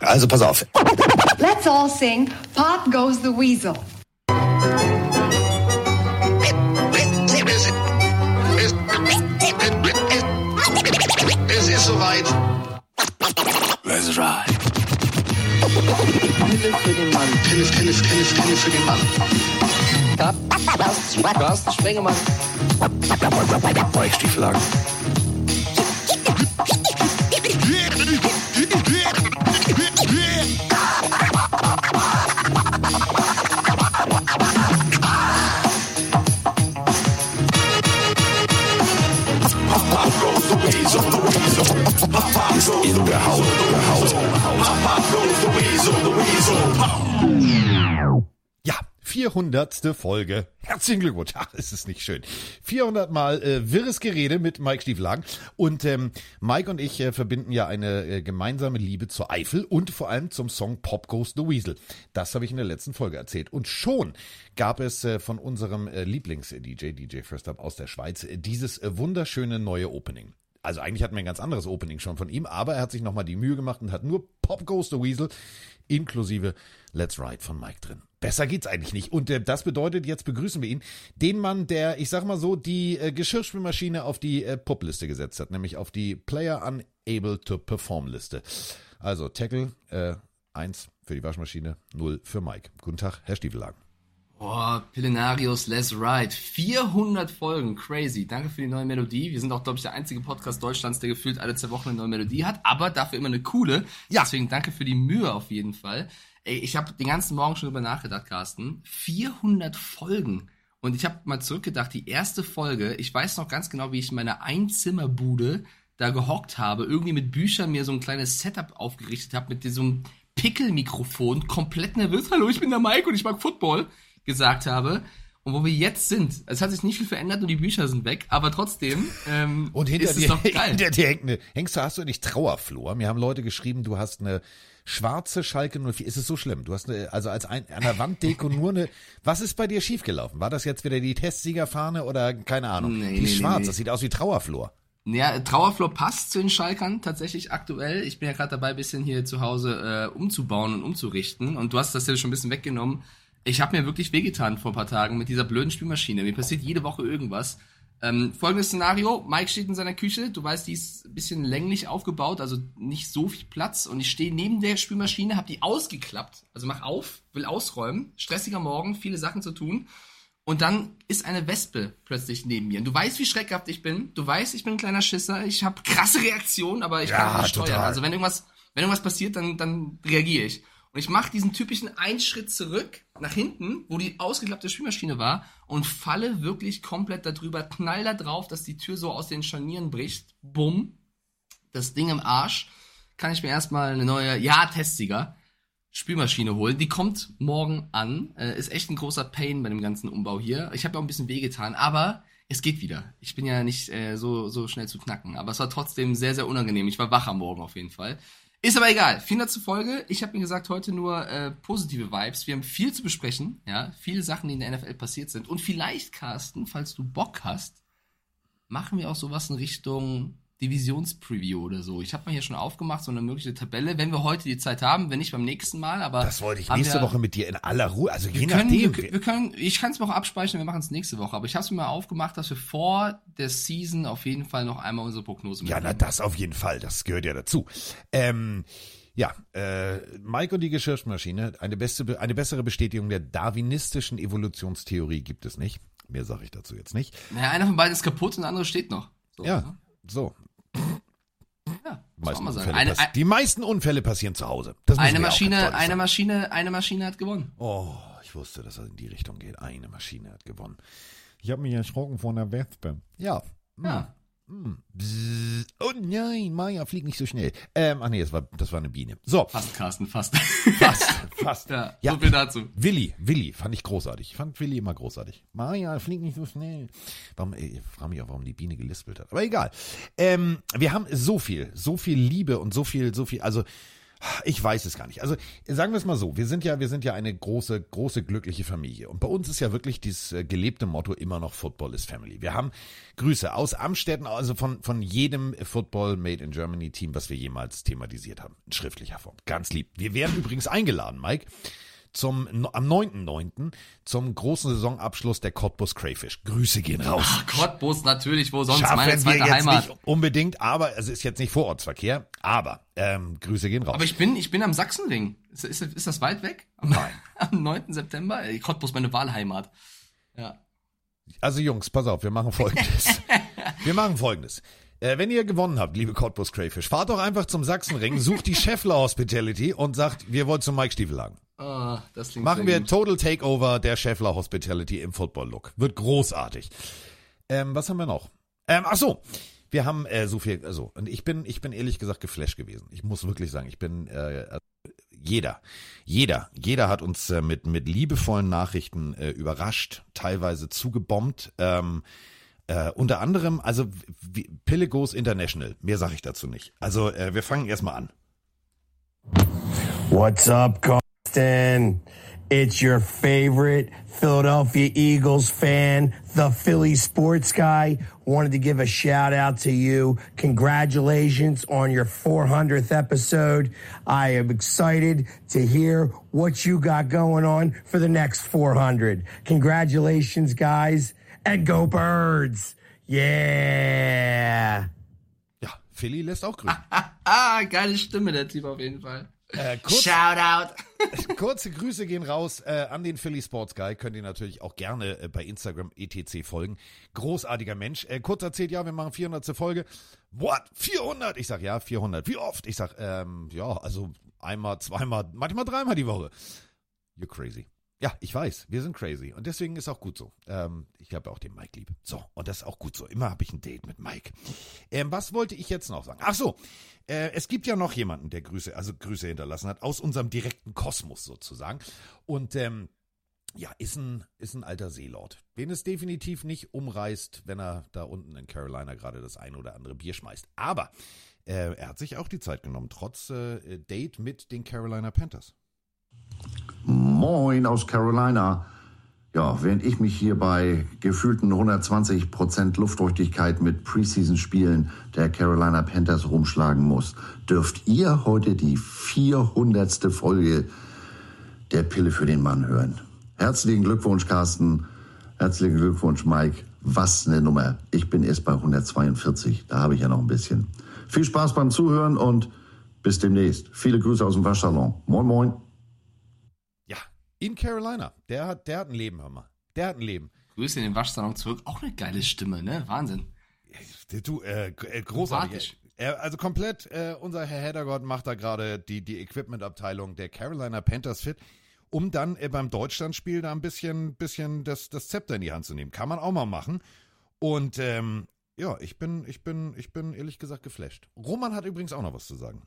Also pass auf. Let's all sing Pop Goes the Weasel. Es ist soweit. Let's ride. Pille für den Mann. Pille, Pille, Pille, Pille für den Mann. Carsten Spengemann. Weichstieflagen. In 400. Folge. Herzlichen Glückwunsch. Ach, ist es nicht schön. 400 Mal äh, wirres Gerede mit Mike Stieflagen. Und ähm, Mike und ich äh, verbinden ja eine äh, gemeinsame Liebe zur Eifel und vor allem zum Song Pop Goes the Weasel. Das habe ich in der letzten Folge erzählt. Und schon gab es äh, von unserem äh, Lieblings-DJ, DJ First Up aus der Schweiz, äh, dieses äh, wunderschöne neue Opening. Also eigentlich hatten wir ein ganz anderes Opening schon von ihm, aber er hat sich nochmal die Mühe gemacht und hat nur Pop Goes the Weasel inklusive Let's Ride von Mike drin. Besser geht's eigentlich nicht. Und äh, das bedeutet, jetzt begrüßen wir ihn, den Mann, der, ich sag mal so, die äh, Geschirrspülmaschine auf die äh, Pop-Liste gesetzt hat, nämlich auf die Player Unable to Perform Liste. Also Tackle äh, 1 für die Waschmaschine, 0 für Mike. Guten Tag, Herr Stiefelhagen. Boah, Pillenarius Let's Ride. 400 Folgen, crazy. Danke für die neue Melodie. Wir sind auch, glaube ich, der einzige Podcast Deutschlands, der gefühlt alle zwei Wochen eine neue Melodie hat, aber dafür immer eine coole. Ja. Deswegen danke für die Mühe auf jeden Fall. Ey, ich habe den ganzen Morgen schon drüber nachgedacht, Carsten. 400 Folgen. Und ich habe mal zurückgedacht, die erste Folge, ich weiß noch ganz genau, wie ich in meiner Einzimmerbude da gehockt habe, irgendwie mit Büchern mir so ein kleines Setup aufgerichtet habe, mit diesem Pickelmikrofon, komplett nervös. Hallo, ich bin der Mike und ich mag Football gesagt habe. Und wo wir jetzt sind, es hat sich nicht viel verändert und die Bücher sind weg, aber trotzdem ähm, Und hinter ist es dir, doch geil. hinter dir hängt eine, hängst du, hast du nicht Trauerflor? Mir haben Leute geschrieben, du hast eine schwarze Schalke 04. Ist es so schlimm? Du hast eine, also als ein, an der Wanddeko nur eine, was ist bei dir schiefgelaufen? War das jetzt wieder die Testsiegerfahne oder keine Ahnung? Nee, die nee, schwarz, nee. das sieht aus wie Trauerflor. Ja, Trauerflor passt zu den Schalkern tatsächlich aktuell. Ich bin ja gerade dabei, ein bisschen hier zu Hause äh, umzubauen und umzurichten. Und du hast das ja schon ein bisschen weggenommen. Ich habe mir wirklich wehgetan vor ein paar Tagen mit dieser blöden Spülmaschine. Mir passiert jede Woche irgendwas. Ähm, folgendes Szenario, Mike steht in seiner Küche, du weißt, die ist ein bisschen länglich aufgebaut, also nicht so viel Platz. Und ich stehe neben der Spülmaschine, habe die ausgeklappt, also mach auf, will ausräumen, stressiger Morgen, viele Sachen zu tun. Und dann ist eine Wespe plötzlich neben mir. Und du weißt, wie schreckhaft ich bin, du weißt, ich bin ein kleiner Schisser, ich habe krasse Reaktionen, aber ich Ja, kann nicht steuern. Also wenn irgendwas, wenn irgendwas passiert, dann, dann reagiere ich. Und ich mache diesen typischen einen Schritt zurück nach hinten, wo die ausgeklappte Spülmaschine war und falle wirklich komplett darüber, knall da drauf, dass die Tür so aus den Scharnieren bricht. Bumm. Das Ding im Arsch. Kann ich mir erstmal eine neue, ja, Testsieger. Spülmaschine holen. Die kommt morgen an. Äh, ist echt ein großer Pain bei dem ganzen Umbau hier. Ich habe auch ein bisschen wehgetan, aber es geht wieder. Ich bin ja nicht äh, so, so schnell zu knacken. Aber es war trotzdem sehr, sehr unangenehm. Ich war wach am Morgen auf jeden Fall. Ist aber egal. 400 Folge. Ich habe mir gesagt, heute nur äh, positive Vibes. Wir haben viel zu besprechen. Ja, viele Sachen, die in der NFL passiert sind. Und vielleicht, Carsten, falls du Bock hast, machen wir auch sowas in Richtung Divisionspreview oder so. Ich habe mal hier schon aufgemacht, so eine mögliche Tabelle, wenn wir heute die Zeit haben, wenn nicht beim nächsten Mal, aber Das wollte ich nächste wir, Woche mit dir in aller Ruhe, also je können, nachdem. wir, wir können, ich kann es auch abspeichern, wir machen es nächste Woche, aber ich habe es mir mal aufgemacht, dass wir vor der Season auf jeden Fall noch einmal unsere Prognose ja, na das auf jeden Fall, das gehört ja dazu. Ähm, ja, äh, Mike und die Geschirrspülmaschine, eine, beste, eine bessere Bestätigung der darwinistischen Evolutionstheorie gibt es nicht. Mehr sage ich dazu jetzt nicht. Naja, einer von beiden ist kaputt und der andere steht noch. So, Ja, ne? so. Ja meisten, man mal sagen. Unfälle Eine, pass- die meisten Unfälle passieren zu Hause. Das eine Maschine, eine sagen. Maschine, eine Maschine hat gewonnen. Oh, ich wusste, dass es in die Richtung geht. Eine Maschine hat gewonnen. Ich habe mich erschrocken von der Wespe. Ja. Hm. Ja. Hm. Oh nein, Maya, flieg nicht so schnell. Ähm, ach nee, das war, das war eine Biene. So, Fast, Carsten, fast. fast, fast. ja, Ja. so viel dazu. Willi, Willi, fand ich großartig. Ich fand Willi immer großartig. Maya, flieg nicht so schnell. Warum, ich frage mich auch, warum die Biene gelispelt hat. Aber egal. Ähm, wir haben so viel, so viel Liebe und so viel, so viel, also Ich weiß es gar nicht. Also sagen wir es mal so: Wir sind ja, wir sind ja eine große, große glückliche Familie und bei uns ist ja wirklich dieses äh, gelebte Motto immer noch Football is Family. Wir haben Grüße aus Amstetten, also von von jedem Football Made in Germany Team, was wir jemals thematisiert haben, in schriftlicher Form. Ganz lieb. Wir werden übrigens eingeladen, Mike zum, am 9.9. zum großen Saisonabschluss der Cottbus Crayfish. Grüße gehen raus. Ach, Cottbus natürlich, wo sonst Schaffen meine wir zweite jetzt Heimat. nicht unbedingt, aber es ist jetzt nicht Vorortsverkehr, aber ähm, Grüße gehen raus. Aber ich bin, ich bin am Sachsenring. Ist, ist, ist das weit weg? Am, Nein. Am 9. September? Cottbus, meine Wahlheimat. Ja. Also Jungs, pass auf, wir machen folgendes. wir machen folgendes. Äh, wenn ihr gewonnen habt, liebe Cottbus Crayfish, fahrt doch einfach zum Sachsenring, sucht die Scheffler Hospitality und sagt, wir wollen zum Mike Stiefelhagen. Oh, das klingt Machen sehr wir gut. Total Takeover der Scheffler Hospitality im Football-Look. Wird großartig. Ähm, was haben wir noch? Ähm, ach so. Wir haben äh, so viel, also, und ich bin, ich bin ehrlich gesagt geflasht gewesen. Ich muss wirklich sagen, ich bin, äh, jeder, jeder, jeder hat uns äh, mit, mit liebevollen Nachrichten äh, überrascht, teilweise zugebombt. Ähm, äh, unter anderem, also wie, Pille Goes International. Mehr sage ich dazu nicht. Also äh, wir fangen erstmal an. What's up, Carsten? It's your favorite Philadelphia Eagles fan, the Philly sports guy. Wanted to give a shout out to you. Congratulations on your 400th episode. I am excited to hear what you got going on for the next 400. Congratulations, guys, and go birds. Yeah. Ja, Philly lässt auch grüßen. Ah, geile Stimme, der Typ auf jeden Fall. Äh, kurz, Shoutout. Kurze Grüße gehen raus äh, an den Philly Sports Guy. Könnt ihr natürlich auch gerne äh, bei Instagram etc. folgen. Großartiger Mensch. Äh, kurz erzählt, ja, wir machen 400. Folge. What? 400? Ich sag ja, 400. Wie oft? Ich sag, ähm, ja, also einmal, zweimal, manchmal dreimal die Woche. You're crazy. Ja, ich weiß, wir sind crazy. Und deswegen ist auch gut so. Ähm, ich habe auch den Mike lieb. So, und das ist auch gut so. Immer habe ich ein Date mit Mike. Ähm, was wollte ich jetzt noch sagen? Ach so, äh, es gibt ja noch jemanden, der Grüße, also Grüße hinterlassen hat, aus unserem direkten Kosmos sozusagen. Und ähm, ja, ist ein, ist ein alter Seelord, den es definitiv nicht umreißt, wenn er da unten in Carolina gerade das ein oder andere Bier schmeißt. Aber äh, er hat sich auch die Zeit genommen, trotz äh, Date mit den Carolina Panthers. Moin aus Carolina. Ja, während ich mich hier bei gefühlten 120 Prozent Luftfeuchtigkeit mit Preseason-Spielen der Carolina Panthers rumschlagen muss, dürft ihr heute die 400. Folge der Pille für den Mann hören. Herzlichen Glückwunsch, Carsten. Herzlichen Glückwunsch, Mike. Was eine Nummer. Ich bin erst bei 142. Da habe ich ja noch ein bisschen. Viel Spaß beim Zuhören und bis demnächst. Viele Grüße aus dem Waschsalon. Moin, moin. In Carolina. Der hat, der hat ein Leben, hör mal. Der hat ein Leben. Grüße in den Waschsalon zurück. Auch eine geile Stimme, ne? Wahnsinn. Du, äh, äh, großartig. Also komplett, äh, unser Herr Heddergott macht da gerade die, die Equipment-Abteilung der Carolina Panthers fit, um dann äh, beim Deutschlandspiel da ein bisschen, bisschen das, das Zepter in die Hand zu nehmen. Kann man auch mal machen. Und ähm, ja, ich bin, ich bin, ich bin ehrlich gesagt geflasht. Roman hat übrigens auch noch was zu sagen.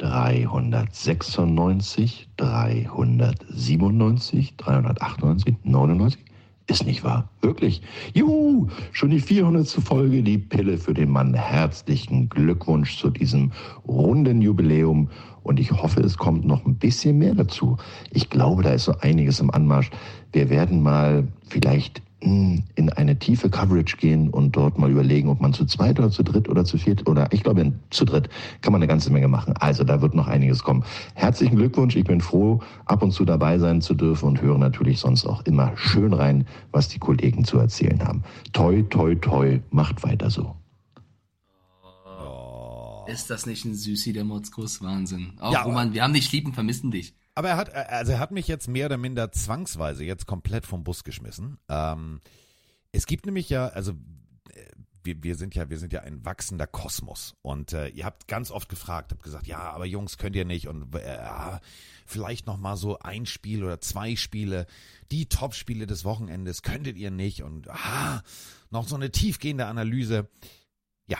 396, 397, 398, 99. Ist nicht wahr. Wirklich. Juhu, schon die 400. Folge, die Pille für den Mann. Herzlichen Glückwunsch zu diesem runden Jubiläum. Und ich hoffe, es kommt noch ein bisschen mehr dazu. Ich glaube, da ist so einiges im Anmarsch. Wir werden mal vielleicht in eine tiefe Coverage gehen und dort mal überlegen, ob man zu zweit oder zu dritt oder zu viert oder ich glaube zu dritt kann man eine ganze Menge machen. Also da wird noch einiges kommen. Herzlichen Glückwunsch, ich bin froh, ab und zu dabei sein zu dürfen und höre natürlich sonst auch immer schön rein, was die Kollegen zu erzählen haben. Toi, toi, toi, macht weiter so. Ist das nicht ein Süßi, der Motzkuss? Wahnsinn. Auch Ja, Roman, wir haben dich lieb und vermissen dich. Aber er hat, also er hat mich jetzt mehr oder minder zwangsweise jetzt komplett vom Bus geschmissen. Ähm, es gibt nämlich ja, also äh, wir, wir sind ja, wir sind ja ein wachsender Kosmos. Und äh, ihr habt ganz oft gefragt, habt gesagt, ja, aber Jungs könnt ihr nicht und äh, vielleicht noch mal so ein Spiel oder zwei Spiele, die Top-Spiele des Wochenendes könntet ihr nicht und ah, noch so eine tiefgehende Analyse. Ja,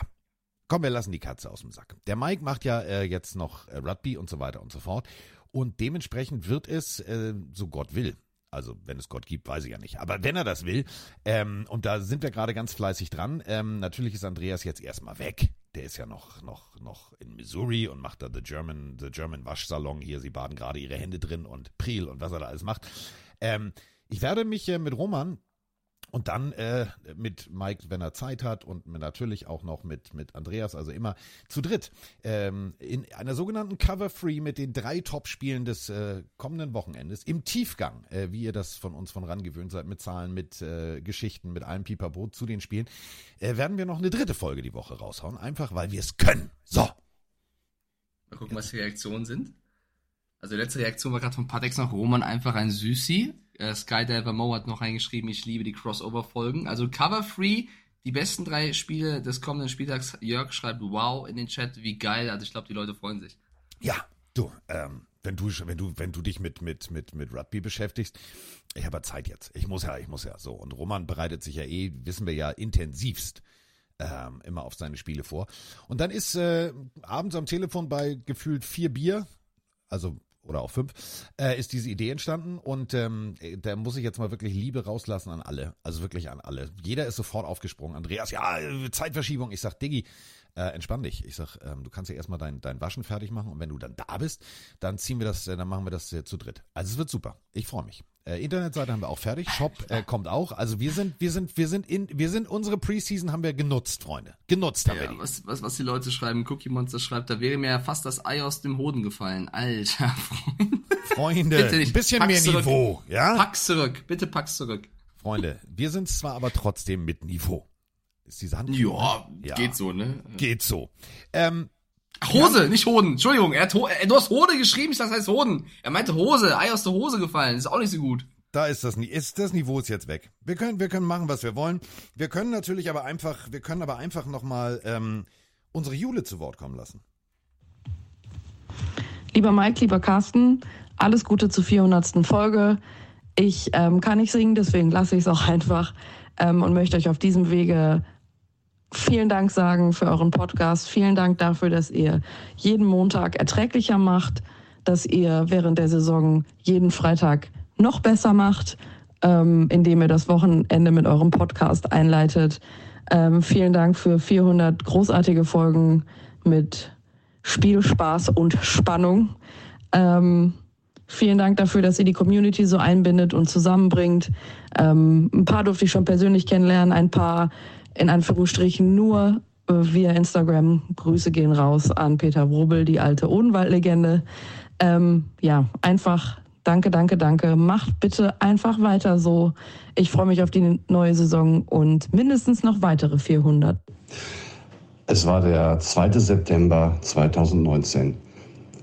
Komm, wir lassen die Katze aus dem Sack. Der Mike macht ja äh, jetzt noch äh, Rugby und so weiter und so fort. Und dementsprechend wird es, äh, so Gott will, also wenn es Gott gibt, weiß ich ja nicht, aber wenn er das will, ähm, und da sind wir gerade ganz fleißig dran, ähm, natürlich ist Andreas jetzt erstmal weg. der ist ja noch, noch, noch in Missouri und macht da The German, The German Waschsalon hier. Sie baden gerade ihre Hände drin und Priel und was er da alles macht. Ähm, ich werde mich äh, mit Roman und dann äh, mit Mike, wenn er Zeit hat und natürlich auch noch mit, mit Andreas, also immer zu dritt, ähm, in einer sogenannten Cover Free mit den drei Top-Spielen des äh, kommenden Wochenendes im Tiefgang, äh, wie ihr das von uns von ran gewöhnt seid, mit Zahlen, mit äh, Geschichten, mit allem Pipapo zu den Spielen, äh, werden wir noch eine dritte Folge die Woche raushauen, einfach weil wir es können. So. Mal gucken, was die Reaktionen sind. Also letzte Reaktion war gerade von Patex nach Roman einfach ein Süßi. Äh, Skydiver Mo hat noch reingeschrieben, ich liebe die Crossover-Folgen. Also Cover Free, die besten drei Spiele des kommenden Spieltags. Jörg schreibt wow in den Chat, wie geil. Also ich glaube, die Leute freuen sich. Ja, du, ähm, wenn du, wenn du, wenn du dich mit, mit, mit, mit Rugby beschäftigst, ich habe ja Zeit jetzt. Ich muss ja, ich muss ja so. Und Roman bereitet sich ja eh, wissen wir ja, intensivst ähm, immer auf seine Spiele vor. Und dann ist äh, abends am Telefon bei gefühlt vier Bier, also oder auch fünf, äh, ist diese Idee entstanden und ähm, da muss ich jetzt mal wirklich Liebe rauslassen an alle, also wirklich an alle. Jeder ist sofort aufgesprungen. Andreas, ja, Zeitverschiebung. Ich sag, Diggi, äh, entspann dich. Ich sag, ähm, du kannst ja erstmal dein, dein Waschen fertig machen und wenn du dann da bist, dann ziehen wir das, äh, dann machen wir das äh, zu dritt. Also es wird super. Ich freue mich. Äh, Internetseite haben wir auch fertig, Shop äh, kommt auch. Also wir sind, wir sind, wir sind in, wir sind unsere Preseason haben wir genutzt, Freunde. Genutzt haben Ja, wir die. was, was, was die Leute schreiben, Cookie Monster schreibt, da wäre mir ja fast das Ei aus dem Hoden gefallen. Alter, Freunde. Freunde, Bitte nicht. ein bisschen Pack's mehr zurück. Niveau, ja? Pack's zurück, bitte pack's zurück. Freunde, wir sind zwar aber trotzdem mit Niveau. Ist diese Hand? Ja, Ja. geht so, ne? Geht so. Ähm, Hose, nicht Hoden. Entschuldigung, er hat Ho äh, du hast Hode geschrieben, ich dachte, das heißt Hoden. Er meinte Hose, Ei aus der Hose gefallen. Ist auch nicht so gut. Da ist das, ist das Niveau ist jetzt weg. Wir können, wir können machen, was wir wollen. Wir können natürlich aber einfach, wir können aber einfach nochmal ähm, unsere Jule zu Wort kommen lassen. Lieber Mike, lieber Carsten, alles Gute zur 400. Folge. Ich ähm, kann nicht singen, deswegen lasse ich es auch einfach ähm, und möchte euch auf diesem Wege vielen Dank sagen für euren Podcast. Vielen Dank dafür, dass ihr jeden Montag erträglicher macht, dass ihr während der Saison jeden Freitag noch besser macht, ähm, indem ihr das Wochenende mit eurem Podcast einleitet. Ähm, vielen Dank für 400 großartige Folgen mit Spiel, Spaß und Spannung. Ähm, vielen Dank dafür, dass ihr die Community so einbindet und zusammenbringt. Ähm, ein paar durfte ich schon persönlich kennenlernen, ein paar in Anführungsstrichen nur äh, via Instagram. Grüße gehen raus an Peter Wrobel, die alte Odenwald-Legende. Ähm, ja, einfach danke, danke, danke. Macht bitte einfach weiter so. Ich freue mich auf die neue Saison und mindestens noch weitere 400. Es war der 2. September 2019.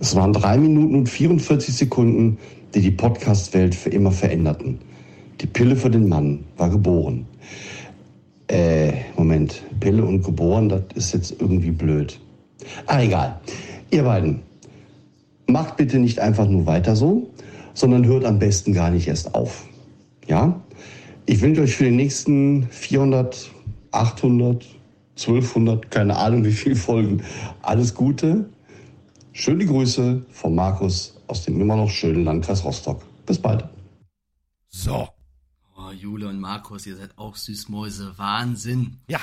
Es waren drei Minuten und 44 Sekunden, die die Podcast-Welt für immer veränderten. Die Pille für den Mann war geboren. Äh, Moment. Pille und geboren, das ist jetzt irgendwie blöd. Ah, egal. Ihr beiden, macht bitte nicht einfach nur weiter so, sondern hört am besten gar nicht erst auf. Ja? Ich wünsche euch für die nächsten 400, 800, 1200, keine Ahnung wie viele Folgen, alles Gute. Schöne Grüße von Markus aus dem immer noch schönen Landkreis Rostock. Bis bald. So. Oh, Jule und Markus, ihr seid auch Süßmäuse. Wahnsinn. Ja.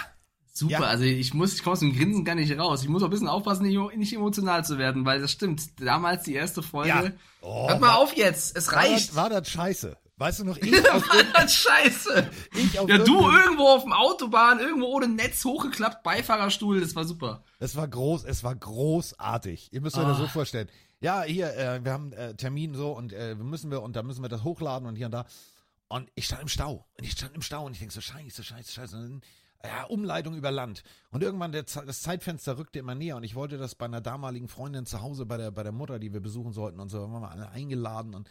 Super, Ja. also ich muss, ich komme aus dem Grinsen gar nicht raus. Ich muss auch ein bisschen aufpassen, nicht, emotional zu werden, weil das stimmt. Damals die erste Folge. Ja. Oh, Hört mal auf jetzt, es War reicht. das, war das scheiße? Weißt du noch, ich auf, Scheiße. ich auf Ja, du irgendwo auf dem Autobahn, irgendwo ohne Netz hochgeklappt, Beifahrerstuhl, das war super. Es war groß, es war großartig. Ihr müsst euch das so vorstellen. Ja, hier, äh, wir haben äh, Termin so und äh, müssen wir und da müssen wir das hochladen und hier und da. Und ich stand im Stau. Und ich stand im Stau und ich denk so, scheiße, scheiße, scheiße. Und dann, ja, Umleitung über Land. Und irgendwann der, das Zeitfenster rückte immer näher und ich wollte das bei einer damaligen Freundin zu Hause, bei der, bei der Mutter, die wir besuchen sollten und so, waren wir alle eingeladen und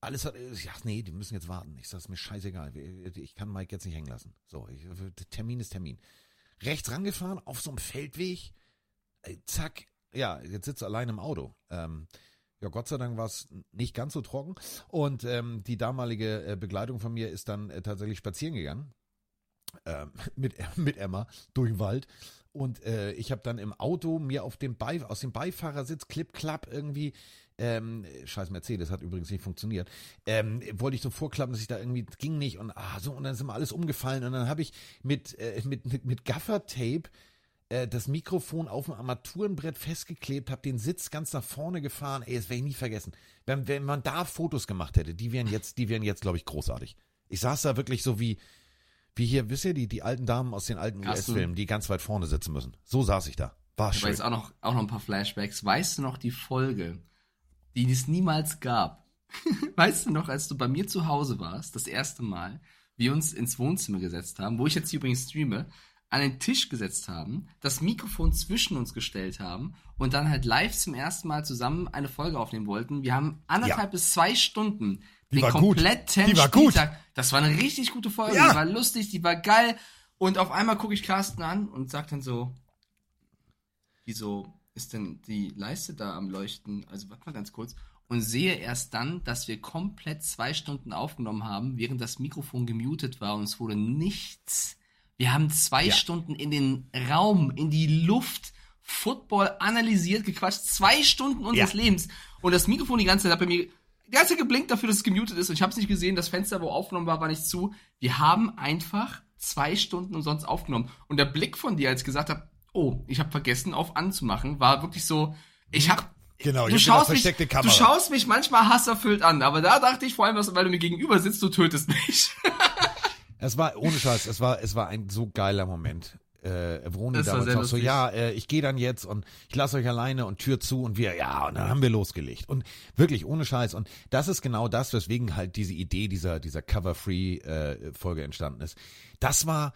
alles hat, ja, nee, die müssen jetzt warten. Ich sag's mir scheißegal. Ich kann Mike jetzt nicht hängen lassen. So, ich, Termin ist Termin. Rechts rangefahren, auf so einem Feldweg, Ey, zack, ja, jetzt sitzt allein im Auto. Ähm, ja, Gott sei Dank war es nicht ganz so trocken. Und ähm, die damalige äh, Begleitung von mir ist dann äh, tatsächlich spazieren gegangen. Ähm, mit, mit Emma durch den Wald. Und äh, ich habe dann im Auto mir auf dem Beif aus dem Beifahrersitz klipp klapp irgendwie ähm, scheiß Mercedes hat übrigens nicht funktioniert. Ähm, wollte ich so vorklappen, dass ich da irgendwie ging nicht und ah so und dann sind wir alles umgefallen und dann habe ich mit äh, mit mit, mit Gaffertape äh, das Mikrofon auf dem Armaturenbrett festgeklebt, habe den Sitz ganz nach vorne gefahren. Ey, das werde ich nie vergessen. Wenn, wenn man da Fotos gemacht hätte, die wären jetzt, die wären jetzt, glaube ich, großartig. Ich saß da wirklich so wie, wie hier, wisst ihr, die, die alten Damen aus den alten US-Filmen, die ganz weit vorne sitzen müssen. So saß ich da. War Aber schön. jetzt auch noch, auch noch ein paar Flashbacks. Weißt du noch die Folge, die es niemals gab? weißt du noch, als du bei mir zu Hause warst, das erste Mal, wir uns ins Wohnzimmer gesetzt haben, wo ich jetzt hier übrigens streame, an den Tisch gesetzt haben, das Mikrofon zwischen uns gestellt haben und dann halt live zum ersten Mal zusammen eine Folge aufnehmen wollten. Wir haben anderthalb Ja. bis zwei Stunden Die den war gut. kompletten Die war gut. Das war eine richtig gute Folge. Ja. Die war lustig, die war geil. Und auf einmal gucke ich Carsten an und sag dann so, wieso ist denn die Leiste da am Leuchten? Also warte mal ganz kurz. Und sehe erst dann, dass wir komplett zwei Stunden aufgenommen haben, während das Mikrofon gemutet war und es wurde nichts. Wir haben zwei Ja. Stunden in den Raum, in die Luft, Football analysiert, gequatscht. Zwei Stunden unseres Ja. Lebens. Und das Mikrofon die ganze Zeit hat bei mir die ganze Zeit geblinkt dafür, dass es gemutet ist. Und ich habe es nicht gesehen. Das Fenster, wo aufgenommen war, war nicht zu. Wir haben einfach zwei Stunden umsonst aufgenommen. Und der Blick von dir, als ich gesagt habe, oh, ich habe vergessen, auf anzumachen, war wirklich so, ich habe Genau, du schaust, mich, du schaust mich manchmal hasserfüllt an, aber da dachte ich vor allem, weil du mir gegenüber sitzt, du tötest mich. Es war, ohne Scheiß, es war, es war ein so geiler Moment. Äh, Vroni damals auch so, ja, äh, ich gehe dann jetzt und ich lasse euch alleine und Tür zu und wir, ja, und dann haben wir losgelegt. Und wirklich, ohne Scheiß. Und das ist genau das, weswegen halt diese Idee dieser, dieser Cover-Free-Folge entstanden ist. Das war,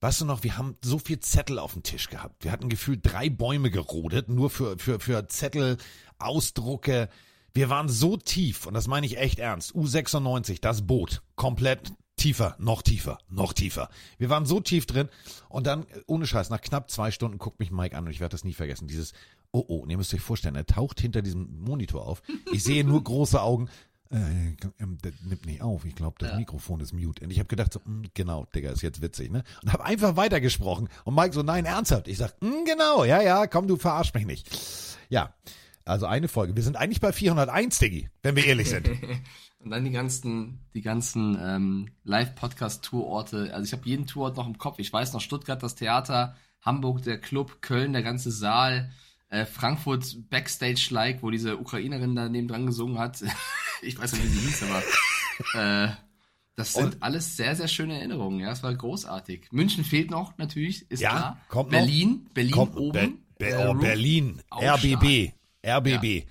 weißt du noch, wir haben so viel Zettel auf dem Tisch gehabt. Wir hatten gefühlt drei Bäume gerodet, nur für, für, für Zettel, Ausdrucke. Wir waren so tief, und das meine ich echt ernst, U96, das Boot, komplett tiefer, noch tiefer, noch tiefer. Wir waren so tief drin und dann, ohne Scheiß, nach knapp zwei Stunden guckt mich Mike an und ich werde das nie vergessen. Dieses, oh oh, und ihr müsst euch vorstellen, er taucht hinter diesem Monitor auf. Ich sehe nur große Augen. Äh, ähm, das nimmt nicht auf. Ich glaube, das Mikrofon ist mute. Und ich habe gedacht, so, mm, genau, Digga, ist jetzt witzig, ne? Und habe einfach weitergesprochen. Und Mike so, nein, ernsthaft. Ich sag, mm, genau, ja, ja, komm, du verarsch mich nicht. Ja, also eine Folge. Wir sind eigentlich bei 401, Diggi, wenn wir ehrlich sind. Und dann die ganzen, die ganzen ähm, Live-Podcast-Tourorte. Also ich habe jeden Tourort noch im Kopf. Ich weiß noch Stuttgart, das Theater, Hamburg, der Club, Köln, der ganze Saal, äh, Frankfurt, Backstage-like, wo diese Ukrainerin da neben dran gesungen hat. ich weiß nicht, wie sie hieß, aber äh, das sind alles sehr, sehr schöne Erinnerungen. Ja, es war großartig. München fehlt noch, natürlich, ist Ja, klar. kommt noch. Berlin, Berlin Kommt, oben. Be Be äh, oh, Roof. Berlin, RBB, RBB.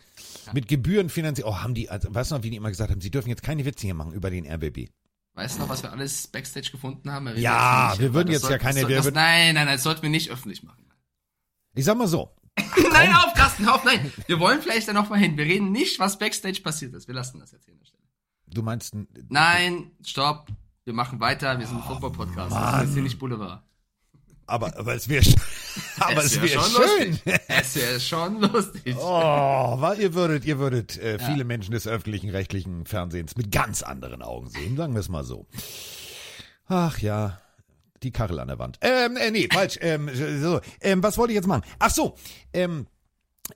Mit Gebühren finanziert. Oh, haben die, also, weißt du noch, wie die immer gesagt haben, sie dürfen jetzt keine Witze hier machen über den RBB. Weißt du noch, was wir alles Backstage gefunden haben? Wir Ja, wir würden jetzt soll- ja keine- soll- das, nein, nein, nein, das sollten wir nicht öffentlich machen. Ich sag mal so, nein, auf, Carsten, auf, nein. Wir wollen vielleicht da noch mal hin. Wir reden nicht, was Backstage passiert ist. Wir lassen das jetzt hier an der Stelle. du meinst, Nein, stopp. Wir machen weiter. Wir sind ein Football-Podcast. das ist hier nicht Boulevard. Aber, aber es wäre, aber es wär wäre schon schön. lustig. Es wäre schon lustig. Oh, weil ihr würdet, ihr würdet äh, viele Menschen des öffentlichen rechtlichen Fernsehens mit ganz anderen Augen sehen, sagen wir es mal so. Ach ja, die Kachel an der Wand. Ähm, äh, nee, falsch. Ähm, so, ähm, was wollte ich jetzt machen? Ach so, ähm,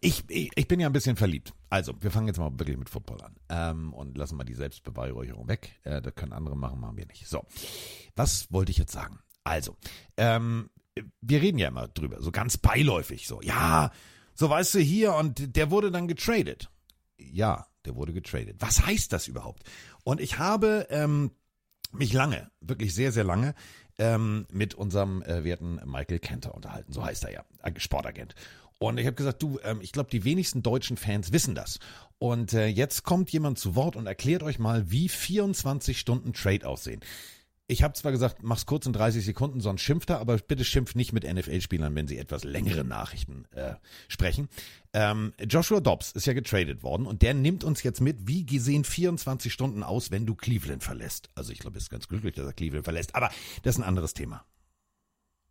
ich, ich, ich bin ja ein bisschen verliebt. Also, wir fangen jetzt mal wirklich mit Football an. Ähm, und lassen mal die Selbstbeweihräucherung weg. Äh, das können andere machen, machen wir nicht. So, was wollte ich jetzt sagen? Also, ähm, wir reden ja immer drüber, so ganz beiläufig, so, ja, so weißt du hier und der wurde dann getradet. Ja, der wurde getradet. Was heißt das überhaupt? Und ich habe ähm, mich lange, wirklich sehr, sehr lange, ähm, mit unserem äh, werten Michael Kenter unterhalten. So heißt er ja, Ag- Sportagent. Und ich habe gesagt, du, ähm, ich glaube, die wenigsten deutschen Fans wissen das. Und äh, jetzt kommt jemand zu Wort und erklärt euch mal, wie 24 Stunden Trade aussehen. Ich habe zwar gesagt, mach's kurz in 30 Sekunden, sonst schimpft er, aber bitte schimpft nicht mit NFL-Spielern, wenn sie etwas längere Nachrichten äh, sprechen. Ähm, Joshua Dobbs ist ja getradet worden und der nimmt uns jetzt mit, wie gesehen 24 Stunden aus, wenn du Cleveland verlässt. Also ich glaube, er ist ganz glücklich, dass er Cleveland verlässt, aber das ist ein anderes Thema.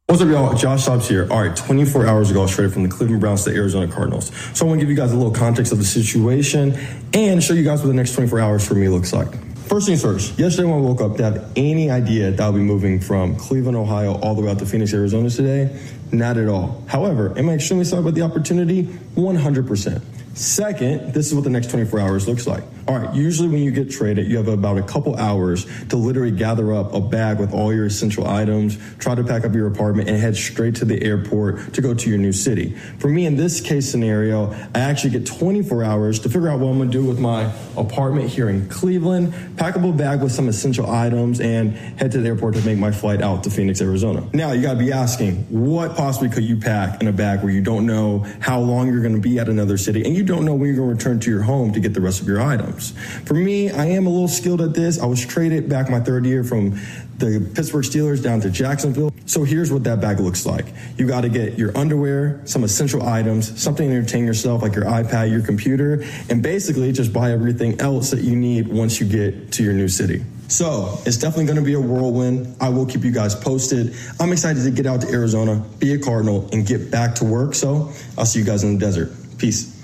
What's up, y'all? Josh Dobbs here. All right, 24 hours ago, I traded from the Cleveland Browns to the Arizona Cardinals. So I want to give you guys a little context of the situation and show you guys what the next 24 hours for me looks like. First things first, yesterday when I woke up, I have any idea that I'll be moving from Cleveland, Ohio, all the way out to Phoenix, Arizona today? Not at all. However, am I extremely excited about the opportunity? 100%. Second, this is what the next 24 hours looks like. All right, usually when you get traded, you have about a couple hours to literally gather up a bag with all your essential items, try to pack up your apartment, and head straight to the airport to go to your new city. For me, in this case scenario, I actually get 24 hours to figure out what I'm gonna do with my apartment here in Cleveland, pack up a bag with some essential items, and head to the airport to make my flight out to Phoenix, Arizona. Now, you gotta be asking, what possibly could you pack in a bag where you don't know how long you're gonna be at another city and you don't know when you're gonna return to your home to get the rest of your items? For me, I am a little skilled at this. I was traded back my third year from the Pittsburgh Steelers down to Jacksonville. So here's what that bag looks like. You got to get your underwear, some essential items, something to entertain yourself like your iPad, your computer, and basically just buy everything else that you need once you get to your new city. So it's definitely going to be a whirlwind. I will keep you guys posted. I'm excited to get out to Arizona, be a Cardinal, and get back to work. So I'll see you guys in the desert. Peace.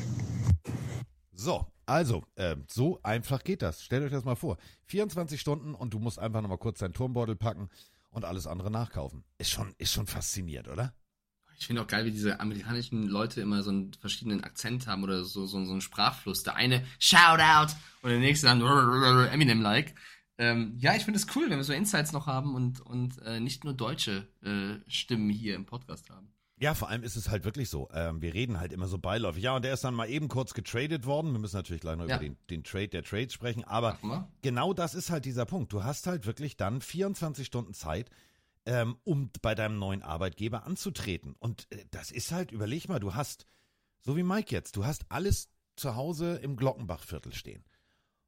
So, also, äh, so einfach geht das. Stellt euch das mal vor. 24 Stunden und du musst einfach nochmal kurz deinen Turmbeutel packen und alles andere nachkaufen. Ist schon, ist schon faszinierend, oder? Ich finde auch geil, wie diese amerikanischen Leute immer so einen verschiedenen Akzent haben oder so, so, so einen Sprachfluss. Der eine Shoutout und der nächste dann Eminem-like. Ähm, ja, ich finde es cool, wenn wir so Insights noch haben und, und äh, nicht nur deutsche äh, Stimmen hier im Podcast haben. Ja, vor allem ist es halt wirklich so. Ähm, wir reden halt immer so beiläufig. Ja, und der ist dann mal eben kurz getradet worden. Wir müssen natürlich gleich noch Ja. über den, den Trade der Trades sprechen. Aber genau das ist halt dieser Punkt. Du hast halt wirklich dann 24 Stunden Zeit, ähm, um bei deinem neuen Arbeitgeber anzutreten. Und äh, das ist halt, überleg mal, du hast, so wie Mike jetzt, du hast alles zu Hause im Glockenbachviertel stehen.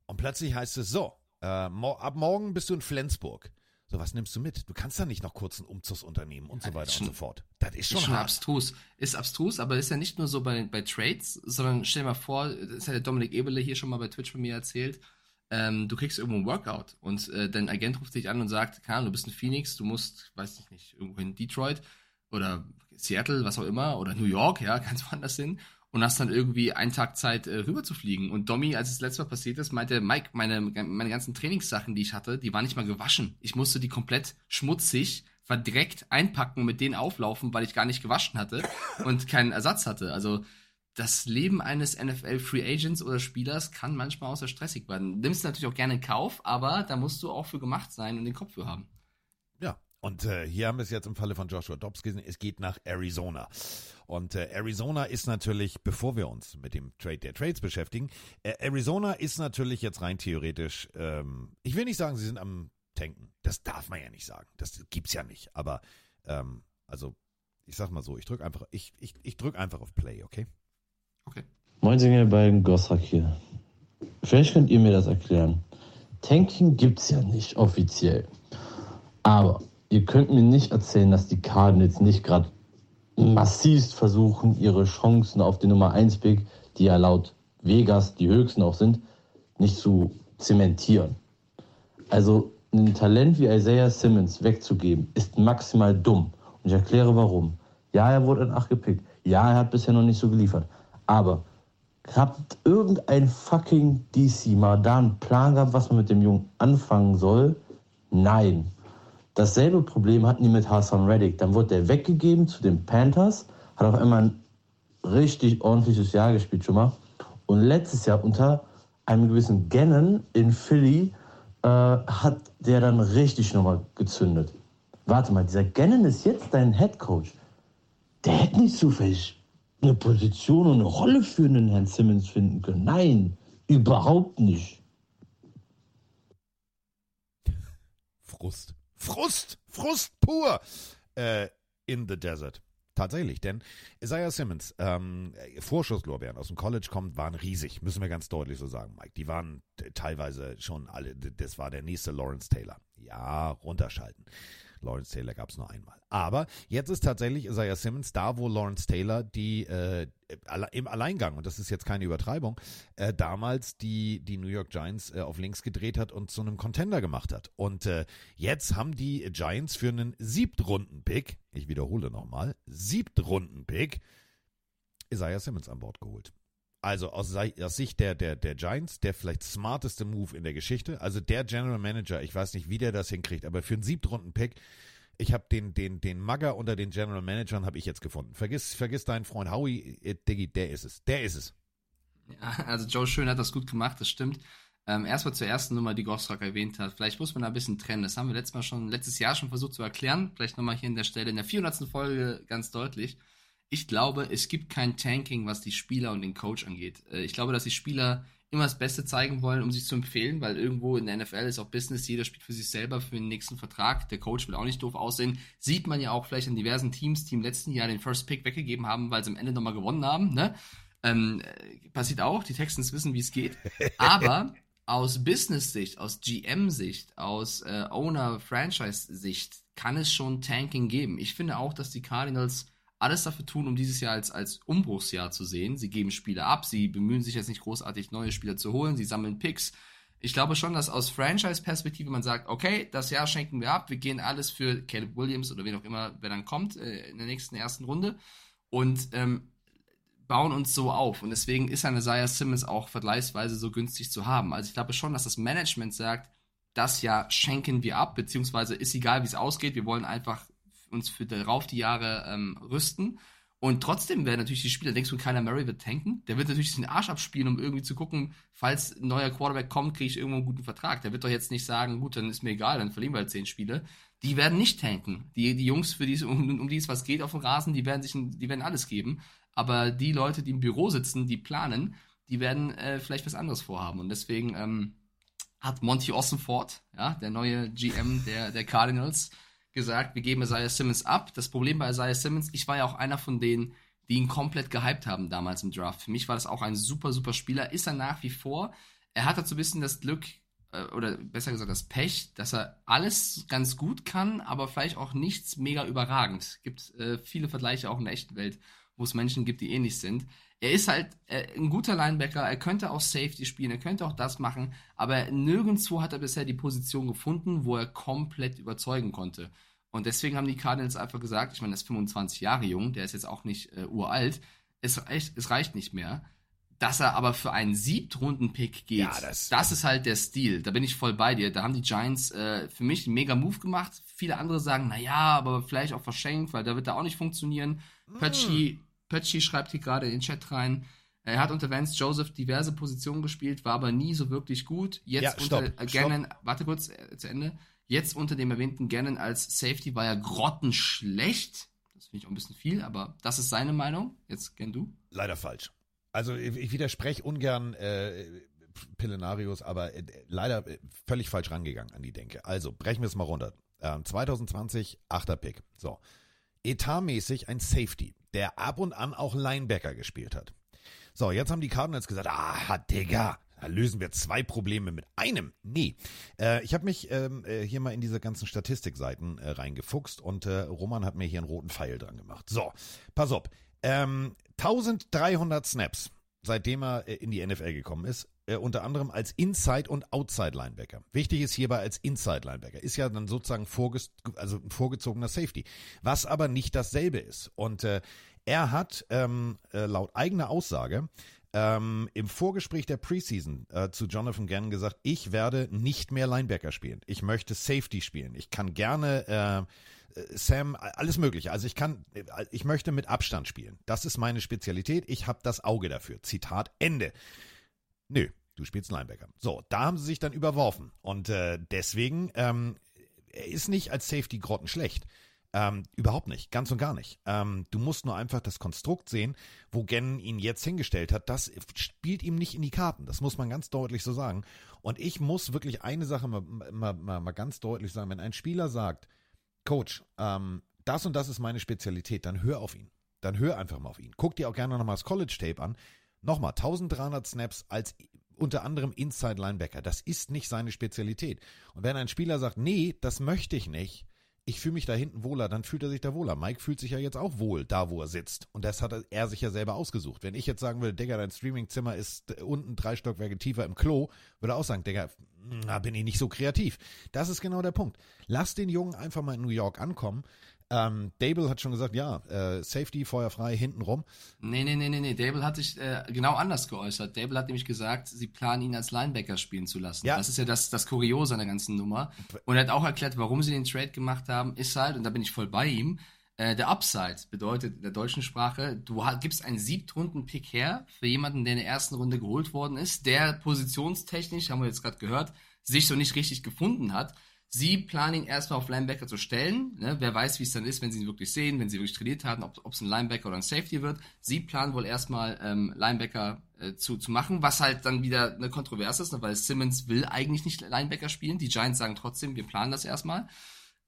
Und plötzlich heißt es so, äh, mo ab morgen bist du in Flensburg. So, was nimmst du mit? Du kannst da nicht noch kurz ein Umzugsunternehmen und so weiter und so fort. Das ist schon, ist schon hart. abstrus. Ist abstrus, aber ist ja nicht nur so bei, bei Trades, sondern stell dir mal vor, das hat der Dominik Ebele hier schon mal bei Twitch bei mir erzählt, ähm, du kriegst irgendwo ein Workout und äh, dein Agent ruft dich an und sagt, Ahnung, du bist in Phoenix, du musst, weiß ich nicht, irgendwo in Detroit oder Seattle, was auch immer, oder New York, ja, ganz woanders hin und hast dann irgendwie einen Tag Zeit, äh, rüber zu fliegen. Und Domi, als es letztes Mal passiert ist, meinte, Mike, meine, meine ganzen Trainingssachen, die ich hatte, die waren nicht mal gewaschen. Ich musste die komplett schmutzig, verdreckt einpacken und mit denen auflaufen, weil ich gar nicht gewaschen hatte und keinen Ersatz hatte. Also das Leben eines NFL Free Agents oder Spielers kann manchmal auch sehr stressig werden. Nimmst du natürlich auch gerne in Kauf, aber da musst du auch für gemacht sein und den Kopf für haben. Und äh, hier haben wir es jetzt im Falle von Joshua Dobbs gesehen, es geht nach Arizona. Und äh, Arizona ist natürlich, bevor wir uns mit dem Trade der Trades beschäftigen, äh, Arizona ist natürlich jetzt rein theoretisch, ähm, ich will nicht sagen, sie sind am Tanken. Das darf man ja nicht sagen. Das gibt's ja nicht. Aber ähm, also, ich sag mal so, ich drück einfach, ich, ich, ich drück einfach auf Play, okay? Moin, ihr beiden Gossack hier. Vielleicht könnt ihr mir das erklären. Tanking gibt's ja nicht offiziell. Aber ihr könnt mir nicht erzählen, dass die Cardinals nicht gerade massivst versuchen, ihre Chancen auf den Nummer 1 Pick, die ja laut Vegas die höchsten auch sind, nicht zu zementieren. Also ein Talent wie Isaiah Simmons wegzugeben, ist maximal dumm. Und ich erkläre warum. Ja, er wurde in 8 gepickt. Ja, er hat bisher noch nicht so geliefert. Aber habt irgendein fucking DC mal da einen Plan gehabt, was man mit dem Jungen anfangen soll? Nein. Dasselbe Problem hatten die mit Hassan Reddick. Dann wurde der weggegeben zu den Panthers, hat auf einmal ein richtig ordentliches Jahr gespielt schon mal. Und letztes Jahr unter einem gewissen Gannon in Philly äh, hat der dann richtig nochmal gezündet. Warte mal, dieser Gannon ist jetzt dein Head Coach. Der hätte nicht zufällig eine Position und eine Rolle für einen Herrn Simmons finden können. Nein, überhaupt nicht. Frust. Frust! Frust pur! Äh, in the desert. Tatsächlich, denn Isaiah Simmons, ähm, Vorschusslorbeeren aus dem College kommt, waren riesig, müssen wir ganz deutlich so sagen, Mike. Die waren teilweise schon alle, das war der nächste Lawrence Taylor. Ja, runterschalten. Lawrence Taylor gab es nur einmal. Aber jetzt ist tatsächlich Isaiah Simmons da, wo Lawrence Taylor die äh, im Alleingang, und das ist jetzt keine Übertreibung, äh, damals die, die New York Giants äh, auf links gedreht hat und zu einem Contender gemacht hat. Und äh, jetzt haben die Giants für einen Siebtrunden-Pick, ich wiederhole nochmal, Siebtrunden-Pick, Isaiah Simmons an Bord geholt. Also aus, aus Sicht der, der, der Giants, der vielleicht smarteste Move in der Geschichte. Also der General Manager, ich weiß nicht, wie der das hinkriegt, aber für einen Siebtrunden-Pick, ich habe den, den, den Magger unter den General Managern habe ich jetzt gefunden. Vergiss, vergiss deinen Freund Howie, äh, Diggi, der ist es. Der ist es. Ja, also Joe Schön hat das gut gemacht, das stimmt. Ähm, erstmal zur ersten Nummer, die Gosrock erwähnt hat. Vielleicht muss man da ein bisschen trennen. Das haben wir letztes Mal schon, letztes Jahr schon versucht zu erklären. Vielleicht nochmal hier in der Stelle, in der 400. Folge ganz deutlich. Ich glaube, es gibt kein Tanking, was die Spieler und den Coach angeht. Äh, ich glaube, dass die Spieler immer das Beste zeigen wollen, um sich zu empfehlen, weil irgendwo in der NFL ist auch Business, jeder spielt für sich selber für den nächsten Vertrag. Der Coach will auch nicht doof aussehen. Sieht man ja auch vielleicht an diversen Teams, die im letzten Jahr den First Pick weggegeben haben, weil sie am Ende nochmal gewonnen haben. Ne? Ähm, äh, passiert auch, die Texans wissen, wie es geht. Aber aus Business-Sicht, aus GM-Sicht, aus äh, Owner-Franchise-Sicht kann es schon Tanking geben. Ich finde auch, dass die Cardinals alles dafür tun, um dieses Jahr als, als Umbruchsjahr zu sehen. Sie geben Spieler ab, sie bemühen sich jetzt nicht großartig, neue Spieler zu holen, sie sammeln Picks. Ich glaube schon, dass aus Franchise-Perspektive man sagt, okay, das Jahr schenken wir ab, wir gehen alles für Caleb Williams oder wen auch immer, wer dann kommt, äh, in der nächsten ersten Runde und ähm, bauen uns so auf. Und deswegen ist eine Isaiah Simmons auch vergleichsweise so günstig zu haben. Also ich glaube schon, dass das Management sagt, das Jahr schenken wir ab, beziehungsweise ist egal, wie es ausgeht, wir wollen einfach uns für darauf die Jahre ähm, rüsten. Und trotzdem werden natürlich die Spieler, denkst du, keiner Murray wird tanken? Der wird natürlich den Arsch abspielen, um irgendwie zu gucken, falls ein neuer Quarterback kommt, kriege ich irgendwo einen guten Vertrag. Der wird doch jetzt nicht sagen, gut, dann ist mir egal, dann verlieren wir halt zehn Spiele. Die werden nicht tanken. Die, die Jungs, für die um, um die es was geht auf dem Rasen, die werden sich, die werden alles geben. Aber die Leute, die im Büro sitzen, die planen, die werden äh, vielleicht was anderes vorhaben. Und deswegen ähm, hat Monty Ossenford, ja, der neue GM der, der Cardinals, gesagt, wir geben Isaiah Simmons ab. Das Problem bei Isaiah Simmons, ich war ja auch einer von denen, die ihn komplett gehypt haben damals im Draft. Für mich war das auch ein super, super Spieler. Ist er nach wie vor. Er hat dazu ein bisschen das Glück, äh, oder besser gesagt das Pech, dass er alles ganz gut kann, aber vielleicht auch nichts mega überragend. Es gibt äh, viele Vergleiche auch in der echten Welt, wo es Menschen gibt, die ähnlich sind. Er ist halt äh, ein guter Linebacker, er könnte auch Safety spielen, er könnte auch das machen, aber nirgendwo hat er bisher die Position gefunden, wo er komplett überzeugen konnte. Und deswegen haben die Cardinals einfach gesagt, ich meine, er ist 25 Jahre jung, der ist jetzt auch nicht äh, uralt, es reicht, es reicht nicht mehr. Dass er aber für einen Siebtrunden-Pick geht, Ja, das- das ist halt der Stil. Da bin ich voll bei dir. Da haben die Giants äh, für mich einen mega Move gemacht. Viele andere sagen, na ja, aber vielleicht auch verschenkt, weil da wird er auch nicht funktionieren. Pötschi, Pötschi schreibt hier gerade in den Chat rein. Er hat unter Vance Joseph diverse Positionen gespielt, war aber nie so wirklich gut. Jetzt Ja, stopp, unter äh, Gannon, warte kurz äh, zu Ende. Jetzt unter dem erwähnten Gannon als Safety war er grottenschlecht. Das finde ich auch ein bisschen viel, aber das ist seine Meinung. Jetzt gern du. Leider falsch. Also ich ich widerspreche ungern äh, Pillenarius, aber äh, leider äh, völlig falsch rangegangen an die Denke. Also brechen wir es mal runter. Ähm, 2020, achter Pick. So. Etatmäßig ein Safety, der ab und an auch Linebacker gespielt hat. So, jetzt haben die Cardinals gesagt, ah, Digga, da lösen wir zwei Probleme mit einem. Nee. Äh, ich habe mich ähm, äh, hier mal in diese ganzen Statistikseiten äh, reingefuchst und äh, Roman hat mir hier einen roten Pfeil dran gemacht. So, pass auf. Ähm, 1300 Snaps, seitdem er äh, in die NFL gekommen ist, äh, unter anderem als Inside- und Outside-Linebacker. Wichtig ist hierbei als Inside-Linebacker. Ist ja dann sozusagen vorges also ein vorgezogener Safety. Was aber nicht dasselbe ist. Und äh, er hat ähm, äh, laut eigener Aussage ähm, im Vorgespräch der Preseason äh, zu Jonathan Gannon gesagt, ich werde nicht mehr Linebacker spielen. Ich möchte Safety spielen. Ich kann gerne äh, äh, Sam, alles mögliche. Also ich kann, äh, ich möchte mit Abstand spielen. Das ist meine Spezialität. Ich habe das Auge dafür. Zitat Ende. Nö, du spielst Linebacker. So, da haben sie sich dann überworfen. Und äh, deswegen, ähm, er ist nicht als Safety grottenschlecht. Ähm, überhaupt nicht, ganz und gar nicht. Ähm, du musst nur einfach das Konstrukt sehen, wo Gannon ihn jetzt hingestellt hat. Das spielt ihm nicht in die Karten. Das muss man ganz deutlich so sagen. Und ich muss wirklich eine Sache mal, mal, mal, mal ganz deutlich sagen. Wenn ein Spieler sagt, Coach, ähm, das und das ist meine Spezialität, dann hör auf ihn. Dann hör einfach mal auf ihn. Guck dir auch gerne nochmal das College-Tape an. Nochmal, 1300 Snaps als unter anderem Inside Linebacker. Das ist nicht seine Spezialität. Und wenn ein Spieler sagt, nee, das möchte ich nicht, ich fühle mich da hinten wohler, dann fühlt er sich da wohler. Mike fühlt sich ja jetzt auch wohl, da wo er sitzt. Und das hat er sich ja selber ausgesucht. Wenn ich jetzt sagen würde, Digga, dein Streamingzimmer ist unten drei Stockwerke tiefer im Klo, würde er auch sagen, Digga, da bin ich nicht so kreativ. Das ist genau der Punkt. Lass den Jungen einfach mal in New York ankommen. Ähm, Dable hat schon gesagt, ja, äh, Safety, Feuer frei, hinten rum. Nee, nee, nee, nee, nee. Dable hat sich äh, genau anders geäußert. Dable hat nämlich gesagt, sie planen ihn als Linebacker spielen zu lassen. Ja. Das ist ja das, das Kuriose an der ganzen Nummer. Und er hat auch erklärt, warum sie den Trade gemacht haben, ist halt, und da bin ich voll bei ihm, Äh, der Upside bedeutet in der deutschen Sprache, du gibst einen Siebtrunden-Pick her für jemanden, der in der ersten Runde geholt worden ist, der positionstechnisch, haben wir jetzt gerade gehört, sich so nicht richtig gefunden hat. Sie planen erstmal auf Linebacker zu stellen. Ne? Wer weiß, wie es dann ist, wenn sie ihn wirklich sehen, wenn sie wirklich trainiert haben, ob es ein Linebacker oder ein Safety wird. Sie planen wohl erstmal ähm, Linebacker äh, zu, zu machen, was halt dann wieder eine Kontroverse ist, ne? weil Simmons will eigentlich nicht Linebacker spielen. Die Giants sagen trotzdem, wir planen das erstmal.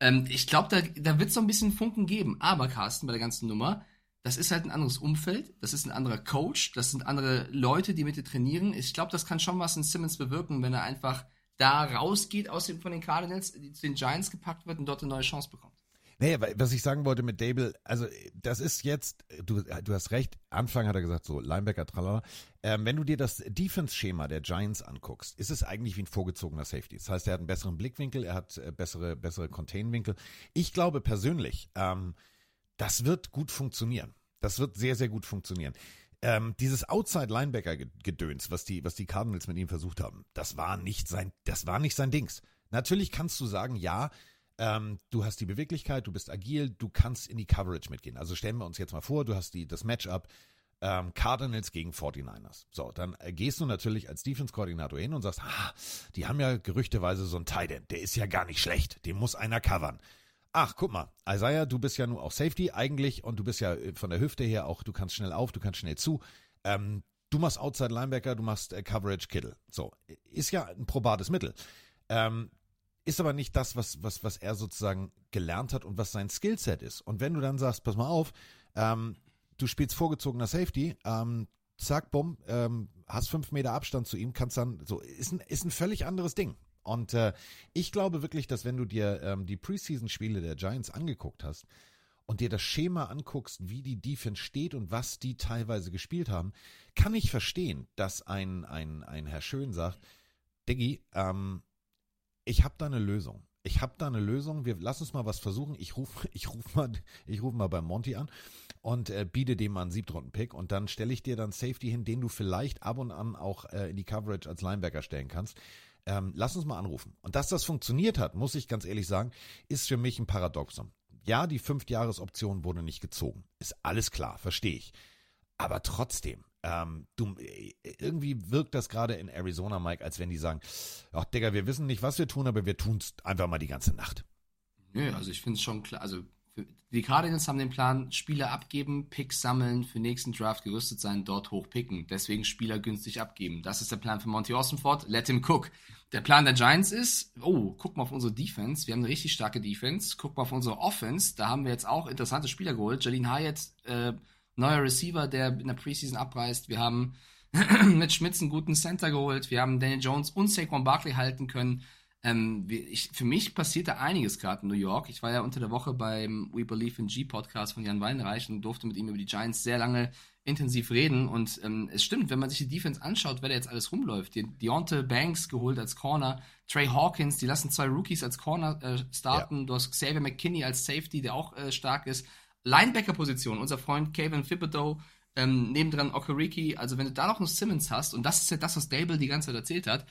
Ähm, ich glaube, da, da wird es so ein bisschen Funken geben. Aber Carsten, bei der ganzen Nummer, das ist halt ein anderes Umfeld, das ist ein anderer Coach, das sind andere Leute, die mit dir trainieren. Ich glaube, das kann schon was in Simmons bewirken, wenn er einfach da rausgeht aus dem, von den Cardinals, zu den Giants gepackt wird und dort eine neue Chance bekommt. Naja, was ich sagen wollte mit Dable, also das ist jetzt, du, du hast recht, Anfang hat er gesagt, so Linebacker, tralala. Ähm, wenn du dir das Defense-Schema der Giants anguckst, ist es eigentlich wie ein vorgezogener Safety. Das heißt, er hat einen besseren Blickwinkel, er hat äh, bessere, bessere Contain-Winkel. Ich glaube persönlich, ähm, das wird gut funktionieren. Das wird sehr, sehr gut funktionieren. Ähm, dieses Outside-Linebacker-Gedöns, was die, was die Cardinals mit ihm versucht haben, das war nicht sein, das war nicht sein Dings. Natürlich kannst du sagen, ja, ähm, du hast die Beweglichkeit, du bist agil, du kannst in die Coverage mitgehen. Also stellen wir uns jetzt mal vor, du hast die, das Matchup ähm, Cardinals gegen 49ers. So, dann äh, gehst du natürlich als Defense-Koordinator hin und sagst, ah, die haben ja gerüchteweise so einen Tight End, der ist ja gar nicht schlecht, den muss einer covern. Ach, guck mal, Isaiah, du bist ja nur auch Safety eigentlich und du bist ja äh, von der Hüfte her auch, du kannst schnell auf, du kannst schnell zu. Ähm, du machst Outside Linebacker, du machst äh, Coverage Kittle. So, ist ja ein probates Mittel. Ähm, ist aber nicht das, was, was, was er sozusagen gelernt hat und was sein Skillset ist. Und wenn du dann sagst, pass mal auf, ähm, du spielst vorgezogener Safety, ähm, zack, bumm, ähm, hast fünf Meter Abstand zu ihm, kannst dann, so, ist ein, ist ein völlig anderes Ding. Und äh, ich glaube wirklich, dass wenn du dir ähm, die Preseason-Spiele der Giants angeguckt hast und dir das Schema anguckst, wie die Defense steht und was die teilweise gespielt haben, kann ich verstehen, dass ein, ein, ein Herr Schön sagt, Diggi, ähm, ich habe da eine Lösung. Ich habe da eine Lösung. Wir lass uns mal was versuchen. Ich rufe ich ruf mal, ich ruf mal bei Monty an und äh, biete dem mal einen Siebtrunden-Pick und dann stelle ich dir dann Safety hin, den du vielleicht ab und an auch äh, in die Coverage als Linebacker stellen kannst. Ähm, lass uns mal anrufen. Und dass das funktioniert hat, muss ich ganz ehrlich sagen, ist für mich ein Paradoxon. Ja, die Fünftjahresoption wurde nicht gezogen. Ist alles klar, verstehe ich. Aber trotzdem, ähm, du, äh, irgendwie wirkt das gerade in Arizona, Mike, als wenn die sagen, ach Digga, wir wissen nicht, was wir tun, aber wir tun es einfach mal die ganze Nacht. Nö, also ich finde es schon klar. Also die Cardinals haben den Plan, Spieler abgeben, Picks sammeln, für nächsten Draft gerüstet sein, dort hochpicken. Deswegen Spieler günstig abgeben. Das ist der Plan für Monty Austinford. Let him cook. Der Plan der Giants ist, oh, guck mal auf unsere Defense. Wir haben eine richtig starke Defense. Guck mal auf unsere Offense. Da haben wir jetzt auch interessante Spieler geholt. Jalin Hyatt, äh, neuer Receiver, der in der Preseason abreißt. Wir haben mit Schmitz einen guten Center geholt. Wir haben Daniel Jones und Saquon Barkley halten können. Ähm, ich, für mich passiert da einiges gerade in New York. Ich war ja unter der Woche beim We Believe in G Podcast von Jan Weinreich und durfte mit ihm über die Giants sehr lange intensiv reden. Und ähm, es stimmt, wenn man sich die Defense anschaut, wer da jetzt alles rumläuft. Die Deontay Banks geholt als Corner, Trey Hawkins, die lassen zwei Rookies als Corner äh, starten. Du hast Xavier McKinney als Safety, der auch äh, stark ist. Linebacker-Position, unser Freund Kevin Thibodeau, ähm, nebendran Okereke. Also wenn du da noch einen Simmons hast, und das ist ja das, was Dable die ganze Zeit erzählt hat,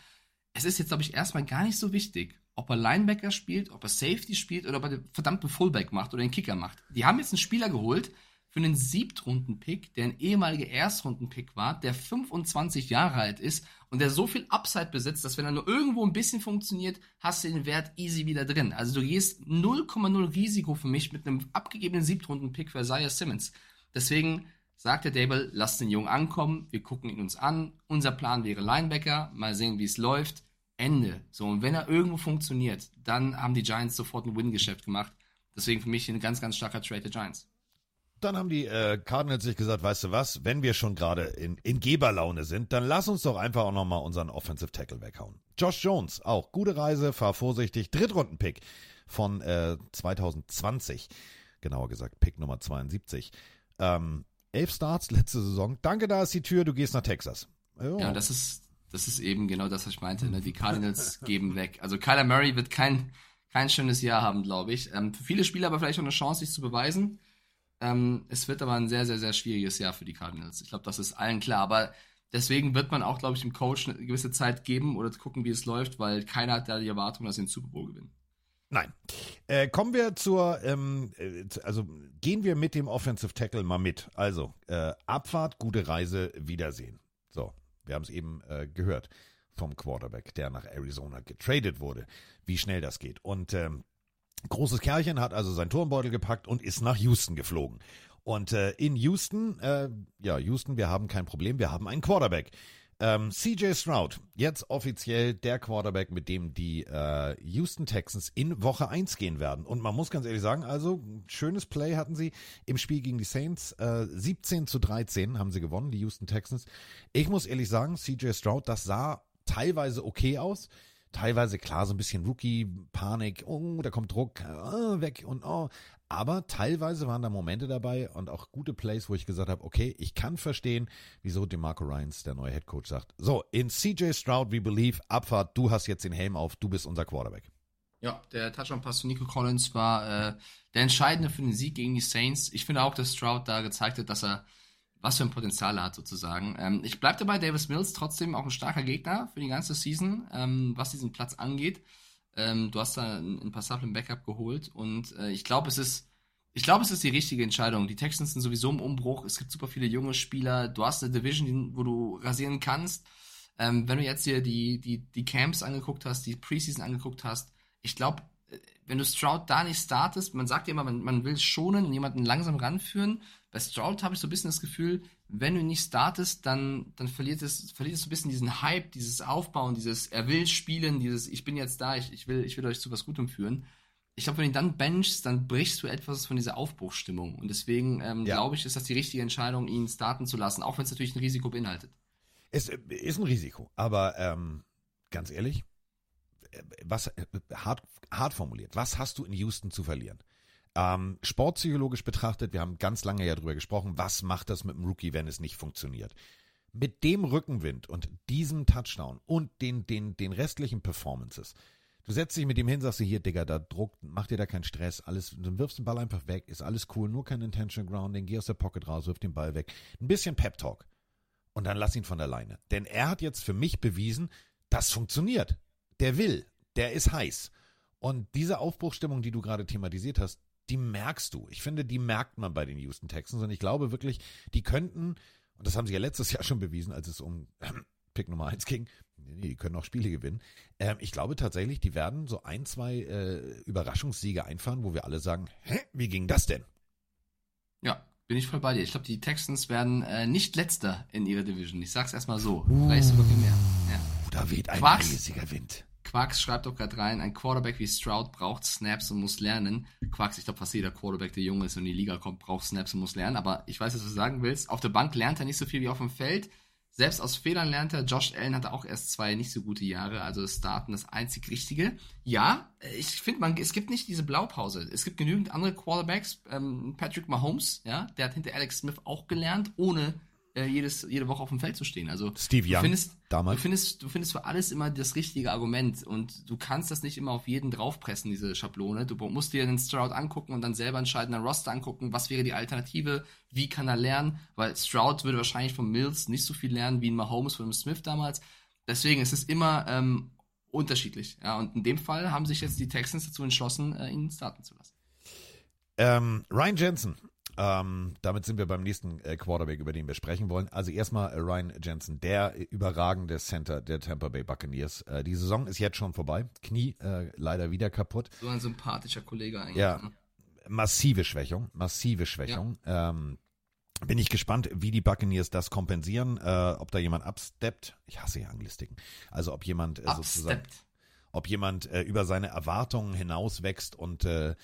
es ist jetzt, glaube ich, erstmal gar nicht so wichtig, ob er Linebacker spielt, ob er Safety spielt oder ob er den verdammten Fullback macht oder den Kicker macht. Die haben jetzt einen Spieler geholt für einen Siebtrunden-Pick, der ein ehemaliger Erstrunden-Pick war, der 25 Jahre alt ist und der so viel Upside besitzt, dass wenn er nur irgendwo ein bisschen funktioniert, hast du den Wert easy wieder drin. Also du gehst 0,0 Risiko für mich mit einem abgegebenen Siebtrunden-Pick für Isaiah Simmons. Deswegen sagt der Dable, lasst den Jungen ankommen, wir gucken ihn uns an. Unser Plan wäre Linebacker, mal sehen, wie es läuft. Ende. So, und wenn er irgendwo funktioniert, dann haben die Giants sofort ein Win-Geschäft gemacht. Deswegen für mich ein ganz, ganz starker Trade der Giants. Dann haben die äh, Cardinals sich gesagt, weißt du was, wenn wir schon gerade in, in Geberlaune sind, dann lass uns doch einfach auch nochmal unseren Offensive Tackle weghauen. Josh Jones, auch gute Reise, fahr vorsichtig, Drittrunden-Pick von äh, 2020, genauer gesagt Pick Nummer 72. Ähm, elf Starts letzte Saison, danke, da ist die Tür, du gehst nach Texas. Jo. Ja, das ist, das ist eben genau das, was ich meinte. Ne? Die Cardinals geben weg. Also Kyler Murray wird kein, kein schönes Jahr haben, glaube ich. Ähm, für viele Spieler aber vielleicht auch eine Chance, sich zu beweisen. Ähm, es wird aber ein sehr, sehr, sehr schwieriges Jahr für die Cardinals. Ich glaube, das ist allen klar. Aber deswegen wird man auch, glaube ich, dem Coach eine gewisse Zeit geben oder gucken, wie es läuft, weil keiner hat da die Erwartung, dass sie den Super Bowl gewinnen. Nein. Äh, kommen wir zur, ähm, äh, also gehen wir mit dem Offensive Tackle mal mit. Also äh, Abfahrt, gute Reise, Wiedersehen. So, wir haben es eben äh, gehört vom Quarterback, der nach Arizona getradet wurde, wie schnell das geht. Und ähm, großes Kerlchen hat also seinen Turmbeutel gepackt und ist nach Houston geflogen. Und äh, in Houston, äh, ja, Houston, wir haben kein Problem, wir haben einen Quarterback. Ähm, CJ Stroud, jetzt offiziell der Quarterback, mit dem die äh, Houston Texans in Woche 1 gehen werden. Und man muss ganz ehrlich sagen, also schönes Play hatten sie im Spiel gegen die Saints. Äh, 17 zu 13 haben sie gewonnen, die Houston Texans. Ich muss ehrlich sagen, CJ Stroud, das sah teilweise okay aus. Teilweise klar, so ein bisschen Rookie-Panik, oh, da kommt Druck, oh, weg und oh. Aber teilweise waren da Momente dabei und auch gute Plays, wo ich gesagt habe, okay, ich kann verstehen, wieso DeMarco Ryans, der neue Head Coach, sagt, so, in CJ Stroud we believe, Abfahrt, du hast jetzt den Helm auf, du bist unser Quarterback. Ja, der Touchdown-Pass von Nico Collins war äh, der entscheidende für den Sieg gegen die Saints. Ich finde auch, dass Stroud da gezeigt hat, dass er was für ein Potenzial hat sozusagen. Ähm, ich bleibe dabei, Davis Mills trotzdem auch ein starker Gegner für die ganze Season, ähm, was diesen Platz angeht. Ähm, du hast da ein, ein passablen Backup geholt und äh, ich glaube, es ist ich glaube, es ist die richtige Entscheidung. Die Texans sind sowieso im Umbruch. Es gibt super viele junge Spieler. Du hast eine Division, wo du rasieren kannst. Ähm, wenn du jetzt hier die, die, die Camps angeguckt hast, die Preseason angeguckt hast, ich glaube, wenn du Stroud da nicht startest, man sagt ja immer, man, man will schonen und jemanden langsam ranführen. Bei Stroud habe ich so ein bisschen das Gefühl, wenn du nicht startest, dann, dann verliert es, verliert es so ein bisschen diesen Hype, dieses Aufbauen, dieses er will spielen, dieses ich bin jetzt da, ich, ich, will, ich will euch zu was Gutem führen. Ich glaube, wenn du ihn dann benchst, dann brichst du etwas von dieser Aufbruchsstimmung. Und deswegen ähm, ja. glaube ich, ist das die richtige Entscheidung, ihn starten zu lassen, auch wenn es natürlich ein Risiko beinhaltet. Es äh, ist ein Risiko, aber ähm, ganz ehrlich, was äh, hart, hart formuliert, was hast du in Houston zu verlieren? Ähm, sportpsychologisch betrachtet, wir haben ganz lange ja drüber gesprochen, was macht das mit dem Rookie, wenn es nicht funktioniert? Mit dem Rückenwind und diesem Touchdown und den, den, den restlichen Performances, du setzt dich mit ihm hin, sagst du hier, Digga, da druckt, mach dir da keinen Stress, alles, du wirfst den Ball einfach weg, ist alles cool, nur kein Intentional Grounding, geh aus der Pocket raus, wirf den Ball weg. Ein bisschen Pep Talk. Und dann lass ihn von der Leine. Denn er hat jetzt für mich bewiesen, das funktioniert. Der will, der ist heiß. Und diese Aufbruchstimmung, die du gerade thematisiert hast, die merkst du. Ich finde, die merkt man bei den Houston Texans und ich glaube wirklich, die könnten, und das haben sie ja letztes Jahr schon bewiesen, als es um äh, Pick Nummer 1 ging, die können auch Spiele gewinnen. Ähm, ich glaube tatsächlich, die werden so ein, zwei äh, Überraschungssiege einfahren, wo wir alle sagen, hä, wie ging das denn? Ja, bin ich voll bei dir. Ich glaube, die Texans werden äh, nicht letzter in ihrer Division. Ich sag's erstmal so. Uh, Vielleicht sogar viel mehr. Ja. Da weht ein Quarks, riesiger Wind. Quarks schreibt doch gerade rein, ein Quarterback wie Stroud braucht Snaps und muss lernen. Quarks, ich glaube fast jeder Quarterback, der jung ist und in die Liga kommt, braucht Snaps und muss lernen. Aber ich weiß, was du sagen willst. Auf der Bank lernt er nicht so viel wie auf dem Feld. Selbst aus Fehlern lernt er. Josh Allen hatte auch erst zwei nicht so gute Jahre, also Starten das einzig Richtige. Ja, ich finde, man, es gibt nicht diese Blaupause. Es gibt genügend andere Quarterbacks. Ähm, Patrick Mahomes, ja, der hat hinter Alex Smith auch gelernt, ohne äh, jedes, jede Woche auf dem Feld zu stehen. Also Steve Young, du findest, damals. Du findest, du findest für alles immer das richtige Argument und du kannst das nicht immer auf jeden draufpressen, diese Schablone. Du musst dir den Stroud angucken und dann selber entscheiden, einen Roster angucken, was wäre die Alternative, wie kann er lernen, weil Stroud würde wahrscheinlich von Mills nicht so viel lernen wie ein Mahomes von Smith damals. Deswegen ist es immer ähm, unterschiedlich. Ja, und in dem Fall haben sich jetzt die Texans dazu entschlossen, äh, ihn starten zu lassen. Ähm, Ryan Jensen ähm, damit sind wir beim nächsten äh, Quarterback, über den wir sprechen wollen. Also erstmal äh, Ryan Jensen, der überragende Center der Tampa Bay Buccaneers. Äh, die Saison ist jetzt schon vorbei. Knie äh, leider wieder kaputt. So ein sympathischer Kollege eigentlich. Ja, ne? massive Schwächung, massive Schwächung. Ja. Ähm, bin ich gespannt, wie die Buccaneers das kompensieren, äh, ob da jemand absteppt. Ich hasse ja Anglistiken. Also ob jemand äh, sozusagen, ob jemand äh, über seine Erwartungen hinaus wächst und äh,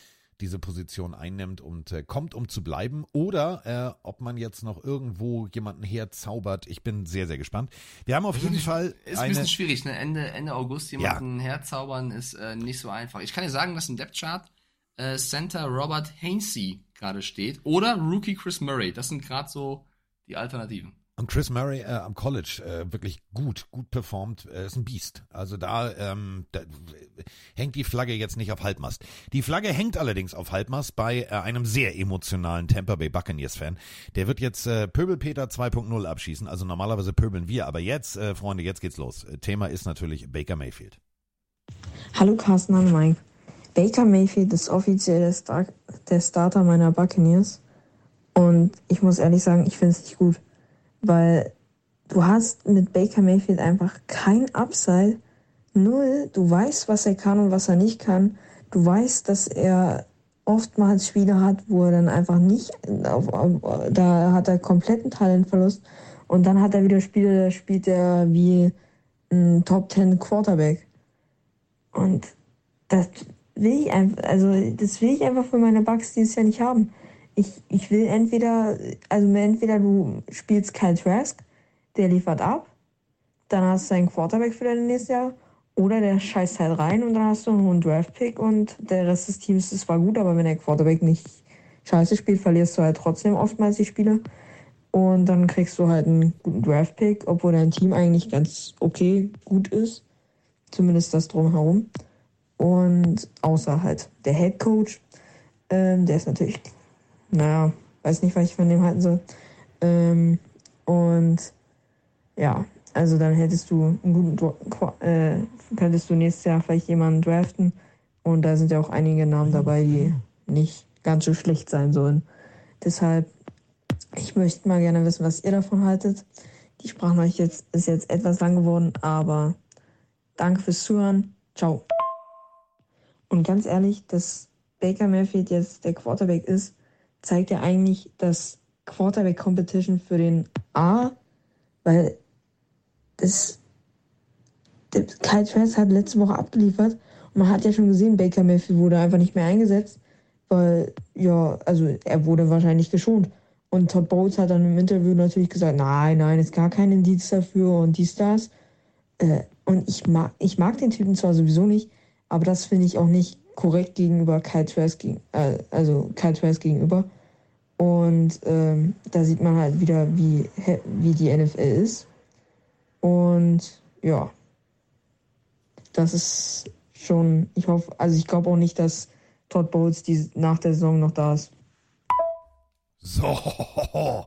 diese Position einnimmt und äh, kommt, um zu bleiben, oder äh, ob man jetzt noch irgendwo jemanden herzaubert. Ich bin sehr, sehr gespannt. Wir haben auf jeden Fall. Ist ein bisschen schwierig, ne? Ende, Ende August jemanden ja. herzaubern ist äh, nicht so einfach. Ich kann dir sagen, dass im Depth Chart äh, Center Robert Hainsey gerade steht oder Rookie Chris Murray. Das sind gerade so die Alternativen. Und Chris Murray äh, am College äh, wirklich gut, gut performt, äh, ist ein Biest. Also da, ähm, da hängt die Flagge jetzt nicht auf Halbmast. Die Flagge hängt allerdings auf Halbmast bei äh, einem sehr emotionalen Tampa Bay Buccaneers Fan. Der wird jetzt äh, Pöbelpeter 2.0 abschießen. Also normalerweise pöbeln wir, aber jetzt, äh, Freunde, jetzt geht's los. Thema ist natürlich Baker Mayfield. Hallo Carsten und Mike. Baker Mayfield ist offiziell der, Star der Starter meiner Buccaneers. Und ich muss ehrlich sagen, ich finde es nicht gut. Weil du hast mit Baker Mayfield einfach kein Upside. Null. Du weißt, was er kann und was er nicht kann. Du weißt, dass er oftmals Spiele hat, wo er dann einfach nicht, da hat er kompletten Talentverlust. Und dann hat er wieder Spiele, da spielt er wie ein Top 10 Quarterback. Und das will ich einfach, also das will ich einfach für meine Bugs dieses Jahr nicht haben. Ich, ich will entweder, also entweder du spielst Kyle Trask, der liefert ab, dann hast du einen Quarterback für dein nächstes Jahr, oder der scheißt halt rein und dann hast du einen hohen Draft-Pick und der Rest des Teams ist zwar gut, aber wenn der Quarterback nicht scheiße spielt, verlierst du halt trotzdem oftmals die Spiele. Und dann kriegst du halt einen guten Draft-Pick, obwohl dein Team eigentlich ganz okay, gut ist. Zumindest das drumherum. Und außer halt der Head Coach, ähm, der ist natürlich, naja, weiß nicht, was ich von dem halten soll. Ähm, und ja, also dann hättest du einen guten, äh, könntest du nächstes Jahr vielleicht jemanden draften. Und da sind ja auch einige Namen dabei, die nicht ganz so schlecht sein sollen. Deshalb, ich möchte mal gerne wissen, was ihr davon haltet. Die Sprachnachricht jetzt, ist jetzt etwas lang geworden, aber danke fürs Zuhören. Ciao. Und ganz ehrlich, dass Baker Mayfield jetzt der Quarterback ist, zeigt ja eigentlich das Quarterback Competition für den A, weil das, Kyle Trask hat letzte Woche abgeliefert und man hat ja schon gesehen, Baker Mayfield wurde einfach nicht mehr eingesetzt, weil, ja, also er wurde wahrscheinlich geschont. Und Todd Bowles hat dann im Interview natürlich gesagt, nein, nein, ist gar kein Indiz dafür und dies, das. Äh, und ich mag, ich mag den Typen zwar sowieso nicht, aber das finde ich auch nicht korrekt gegenüber Kyle Trask, äh, also Kyle Trask gegenüber. Und ähm, da sieht man halt wieder, wie, wie die NFL ist. Und ja, das ist schon, ich hoffe, also ich glaube auch nicht, dass Todd Bowles die, nach der Saison noch da ist. So,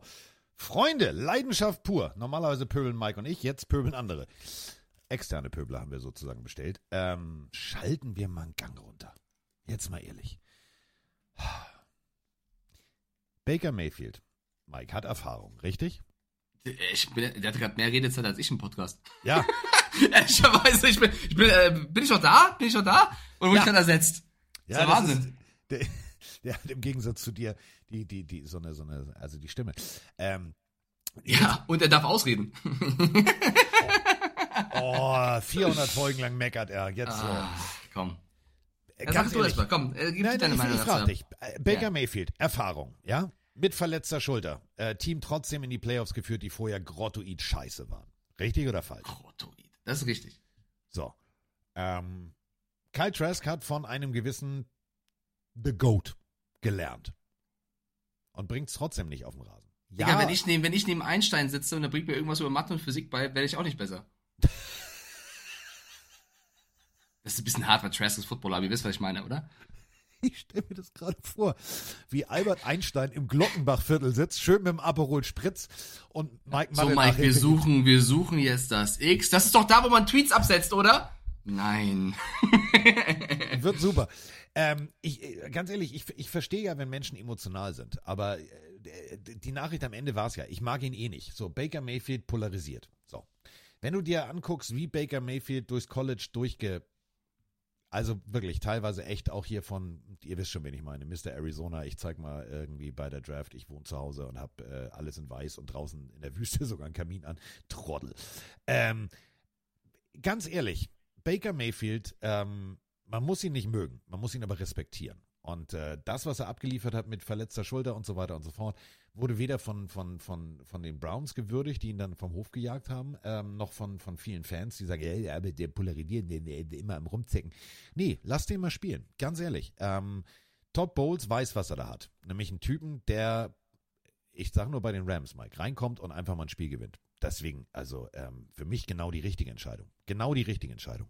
Freunde, Leidenschaft pur. Normalerweise pöbeln Mike und ich, jetzt pöbeln andere. Externe Pöbler haben wir sozusagen bestellt. Ähm, schalten wir mal einen Gang runter. Jetzt mal ehrlich. Baker Mayfield. Mike hat Erfahrung, richtig? Ich bin, der hat gerade mehr Redezeit als ich im Podcast. Ja. Ehrlicherweise, ich bin, ich bin, äh, bin ich noch da? Bin ich noch da? Oder wurde Ja. ich dann ersetzt? Ja, das ist das Wahnsinn. ist- der, der hat im Gegensatz zu dir die, die, die, so eine, so eine, also die Stimme. Ähm, ja, und er darf ausreden. oh, 400 Folgen lang meckert er. Jetzt, Ah, komm. äh, Ja, sag du erst mal, komm, äh, gib Nein, deine ich, Meinung ich dazu. frag dich. Äh, Baker Ja. Mayfield, Erfahrung, ja? Mit verletzter Schulter. Äh, Team trotzdem in die Playoffs geführt, die vorher grottoid scheiße waren. Richtig oder falsch? Grottoid. Das ist richtig. So. Ähm, Kyle Trask hat von einem gewissen The Goat gelernt. Und bringt's trotzdem nicht auf den Rasen. Ja, Digga, wenn ich, neben, wenn ich neben Einstein sitze und er bringt mir irgendwas über Mathe und Physik bei, werde ich auch nicht besser. Das ist ein bisschen hart, weil Trask ist Footballer, aber ihr wisst, was ich meine, oder? Ich stelle mir das gerade vor, wie Albert Einstein im Glockenbachviertel sitzt, schön mit dem Aperol Spritz und Mike So, Mike, wir suchen, wir suchen jetzt das X. Das ist doch da, wo man Tweets absetzt, oder? Nein. Wird super. Ähm, ich, äh, ganz ehrlich, ich, ich verstehe ja, wenn Menschen emotional sind, aber äh, die Nachricht am Ende war es ja, ich mag ihn eh nicht. So, Baker Mayfield polarisiert. Wenn du dir anguckst, wie Baker Mayfield durchs College durchge... Also wirklich, teilweise echt auch hier von, ihr wisst schon, wen ich meine, Mr. Arizona, ich zeig mal irgendwie bei der Draft, ich wohne zu Hause und hab äh, alles in weiß und draußen in der Wüste sogar einen Kamin an. Trottel. Ähm, ganz ehrlich, Baker Mayfield, ähm, man muss ihn nicht mögen, man muss ihn aber respektieren. Und äh, das, was er abgeliefert hat mit verletzter Schulter und so weiter und so fort, wurde weder von, von, von, von den Browns gewürdigt, die ihn dann vom Hof gejagt haben, ähm, noch von, von vielen Fans, die sagen, ja, aber der polarisiert, der, der, der immer am Rumzecken. Nee, lass den mal spielen, ganz ehrlich. Ähm, Todd Bowles weiß, was er da hat. Nämlich einen Typen, der, ich sage nur bei den Rams, Mike, reinkommt und einfach mal ein Spiel gewinnt. Deswegen, also ähm, für mich genau die richtige Entscheidung. Genau die richtige Entscheidung.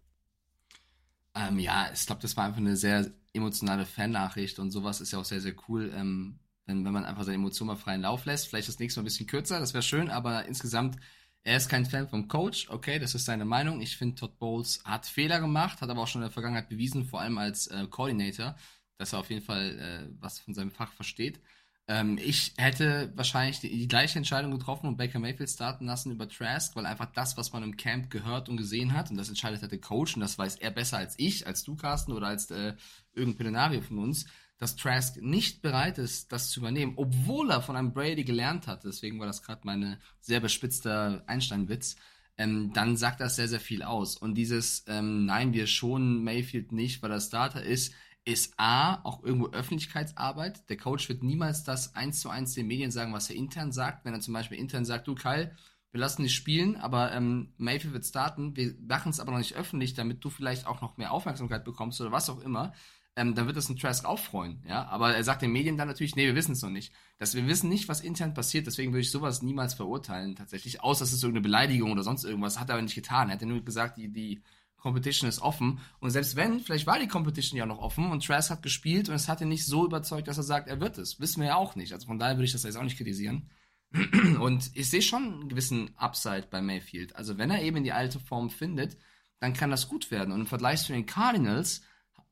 Ähm, ja, ich glaube, das war einfach eine sehr emotionale Fan-Nachricht und sowas ist ja auch sehr, sehr cool, ähm, wenn, wenn man einfach seine Emotionen mal freien Lauf lässt. Vielleicht das nächste Mal ein bisschen kürzer, das wäre schön, aber insgesamt Er ist kein Fan vom Coach, okay, das ist seine Meinung. Ich finde, Todd Bowles hat Fehler gemacht, hat aber auch schon in der Vergangenheit bewiesen, vor allem als äh, Coordinator, dass er auf jeden Fall äh, was von seinem Fach versteht. Ähm, ich hätte wahrscheinlich die, die, gleiche Entscheidung getroffen und Baker Mayfield starten lassen über Trask, weil einfach das, was man im Camp gehört und gesehen hat, und das entscheidet halt der Coach, und das weiß er besser als ich, als du, Carsten, oder als äh, irgendein Pelenario von uns, dass Trask nicht bereit ist, das zu übernehmen, obwohl er von einem Brady gelernt hat. Deswegen war das gerade meine sehr bespitzter Einstein-Witz. Ähm, dann sagt das sehr, sehr viel aus. Und dieses, ähm, nein, wir schonen Mayfield nicht, weil er Starter ist, ist A, auch irgendwo Öffentlichkeitsarbeit. Der Coach wird niemals das eins zu eins den Medien sagen, was er intern sagt. Wenn er zum Beispiel intern sagt, du Kyle, wir lassen dich spielen, aber ähm, Mayfield wird starten, wir machen es aber noch nicht öffentlich, damit du vielleicht auch noch mehr Aufmerksamkeit bekommst oder was auch immer ähm, dann wird das ein Trask auch freuen, ja. Aber er sagt den Medien dann natürlich, nee, wir wissen es noch nicht. Dass wir wissen nicht, was intern passiert, deswegen würde ich sowas niemals verurteilen, tatsächlich. Außer es ist irgendeine Beleidigung oder sonst irgendwas. Hat er aber nicht getan. Er hat ja nur gesagt, die, die Competition ist offen. Und selbst wenn, vielleicht war die Competition ja noch offen und Trask hat gespielt und es hat ihn nicht so überzeugt, dass er sagt, er wird es. Wissen wir ja auch nicht. Also von daher würde ich das jetzt auch nicht kritisieren. Und ich sehe schon einen gewissen Upside bei Mayfield. Also wenn er eben die alte Form findet, dann kann das gut werden. Und im Vergleich zu den Cardinals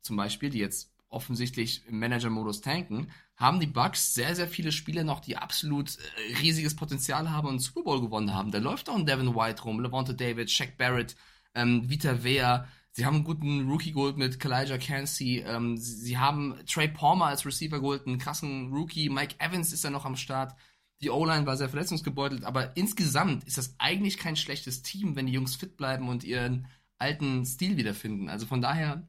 zum Beispiel, die jetzt offensichtlich im Manager-Modus tanken, haben die Bucks sehr, sehr viele Spieler noch, die absolut äh, riesiges Potenzial haben und einen Super Bowl gewonnen haben. Da läuft auch ein Devin White rum, Levante David, Shaq Barrett, ähm, Vita Vea. Sie haben einen guten Rookie geholt mit Kalijah Cansey. Ähm, sie, sie, haben Trey Palmer als Receiver geholt, einen krassen Rookie. Mike Evans ist ja noch am Start. Die O-Line war sehr verletzungsgebeutelt, aber insgesamt ist das eigentlich kein schlechtes Team, wenn die Jungs fit bleiben und ihren alten Stil wiederfinden. Also von daher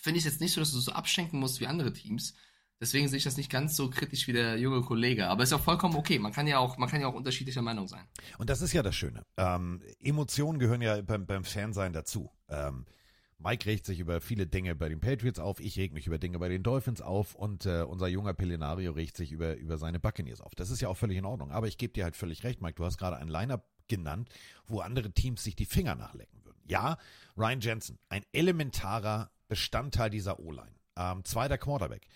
finde ich jetzt nicht so, dass du so abschenken musst wie andere Teams. Deswegen sehe ich das nicht ganz so kritisch wie der junge Kollege. Aber ist auch vollkommen okay. Man kann ja auch, man kann ja auch unterschiedlicher Meinung sein. Und das ist ja das Schöne. Ähm, Emotionen gehören ja beim, beim Fansein dazu. Ähm, Mike regt sich über viele Dinge bei den Patriots auf, ich reg mich über Dinge bei den Dolphins auf und äh, unser junger Pelenario regt sich über, über seine Buccaneers auf. Das ist ja auch völlig in Ordnung. Aber ich gebe dir halt völlig recht, Mike. Du hast gerade ein Lineup genannt, wo andere Teams sich die Finger nachlecken würden. Ja, Ryan Jensen, ein elementarer Bestandteil dieser O-Line. Ähm, zweiter Quarterback.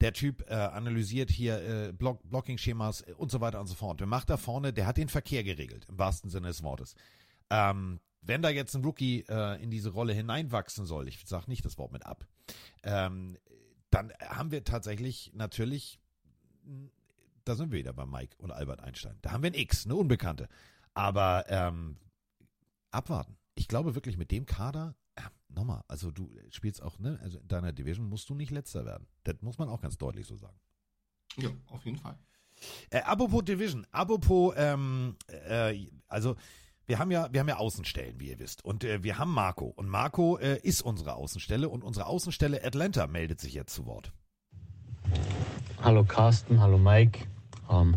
Der Typ äh, analysiert hier äh, Block Blocking-Schemas äh, und so weiter und so fort. Der macht da vorne, der hat den Verkehr geregelt, im wahrsten Sinne des Wortes. Ähm, wenn da jetzt ein Rookie äh, in diese Rolle hineinwachsen soll, ich sage nicht das Wort mit ab, ähm, dann haben wir tatsächlich natürlich, da sind wir wieder bei Mike und Albert Einstein. Da haben wir ein X, eine Unbekannte. Aber ähm, abwarten. Ich glaube wirklich, mit dem Kader nochmal, also du spielst auch, ne, also in deiner Division musst du nicht letzter werden. Das muss man auch ganz deutlich so sagen. Ja, auf jeden Fall. Äh, apropos Division, apropos, ähm, äh, also wir haben ja, wir haben ja Außenstellen, wie ihr wisst. Und äh, wir haben Marco. Und Marco äh, ist unsere Außenstelle und unsere Außenstelle Atlanta meldet sich jetzt zu Wort. Hallo Carsten, hallo Mike. Ähm,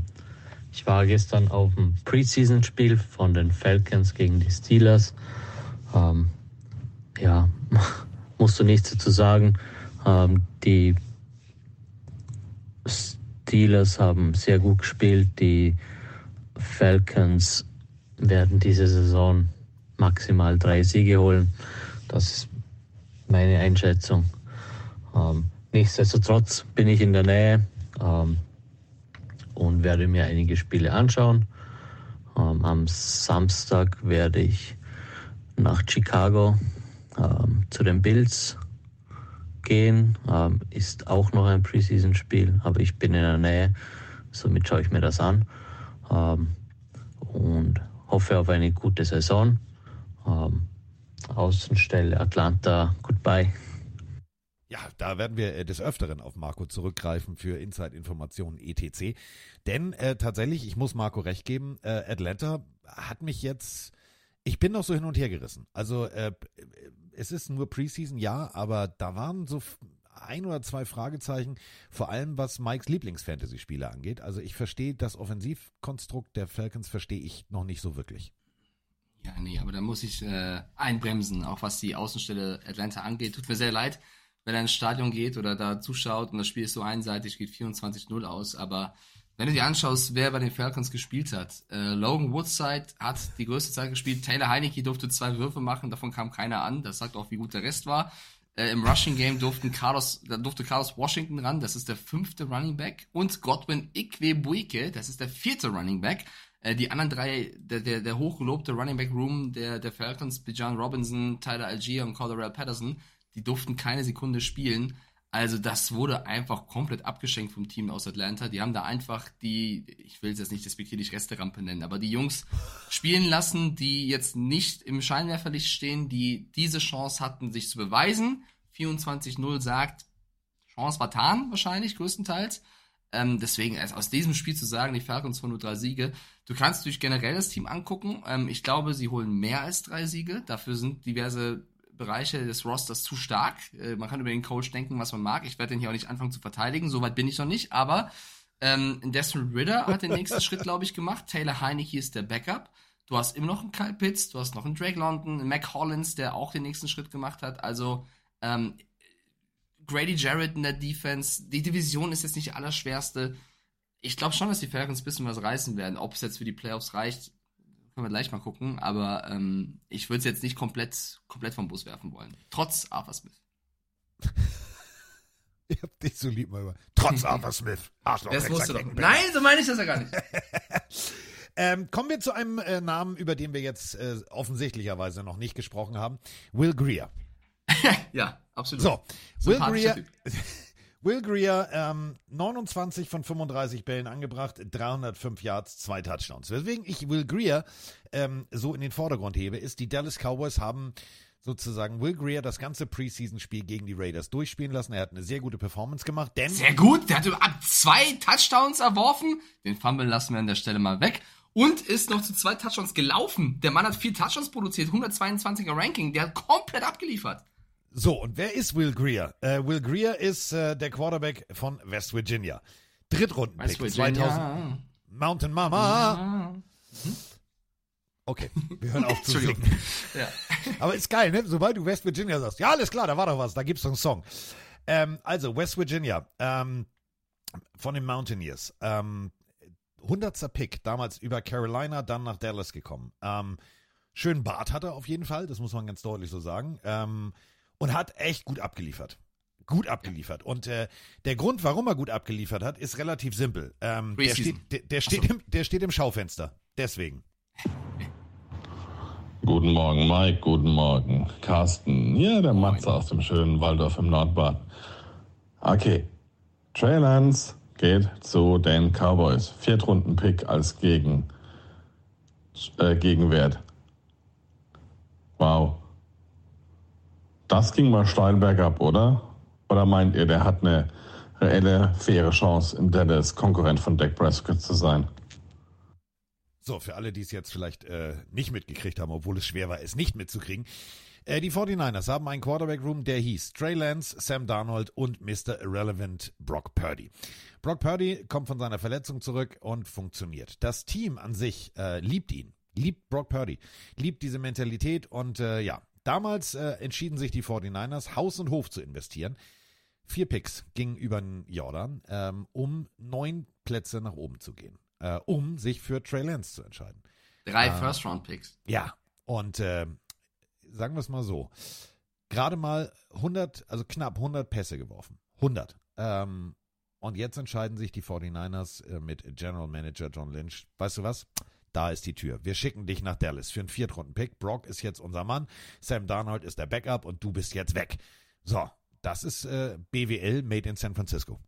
ich war gestern auf dem Preseason-Spiel von den Falcons gegen die Steelers. Ähm, ja, musst du nichts dazu sagen. Ähm, die Steelers haben sehr gut gespielt. Die Falcons werden diese Saison maximal drei Siege holen. Das ist meine Einschätzung. Ähm, nichtsdestotrotz bin ich in der Nähe ähm, und werde mir einige Spiele anschauen. Ähm, am Samstag werde ich nach Chicago ähm, zu den Bills gehen. Ähm, ist auch noch ein Preseason-Spiel, aber ich bin in der Nähe, somit schaue ich mir das an ähm, und hoffe auf eine gute Saison. Ähm, Außenstelle Atlanta, goodbye. Ja, da werden wir äh, des Öfteren auf Marco zurückgreifen für Inside-Informationen etc. Denn äh, tatsächlich, ich muss Marco recht geben, äh, Atlanta hat mich jetzt, ich bin noch so hin und her gerissen. Also äh, es ist nur Preseason, ja, aber da waren so ein oder zwei Fragezeichen, vor allem was Mikes Lieblings-Fantasy-Spieler angeht. Also ich verstehe das Offensivkonstrukt der Falcons, verstehe ich noch nicht so wirklich. Ja, nee, aber da muss ich äh, einbremsen, auch was die Außenstelle Atlanta angeht. Tut mir sehr leid, wenn er ins Stadion geht oder da zuschaut und das Spiel ist so einseitig, geht 24-0 aus, aber wenn du dir anschaust, wer bei den Falcons gespielt hat, äh, Logan Woodside hat die größte Zeit gespielt, Taylor Heineke durfte zwei Würfe machen, davon kam keiner an, das sagt auch, wie gut der Rest war. Äh, Im Rushing Game durften Carlos, da durfte Carlos Washington ran, das ist der fünfte Running Back, und Godwin Ikwebuike, das ist der vierte Running Back. Äh, die anderen drei, der, der, der hochgelobte Running Back Room der, der Falcons, Bijan Robinson, Tyler Algier und Cordell Patterson, die durften keine Sekunde spielen. Also das wurde einfach komplett abgeschenkt vom Team aus Atlanta. Die haben da einfach die, ich will es jetzt nicht despektierlich Resterampe nennen, aber die Jungs spielen lassen, die jetzt nicht im Scheinwerferlicht stehen, die diese Chance hatten, sich zu beweisen. 24-0 sagt, Chance vertan wahrscheinlich größtenteils. Ähm, deswegen, also aus diesem Spiel zu sagen, die Falcons von nur drei Siege, du kannst durch generell das Team angucken. Ähm, ich glaube, sie holen mehr als drei Siege. Dafür sind diverse Bereiche des Rosters zu stark. Äh, man kann über den Coach denken, was man mag. Ich werde den hier auch nicht anfangen zu verteidigen. Soweit bin ich noch nicht. Aber ähm, Desmond Ritter hat den nächsten Schritt, glaube ich, gemacht. Taylor Heineke ist der Backup. Du hast immer noch einen Kyle Pitts, du hast noch einen Drake London, einen Mac Hollins, der auch den nächsten Schritt gemacht hat. Also ähm, Grady Jarrett in der Defense. Die Division ist jetzt nicht die allerschwerste. Ich glaube schon, dass die Falcons ein bisschen was reißen werden. Ob es jetzt für die Playoffs reicht, können wir gleich mal gucken. Aber ähm, ich würde es jetzt nicht komplett, komplett vom Bus werfen wollen. Trotz Arthur Smith. ich hab dich so lieb mal über. Trotz Arthur Smith. Arschloch. Das musst du doch. Nein, so meine ich das ja gar nicht. ähm, kommen wir zu einem äh, Namen, über den wir jetzt äh, offensichtlicherweise noch nicht gesprochen haben. Will Greer. ja, absolut. So, Will Greer, Will Greer, ähm, 29 von 35 Bällen angebracht, 305 Yards, zwei Touchdowns. Weswegen ich Will Greer ähm, so in den Vordergrund hebe, ist, die Dallas Cowboys haben sozusagen Will Greer das ganze Preseason-Spiel gegen die Raiders durchspielen lassen. Er hat eine sehr gute Performance gemacht, denn. Sehr gut, der hat ab zwei Touchdowns erworfen. Den Fumble lassen wir an der Stelle mal weg. Und ist noch zu zwei Touchdowns gelaufen. Der Mann hat vier Touchdowns produziert, 122er Ranking. Der hat komplett abgeliefert. So, und wer ist Will Greer? Äh, Will Greer ist äh, der Quarterback von West Virginia. Drittrunden-Pick 2000. Mountain Mama. Mhm. Okay, wir hören auf zu singen. ja. Aber ist geil, ne? Sobald du West Virginia sagst, ja, alles klar, da war doch was, da gibt's doch einen Song. Ähm, also, West Virginia, ähm, von den Mountaineers. Ähm, 100. Pick, damals über Carolina, dann nach Dallas gekommen. Ähm, schönen Bart hat er auf jeden Fall, das muss man ganz deutlich so sagen. Ähm, und hat echt gut abgeliefert. Gut abgeliefert. Und äh, der Grund, warum er gut abgeliefert hat, ist relativ simpel. Ähm, der, steht, der, der, steht im, der steht im Schaufenster. Deswegen. Guten Morgen, Mike. Guten Morgen, Carsten. Ja, der Matze aus dem schönen Waldorf im Nordbad. Okay. Trey Lance geht zu den Cowboys. Viertrunden-Pick als Gegen, äh, Gegenwert. Wow. Das ging mal steil bergab, oder? Oder meint ihr, der hat eine reelle, faire Chance, in Dallas Konkurrent von Dak Prescott zu sein? So, für alle, die es jetzt vielleicht äh, nicht mitgekriegt haben, obwohl es schwer war, es nicht mitzukriegen. Äh, die 49ers haben einen Quarterback-Room, der hieß Trey Lance, Sam Darnold und Mr. Irrelevant Brock Purdy. Brock Purdy kommt von seiner Verletzung zurück und funktioniert. Das Team an sich äh, liebt ihn, liebt Brock Purdy, liebt diese Mentalität und äh, ja, Damals äh, entschieden sich die 49ers, Haus und Hof zu investieren. Vier Picks gingen über den Jordan, ähm, um neun Plätze nach oben zu gehen, äh, um sich für Trey Lance zu entscheiden. Drei äh, First-Round-Picks. Ja, und äh, sagen wir es mal so, gerade mal 100, also knapp 100 Pässe geworfen. 100. Ähm, und jetzt entscheiden sich die 49ers äh, mit General Manager John Lynch. Weißt du was? Da ist die Tür. Wir schicken dich nach Dallas für einen Viertrunden-Pick. Brock ist jetzt unser Mann. Sam Darnold ist der Backup und du bist jetzt weg. So, das ist äh, BWL made in San Francisco.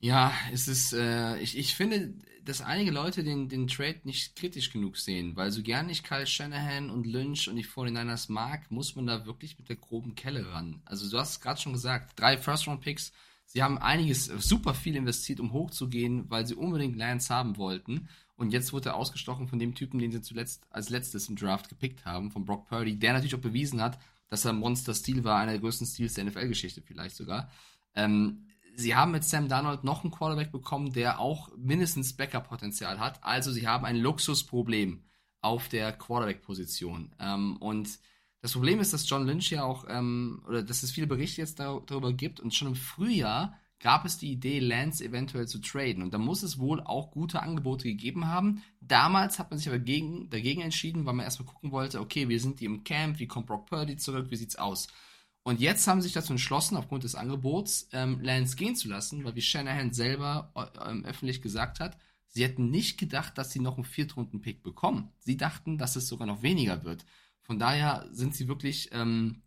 Ja, es ist, äh, ich, ich finde, dass einige Leute den, den Trade nicht kritisch genug sehen, weil so gern ich Kyle Shanahan und Lynch und die 49ers mag, muss man da wirklich mit der groben Kelle ran. Also du hast es gerade schon gesagt, drei First-Round-Picks, sie haben einiges, super viel investiert, um hochzugehen, weil sie unbedingt Lance haben wollten. Und jetzt wurde er ausgestochen von dem Typen, den sie zuletzt als letztes im Draft gepickt haben, von Brock Purdy, der natürlich auch bewiesen hat, dass er Monster-Stil war, einer der größten Stils der NFL-Geschichte vielleicht sogar. Ähm, sie haben mit Sam Darnold noch einen Quarterback bekommen, der auch mindestens Backup-Potenzial hat. Also sie haben ein Luxusproblem auf der Quarterback-Position. Ähm, und das Problem ist, dass John Lynch ja auch, ähm, oder dass es viele Berichte jetzt darüber gibt und schon im Frühjahr gab es die Idee, Lance eventuell zu traden. Und da muss es wohl auch gute Angebote gegeben haben. Damals hat man sich aber gegen, dagegen entschieden, weil man erstmal gucken wollte, okay, wir sind die im Camp, wie kommt Brock Purdy zurück, wie sieht's aus? Und jetzt haben sie sich dazu entschlossen, aufgrund des Angebots, ähm, Lance gehen zu lassen, weil wie Shanahan selber äh, öffentlich gesagt hat, Sie hätten nicht gedacht, dass sie noch einen Viertrunden-Pick bekommen. Sie dachten, dass es sogar noch weniger wird. Von daher sind sie wirklich, ähm,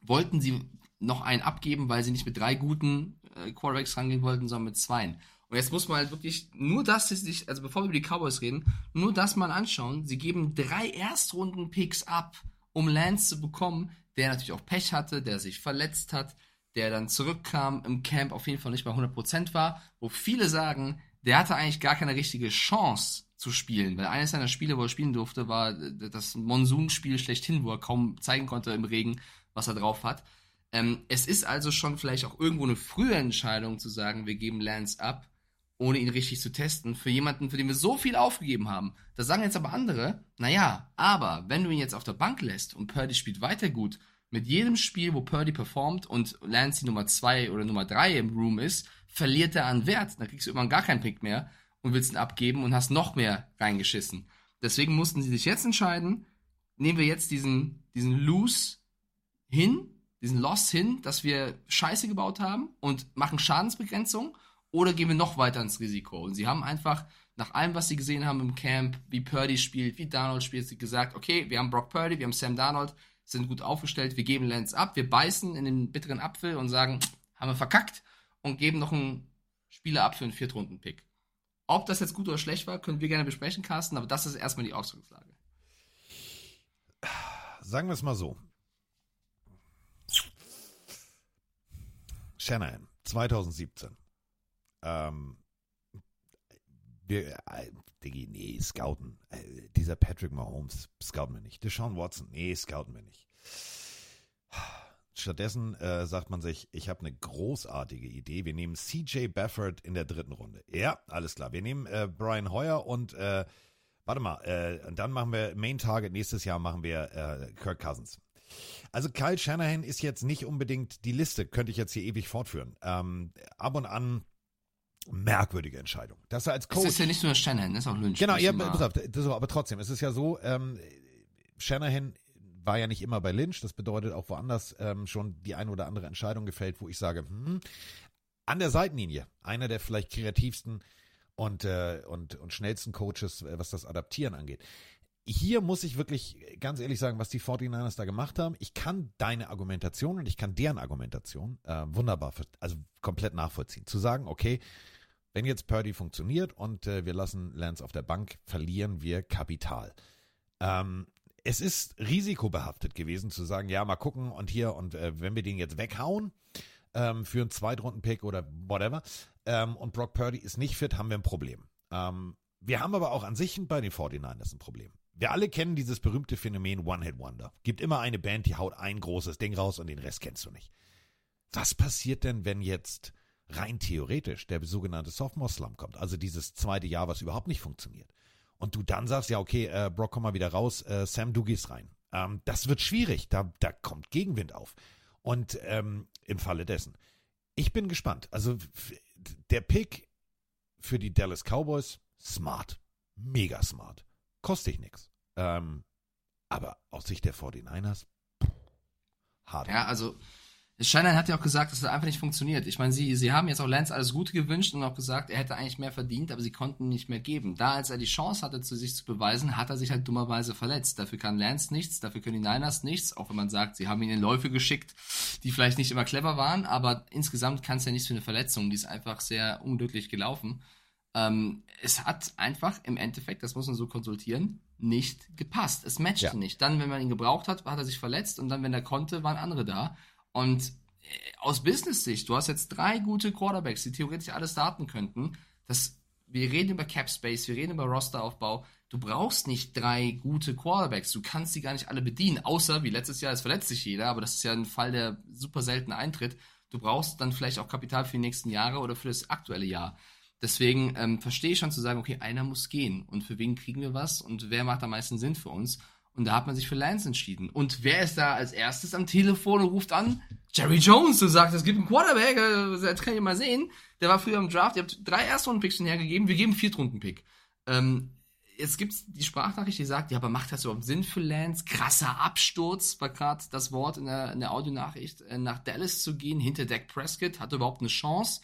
wollten sie noch einen abgeben, weil sie nicht mit drei guten äh, Quarterbacks rangehen wollten, sondern mit zweien. Und jetzt muss man halt wirklich nur das sich, also bevor wir über die Cowboys reden, nur das mal anschauen. Sie geben drei Erstrunden-Picks ab, um Lance zu bekommen, der natürlich auch Pech hatte, der sich verletzt hat, der dann zurückkam, im Camp auf jeden Fall nicht bei 100% war, wo viele sagen, der hatte eigentlich gar keine richtige Chance zu spielen, weil eines seiner Spiele, wo er spielen durfte, war das Monsunspiel schlechthin, wo er kaum zeigen konnte im Regen, was er drauf hat. Ähm, es ist also schon vielleicht auch irgendwo eine frühe Entscheidung zu sagen, wir geben Lance ab, ohne ihn richtig zu testen, für jemanden, für den wir so viel aufgegeben haben. Da sagen jetzt aber andere, naja, aber wenn du ihn jetzt auf der Bank lässt und Purdy spielt weiter gut, mit jedem Spiel, wo Purdy performt und Lance die Nummer 2 oder Nummer 3 im Room ist, verliert er an Wert. Dann kriegst du irgendwann gar keinen Pick mehr und willst ihn abgeben und hast noch mehr reingeschissen. Deswegen mussten sie sich jetzt entscheiden, nehmen wir jetzt diesen, diesen Lose hin, diesen Loss hin, dass wir Scheiße gebaut haben und machen Schadensbegrenzung oder gehen wir noch weiter ins Risiko? Und sie haben einfach nach allem, was sie gesehen haben im Camp, wie Purdy spielt, wie Darnold spielt, sie gesagt, okay, wir haben Brock Purdy, wir haben Sam Darnold, sind gut aufgestellt, wir geben Lance ab, wir beißen in den bitteren Apfel und sagen, haben wir verkackt und geben noch einen Spieler ab für einen Viertrunden-Pick. Ob das jetzt gut oder schlecht war, können wir gerne besprechen, Carsten, aber das ist erstmal die Ausgangslage. Sagen wir es mal so. Shanahan, 2017. Ähm, wir, äh, Diggi, nee, scouten. Äh, dieser Patrick Mahomes scouten wir nicht. Deshaun Watson, nee, scouten wir nicht. Stattdessen äh, sagt man sich, ich habe eine großartige Idee. Wir nehmen CJ Bafford in der dritten Runde. Ja, alles klar. Wir nehmen äh, Brian Hoyer und äh, warte mal, äh, dann machen wir Main Target. Nächstes Jahr machen wir äh, Kirk Cousins. Also Kyle Shanahan ist jetzt nicht unbedingt die Liste, könnte ich jetzt hier ewig fortführen. Ähm, ab und an merkwürdige Entscheidung. Dass er als Coach. Es ist ja nicht nur Shanahan, das ist auch Lynch. Genau, ja, auf, das, aber trotzdem, es ist ja so, ähm, Shanahan war ja nicht immer bei Lynch, das bedeutet auch woanders ähm, schon die eine oder andere Entscheidung gefällt, wo ich sage, hm, an der Seitenlinie, einer der vielleicht kreativsten und, äh, und, und schnellsten Coaches, äh, was das Adaptieren angeht. Hier muss ich wirklich ganz ehrlich sagen, was die 49ers da gemacht haben. Ich kann deine Argumentation und ich kann deren Argumentation äh, wunderbar, also komplett nachvollziehen. Zu sagen, okay, wenn jetzt Purdy funktioniert und äh, wir lassen Lance auf der Bank, verlieren wir Kapital. Ähm, es ist risikobehaftet gewesen zu sagen, ja, mal gucken und hier und äh, wenn wir den jetzt weghauen ähm, für einen Zweitrunden-Pick oder whatever ähm, und Brock Purdy ist nicht fit, haben wir ein Problem. Ähm, wir haben aber auch an sich bei den 49ers ein Problem. Wir alle kennen dieses berühmte Phänomen One-Hit-Wonder. Gibt immer eine Band, die haut ein großes Ding raus und den Rest kennst du nicht. Was passiert denn, wenn jetzt rein theoretisch der sogenannte Sophomore-Slump kommt? Also dieses zweite Jahr, was überhaupt nicht funktioniert und du dann sagst, ja, okay, äh, Brock, komm mal wieder raus, äh, Sam, du gehst rein. Ähm, das wird schwierig, da, da kommt Gegenwind auf. Und ähm, im Falle dessen. Ich bin gespannt. Also der Pick für die Dallas Cowboys, smart. Mega smart. Kostet nichts. Ähm, aber aus Sicht der 49ers, hart. Ja, also Shanahan hat ja auch gesagt, dass das einfach nicht funktioniert. Ich meine, sie, sie haben jetzt auch Lance alles Gute gewünscht und auch gesagt, er hätte eigentlich mehr verdient, aber sie konnten nicht mehr geben. Da, als er die Chance hatte, zu sich zu beweisen, hat er sich halt dummerweise verletzt. Dafür kann Lance nichts, dafür können die Niners nichts, auch wenn man sagt, sie haben ihn in Läufe geschickt, die vielleicht nicht immer clever waren, aber insgesamt kann es ja nichts für eine Verletzung. Die ist einfach sehr unglücklich gelaufen. Ähm, es hat einfach im Endeffekt, das muss man so konsultieren, nicht gepasst. Es matchte ja. nicht. Dann, wenn man ihn gebraucht hat, hat er sich verletzt und dann, wenn er konnte, waren andere da. Und äh, aus Business-Sicht, du hast jetzt drei gute Quarterbacks, die theoretisch alles starten könnten. Das, wir reden über Cap Space, wir reden über Rosteraufbau. Du brauchst nicht drei gute Quarterbacks. Du kannst sie gar nicht alle bedienen, außer wie letztes Jahr, es verletzt sich jeder, aber das ist ja ein Fall, der super selten eintritt. Du brauchst dann vielleicht auch Kapital für die nächsten Jahre oder für das aktuelle Jahr. Deswegen ähm, verstehe ich schon zu sagen, okay, einer muss gehen. Und für wen kriegen wir was? Und wer macht am meisten Sinn für uns? Und da hat man sich für Lance entschieden. Und wer ist da als erstes am Telefon und ruft an? Jerry Jones und sagt, es gibt einen Quarterback, äh, das kann ich mal sehen. Der war früher im Draft, ihr habt drei Erstrunden-Picks schon hergegeben, wir geben Viertrunden-Pick. Ähm, jetzt gibt's die Sprachnachricht, die sagt, ja, aber macht das überhaupt Sinn für Lance? Krasser Absturz, war gerade das Wort in der, in der Audionachricht, äh, nach Dallas zu gehen, hinter Dak Prescott, hat er überhaupt eine Chance?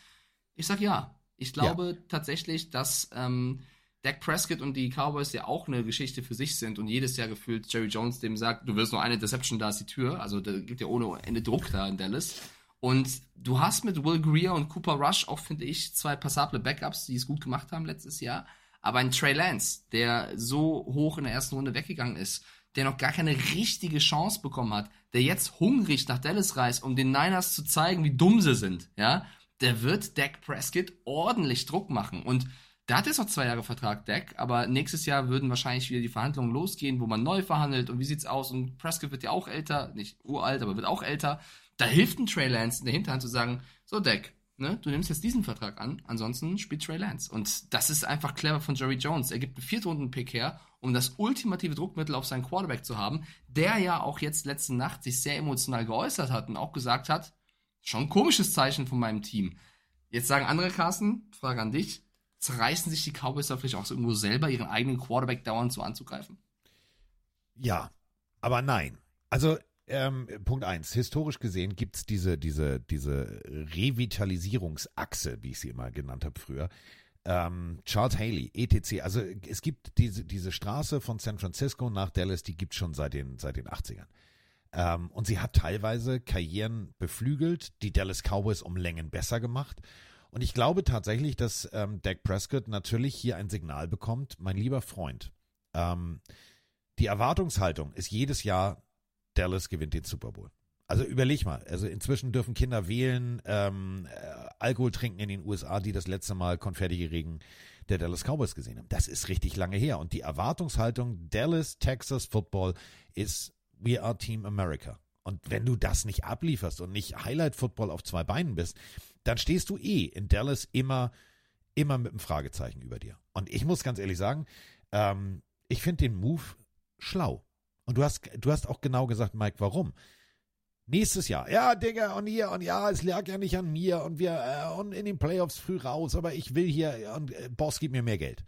Ich sag ja. Ich glaube ja. tatsächlich, dass ähm, Dak Prescott und die Cowboys ja auch eine Geschichte für sich sind und jedes Jahr gefühlt Jerry Jones dem sagt, du wirst nur eine Deception, da ist die Tür. Also da gibt ja ohne Ende Druck da in Dallas. Und du hast mit Will Greer und Cooper Rush auch, finde ich, zwei passable Backups, die es gut gemacht haben letztes Jahr. Aber ein Trey Lance, der so hoch in der ersten Runde weggegangen ist, der noch gar keine richtige Chance bekommen hat, der jetzt hungrig nach Dallas reist, um den Niners zu zeigen, wie dumm sie sind, ja, der wird Dak Prescott ordentlich Druck machen. Und der hat jetzt noch zwei Jahre Vertrag, Dak, aber nächstes Jahr würden wahrscheinlich wieder die Verhandlungen losgehen, wo man neu verhandelt und wie sieht's aus? Und Prescott wird ja auch älter, nicht uralt, aber wird auch älter. Da hilft ein Trey Lance in der Hinterhand zu sagen, so Dak, ne, du nimmst jetzt diesen Vertrag an, ansonsten spielt Trey Lance. Und das ist einfach clever von Jerry Jones. Er gibt einen Viertrunden-Pick her, um das ultimative Druckmittel auf seinen Quarterback zu haben, der ja auch jetzt letzte Nacht sich sehr emotional geäußert hat und auch gesagt hat, schon ein komisches Zeichen von meinem Team. Jetzt sagen andere Carsten, Frage an dich, zerreißen sich die Cowboys da vielleicht auch irgendwo selber ihren eigenen Quarterback dauernd so anzugreifen? Ja, aber nein. Also ähm, Punkt eins. Historisch gesehen gibt's diese, diese, diese Revitalisierungsachse, wie ich sie immer genannt habe früher. Ähm, Charles Haley, ETC. Also es gibt diese, diese Straße von San Francisco nach Dallas, die gibt's schon seit den, seit den 80ern. Ähm, und sie hat teilweise Karrieren beflügelt, die Dallas Cowboys um Längen besser gemacht. Und ich glaube tatsächlich, dass ähm, Dak Prescott natürlich hier ein Signal bekommt, mein lieber Freund. Ähm, die Erwartungshaltung ist jedes Jahr Dallas gewinnt den Super Bowl. Also überleg mal, also inzwischen dürfen Kinder wählen, ähm, äh, Alkohol trinken in den USA, die das letzte Mal Konfettiregen der Dallas Cowboys gesehen haben. Das ist richtig lange her. Und die Erwartungshaltung Dallas, Texas Football ist We are Team America. Und wenn du das nicht ablieferst und nicht Highlight Football auf zwei Beinen bist, dann stehst du eh in Dallas immer, immer mit einem Fragezeichen über dir. Und ich muss ganz ehrlich sagen, ähm, ich finde den Move schlau. Und du hast, du hast auch genau gesagt, Mike, warum? Nächstes Jahr, ja, Digga, und hier, und ja, es lag ja nicht an mir, und wir, äh, und in den Playoffs früh raus, aber ich will hier, und äh, Boss, gib mir mehr Geld.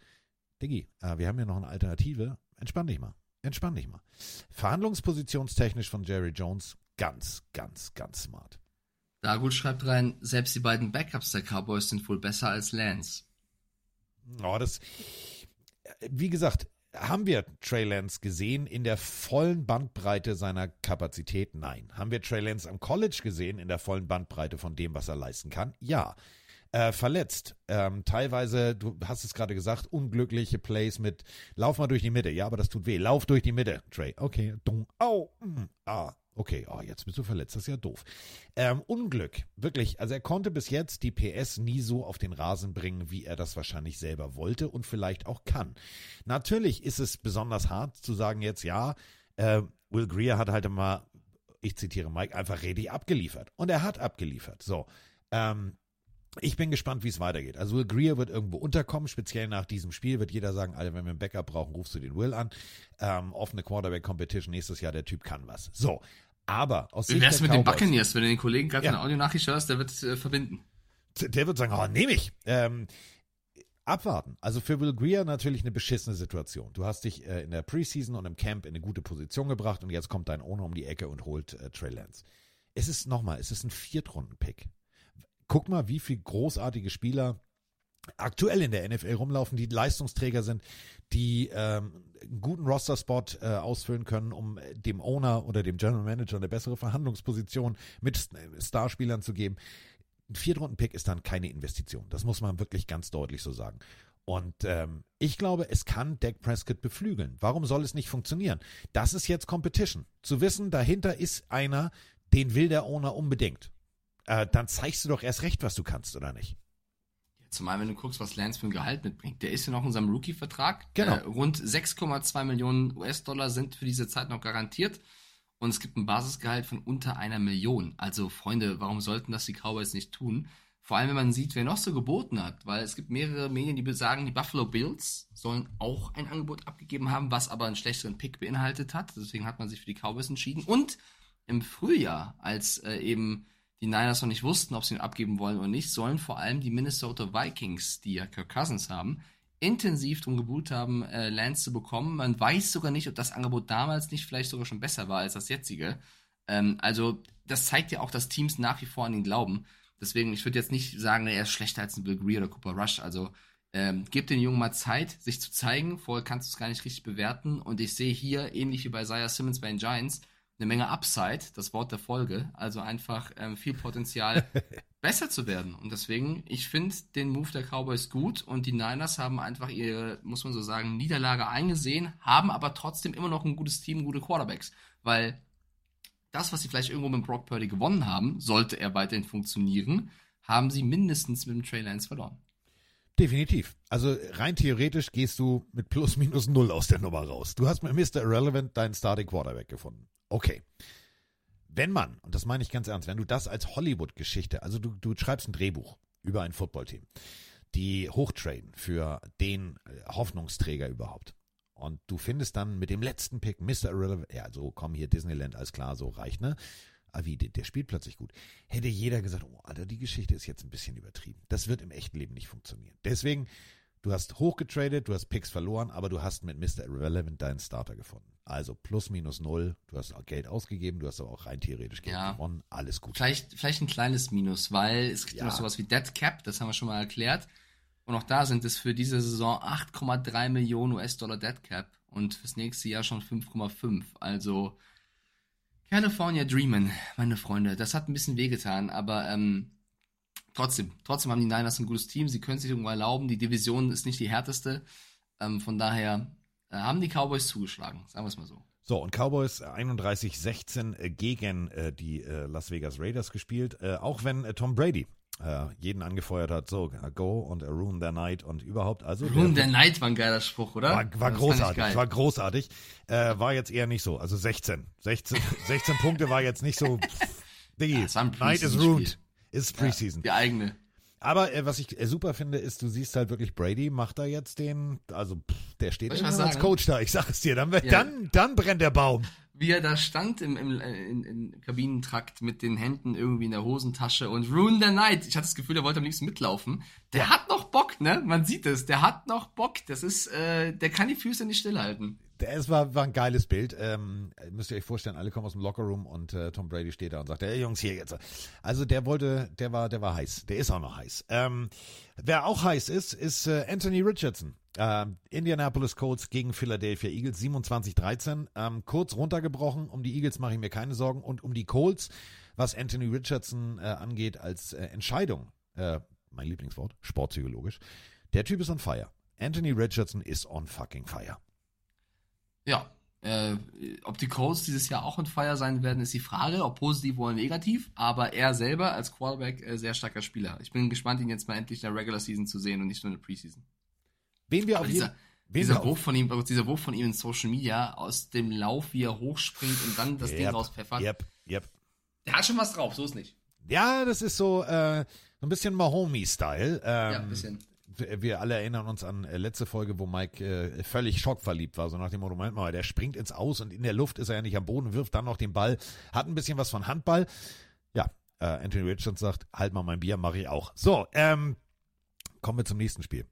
Diggi, äh, wir haben ja noch eine Alternative. Entspann dich mal. Entspann dich mal. Verhandlungspositionstechnisch von Jerry Jones ganz, ganz, ganz smart. Dagut schreibt rein, selbst die beiden Backups der Cowboys sind wohl besser als Lance. Oh, das, wie gesagt, haben wir Trey Lance gesehen in der vollen Bandbreite seiner Kapazität? Nein. Haben wir Trey Lance am College gesehen in der vollen Bandbreite von dem, was er leisten kann? Ja. Äh, verletzt. Ähm, teilweise, du hast es gerade gesagt, unglückliche Plays mit Lauf mal durch die Mitte. Ja, aber das tut weh. Lauf durch die Mitte, Trey. Okay. Dumm. Au. Mm, ah. Okay, oh, jetzt bist du verletzt, das ist ja doof. Ähm, Unglück, wirklich. Also er konnte bis jetzt die PS nie so auf den Rasen bringen, wie er das wahrscheinlich selber wollte und vielleicht auch kann. Natürlich ist es besonders hart zu sagen jetzt, ja, äh, Will Greer hat halt immer, ich zitiere Mike, einfach richtig abgeliefert. Und er hat abgeliefert. So. Ähm, ich bin gespannt, wie es weitergeht. Also Will Greer wird irgendwo unterkommen, speziell nach diesem Spiel wird jeder sagen, Alter, wenn wir einen Backup brauchen, rufst du den Will an. Ähm, offene Quarterback-Competition nächstes Jahr, der Typ kann was. So, aber aus Wie wär's mit den Buccaneers, wenn du den Kollegen gerade ja. eine Audio-Nachricht hörst, der wird äh, verbinden. Der wird sagen, oh, nehme ich. Ähm, abwarten. Also für Will Greer natürlich eine beschissene Situation. Du hast dich äh, in der Preseason und im Camp in eine gute Position gebracht und jetzt kommt dein Owner um die Ecke und holt äh, Trey Lance. Es ist nochmal, es ist ein Viertrunden-Pick guck mal, wie viele großartige Spieler aktuell in der NFL rumlaufen, die Leistungsträger sind, die ähm, einen guten Roster-Spot äh, ausfüllen können, um dem Owner oder dem General Manager eine bessere Verhandlungsposition mit Starspielern zu geben. Ein Viertrunden-Pick ist dann keine Investition. Das muss man wirklich ganz deutlich so sagen. Und ähm, ich glaube, es kann Dak Prescott beflügeln. Warum soll es nicht funktionieren? Das ist jetzt Competition. Zu wissen, dahinter ist einer, den will der Owner unbedingt äh, dann zeigst du doch erst recht, was du kannst, oder nicht? Zumal, wenn du guckst, was Lance für ein Gehalt mitbringt. Der ist ja noch in unserem Rookie-Vertrag. Genau. Äh, rund 6,2 Millionen US-Dollar sind für diese Zeit noch garantiert. Und es gibt ein Basisgehalt von unter einer Million. Also, Freunde, warum sollten das die Cowboys nicht tun? Vor allem, wenn man sieht, wer noch so geboten hat. Weil es gibt mehrere Medien, die sagen, die Buffalo Bills sollen auch ein Angebot abgegeben haben, was aber einen schlechteren Pick beinhaltet hat. Deswegen hat man sich für die Cowboys entschieden. Und im Frühjahr, als äh, eben die Niners noch nicht wussten, ob sie ihn abgeben wollen oder nicht, sollen vor allem die Minnesota Vikings, die ja Kirk Cousins haben, intensiv darum gebucht haben, äh, Lance zu bekommen. Man weiß sogar nicht, ob das Angebot damals nicht vielleicht sogar schon besser war als das jetzige. Ähm, also das zeigt ja auch, dass Teams nach wie vor an ihn glauben. Deswegen, ich würde jetzt nicht sagen, er ist schlechter als ein Bill Greer oder Cooper Rush. Also Ähm, gib den Jungen mal Zeit, sich zu zeigen. Vorher kannst du es gar nicht richtig bewerten. Und ich sehe hier, ähnlich wie bei Isaiah Simmons bei den Giants, eine Menge Upside, das Wort der Folge. Also einfach ähm, viel Potenzial, besser zu werden. Und deswegen, ich finde den Move der Cowboys gut und die Niners haben einfach ihre, muss man so sagen, Niederlage eingesehen, haben aber trotzdem immer noch ein gutes Team, gute Quarterbacks. Weil das, was sie vielleicht irgendwo mit Brock Purdy gewonnen haben, sollte er weiterhin funktionieren, haben sie mindestens mit dem Trey Lance verloren. Definitiv. Also rein theoretisch gehst du mit plus minus null aus der Nummer raus. Du hast mit Mr. Irrelevant deinen Starting Quarterback gefunden. Okay. Wenn man, und das meine ich ganz ernst, wenn du das als Hollywood-Geschichte, also du, du schreibst ein Drehbuch über ein Footballteam, die hochtraden für den äh, Hoffnungsträger überhaupt. Und du findest dann mit dem letzten Pick Mr. Irrelevant, ja, so komm hier Disneyland, alles klar, so reicht, ne? Ah, wie, der, der spielt plötzlich gut. Hätte jeder gesagt, oh, Alter, die Geschichte ist jetzt ein bisschen übertrieben. Das wird im echten Leben nicht funktionieren. Deswegen, du hast hochgetradet, du hast Picks verloren, aber du hast mit Mr. Irrelevant deinen Starter gefunden. Also plus minus null, du hast auch Geld ausgegeben, du hast aber auch rein theoretisch Geld Ja. gewonnen, alles gut. Vielleicht, vielleicht ein kleines Minus, weil es gibt Ja. noch sowas wie Dead Cap, das haben wir schon mal erklärt. Und auch da sind es für diese Saison 8,3 Millionen US-Dollar Dead Cap und fürs nächste Jahr schon 5,5. Also California Dreamin', meine Freunde. Das hat ein bisschen wehgetan, aber ähm, trotzdem, trotzdem haben die Niners ein gutes Team. Sie können sich irgendwo erlauben. Die Division ist nicht die härteste. Ähm, von daher haben die Cowboys zugeschlagen, sagen wir es mal so. So, und Cowboys 31-16 äh, gegen äh, die äh, Las Vegas Raiders gespielt, äh, auch wenn äh, Tom Brady äh, jeden angefeuert hat, so, äh, go und äh, ruin their night und überhaupt. Also Ruin the Night war ein geiler Spruch, oder? War, war großartig, war großartig. Äh, war jetzt eher nicht so. Also 16. 16, 16 Punkte war jetzt nicht so. Pff, Diggi, ein Night is ruined. Ist Preseason. Die eigene. Aber äh, was ich äh, super finde, ist, du siehst halt wirklich, Brady macht da jetzt den, also pff, der steht immer als? Coach da, ich sag es dir, dann, Ja. dann, dann brennt der Baum. Wie er da stand im, im, äh, in, in Kabinentrakt mit den Händen irgendwie in der Hosentasche und Ruin the Night. Ich hatte das Gefühl, er wollte am liebsten mitlaufen. Der hat noch Bock, ne? Man sieht es. Der hat noch Bock. Das ist, äh, der kann die Füße nicht stillhalten. Es war, war ein geiles Bild. Ähm, müsst ihr euch vorstellen, alle kommen aus dem Lockerroom und äh, Tom Brady steht da und sagt, hey Jungs, hier jetzt. Also der wollte, der war, der war heiß. Der ist auch noch heiß. Ähm, wer auch heiß ist, ist äh, Anthony Richardson. Ähm, Indianapolis Colts gegen Philadelphia Eagles 27-13. Ähm, kurz runtergebrochen. Um die Eagles mache ich mir keine Sorgen. Und um die Colts, was Anthony Richardson äh, angeht als äh, Entscheidung, äh, mein Lieblingswort, sportpsychologisch, der Typ ist on fire. Anthony Richardson ist on fucking fire. Ja. Äh, ob die Colts dieses Jahr auch on fire sein werden, ist die Frage, ob positiv oder negativ. Aber er selber als Quarterback äh, sehr starker Spieler. Ich bin gespannt, ihn jetzt mal endlich in der Regular Season zu sehen und nicht nur in der Preseason. Wen wir Aber auf dieser, jeden dieser Wurf von ihm, dieser Wurf von ihm in Social Media aus dem Lauf, wie er hochspringt und dann das Ding Yep, rauspfeffert. Yep, yep. Der hat schon was drauf, so ist nicht. Ja, das ist so, äh, so ein bisschen Mahomey-Style. Ähm, Ja, ein bisschen. Wir alle erinnern uns an äh, letzte Folge, wo Mike äh, völlig schockverliebt war. So nach dem Motto, Moment mal, der springt ins Aus und in der Luft ist er ja nicht am Boden, wirft dann noch den Ball. Hat ein bisschen was von Handball. Ja, äh, Anthony Richards sagt, halt mal mein Bier, mache ich auch. So, ähm, kommen wir zum nächsten Spiel.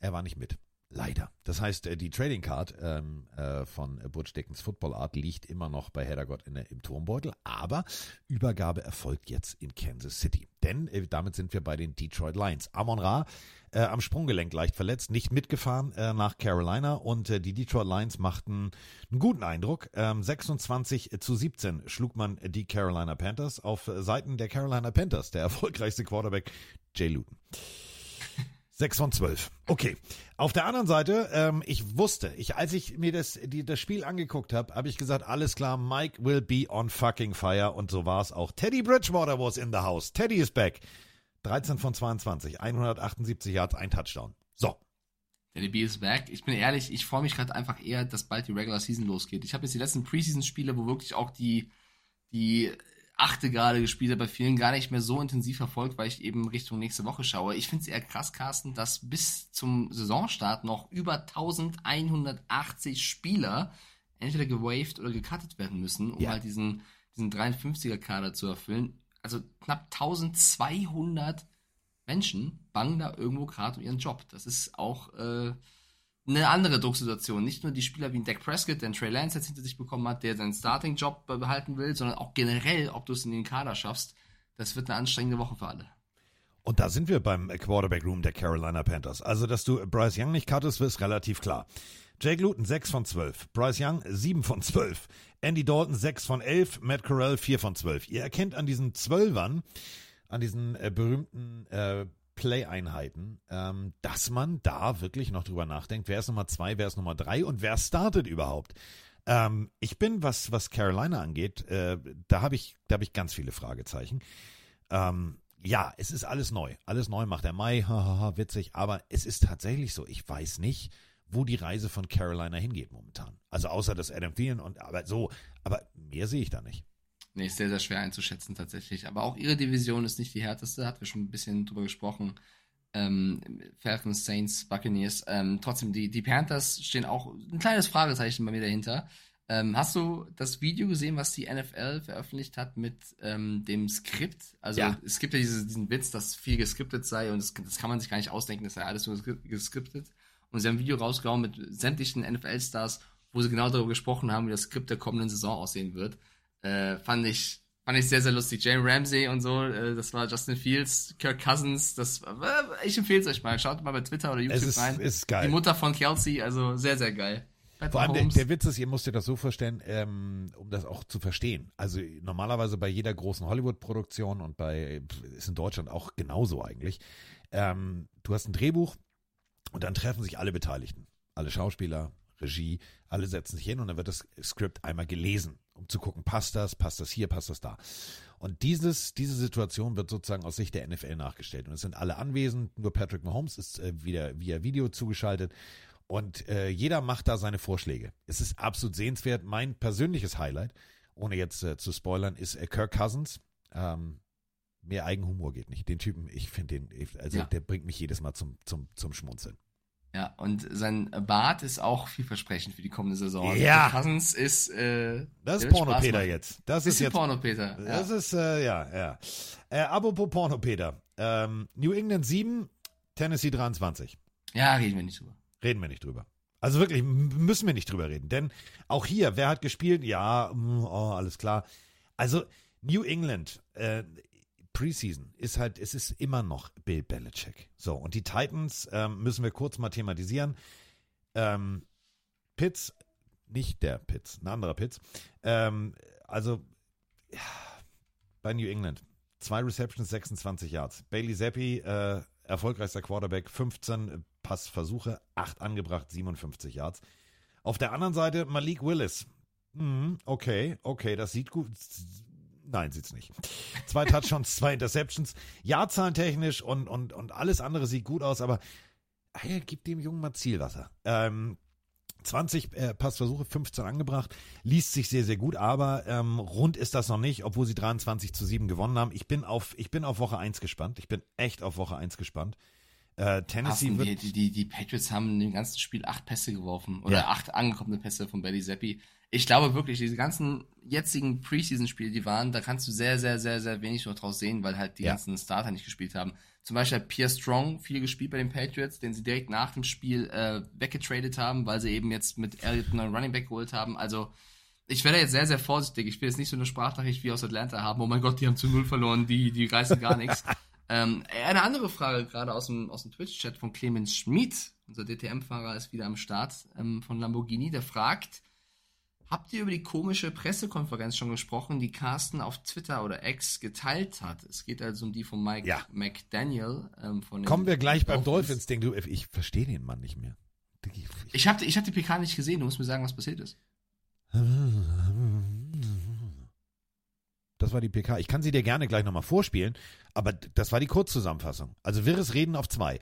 Er war nicht mit. Leider. Das heißt, äh, die Trading Card ähm, äh, von Butch Dickens Football Art liegt immer noch bei Heddergott im Turmbeutel, aber Übergabe erfolgt jetzt in Kansas City. Denn äh, damit sind wir bei den Detroit Lions. Amon Ra äh, am Sprunggelenk leicht verletzt, nicht mitgefahren äh, nach Carolina und äh, die Detroit Lions machten einen guten Eindruck. Ähm, 26 zu 17 schlug man die Carolina Panthers auf äh, Seiten der Carolina Panthers, der erfolgreichste Quarterback Jay Luton. 6 von 12. Okay. Auf der anderen Seite, ähm, ich wusste, ich, als ich mir das, die, das Spiel angeguckt habe, habe ich gesagt, alles klar, Mike will be on fucking fire. Und so war es auch. Teddy Bridgewater was in the house. Teddy is back. 13 von 22, 178 Yards, ein Touchdown. So. Der DB ist back. Ich bin ehrlich, ich freue mich gerade einfach eher, dass bald die Regular Season losgeht. Ich habe jetzt die letzten Preseason-Spiele, wo wirklich auch die, die achte gerade gespielt habe, bei vielen gar nicht mehr so intensiv verfolgt, weil ich eben Richtung nächste Woche schaue. Ich finde es eher krass, Carsten, dass bis zum Saisonstart noch über 1180 Spieler entweder gewaved oder gecuttet werden müssen, um Ja. halt diesen, diesen 53er-Kader zu erfüllen. Also knapp 1200 Menschen bangen da irgendwo gerade um ihren Job. Das ist auch äh, eine andere Drucksituation. Nicht nur die Spieler wie ein Dak Prescott, der Trey Lance jetzt hinter sich bekommen hat, der seinen Starting-Job behalten will, sondern auch generell, ob du es in den Kader schaffst. Das wird eine anstrengende Woche für alle. Und da sind wir beim Quarterback Room der Carolina Panthers. Also, dass du Bryce Young nicht cuttest, ist relativ klar. Jake Luton 6 von 12, Bryce Young 7 von 12, Andy Dalton 6 von 11, Matt Corral 4 von 12. Ihr erkennt an diesen Zwölfern, an diesen äh, berühmten äh, Play-Einheiten, ähm, dass man da wirklich noch drüber nachdenkt, wer ist Nummer 2, wer ist Nummer 3 und wer startet überhaupt. Ähm, ich bin, was, was Carolina angeht, äh, da habe ich, hab ich ganz viele Fragezeichen. Ähm, ja, es ist alles neu. Alles neu macht der Mai, hahaha, witzig, aber es ist tatsächlich so. Ich weiß nicht, wo die Reise von Carolina hingeht momentan. Also außer das Adam Thielen und aber so, aber mehr sehe ich da nicht. Nee, ist sehr, sehr schwer einzuschätzen tatsächlich. Aber auch ihre Division ist nicht die härteste, hatten wir schon ein bisschen drüber gesprochen. Ähm, Falcons, Saints, Buccaneers. Ähm, trotzdem, die, die Panthers stehen auch ein kleines Fragezeichen bei mir dahinter. Ähm, hast du das Video gesehen, was die NFL veröffentlicht hat mit ähm, dem Skript? Also Ja. es gibt ja diese, diesen Witz, dass viel geskriptet sei und das, das kann man sich gar nicht ausdenken, das sei alles nur geskri- geskriptet. Und sie haben ein Video rausgehauen mit sämtlichen NFL-Stars, wo sie genau darüber gesprochen haben, wie das Skript der kommenden Saison aussehen wird. Äh, fand ich fand ich sehr, sehr lustig. Jane Ramsey und so, äh, das war Justin Fields, Kirk Cousins, das äh, ich empfehle es euch mal. Schaut mal bei Twitter oder YouTube ist- rein. ist geil. Die Mutter von Kelsey, also sehr, sehr geil. Vor allem der, der Witz ist, ihr müsst dir das so vorstellen, ähm, um das auch zu verstehen. Also normalerweise bei jeder großen Hollywood-Produktion und bei, ist in Deutschland auch genauso eigentlich. Ähm, du hast ein Drehbuch und dann treffen sich alle Beteiligten. Alle Schauspieler, Regie, alle setzen sich hin und dann wird das Skript einmal gelesen, um zu gucken, passt das, passt das hier, passt das da. Und dieses, diese Situation wird sozusagen aus Sicht der NFL nachgestellt. Und es sind alle anwesend, nur Patrick Mahomes ist äh, wieder via Video zugeschaltet. Und äh, jeder macht da seine Vorschläge. Es ist absolut sehenswert. Mein persönliches Highlight, ohne jetzt äh, zu spoilern, ist äh, Kirk Cousins. Ähm, mehr Eigenhumor geht nicht. Den Typen, ich finde den, also Ja. der bringt mich jedes Mal zum, zum, zum Schmunzeln. Ja, und sein Bart ist auch vielversprechend für die kommende Saison. Also Ja. Cousins ist, äh, Das ist wird Porno Spaß Peter machen. jetzt. Das ist ist jetzt Porno Peter. Das ja. ist, äh, ja, ja. Äh, apropos Porno Peter. Ähm, New England 7, Tennessee 23. ja, reden wir nicht drüber. Reden wir nicht drüber. Also wirklich, müssen wir nicht drüber reden. Denn auch hier, wer hat gespielt? Ja, mm, oh, alles klar. Also New England, äh, Preseason ist halt, es ist immer noch Bill Belichick. So, und die Titans ähm, müssen wir kurz mal thematisieren. Ähm, Pitts, nicht der Pitts, ein anderer Pitts. Ähm, also ja, bei New England, zwei Receptions, 26 Yards. Bailey Zappi, äh, erfolgreichster Quarterback, 15 Passversuche, 8 angebracht, 57 Yards. Auf der anderen Seite Malik Willis. Mhm, okay, okay, das sieht gut. Nein, sieht's nicht. Zwei Touchdowns, zwei Interceptions. Jahrzahlen technisch und, und, und alles andere sieht gut aus, aber hey, gib dem Jungen mal Zielwasser. Ähm, 20 äh, Passversuche, 15 angebracht, liest sich sehr, sehr gut, aber ähm, rund ist das noch nicht, obwohl sie 23 zu 7 gewonnen haben. Ich bin auf, ich bin auf Woche 1 gespannt. Ich bin echt auf Woche 1 gespannt. Äh, Tennessee Carsten, wird. die, die, die, Patriots haben im ganzen Spiel acht Pässe geworfen oder Ja. acht angekommene Pässe von Bailey Zappi. Ich glaube wirklich, diese ganzen jetzigen Preseason-Spiele, die waren, da kannst du sehr, sehr, sehr, sehr wenig noch draus sehen, weil halt die Ja. ganzen Starter nicht gespielt haben. Zum Beispiel hat Pierre Strong viel gespielt bei den Patriots, den sie direkt nach dem Spiel äh, weggetradet haben, weil sie eben jetzt mit Elliott einen neuen Running Back geholt haben. Also ich werde jetzt sehr, sehr vorsichtig. Ich will jetzt nicht so eine Sprachnachricht wie aus Atlanta haben. Oh mein Gott, die haben zu Null verloren, die, die reißen gar nichts. Ähm, eine andere Frage gerade aus dem, aus dem Twitch-Chat von Clemens Schmid, unser DTM-Fahrer ist wieder am Start ähm, von Lamborghini, der fragt, habt ihr über die komische Pressekonferenz schon gesprochen, die Carsten auf Twitter oder X geteilt hat? Es geht also um die von Mike Ja. McDaniel. Ähm, von Kommen wir gleich beim Dolphins. Dolphins-Ding. Du, ich verstehe den Mann nicht mehr. Ich, Ich habe ich hab die PK nicht gesehen, du musst mir sagen, was passiert ist. Das war die PK. Ich kann sie dir gerne gleich nochmal vorspielen, aber das war die Kurzzusammenfassung. Also wirres Reden auf zwei.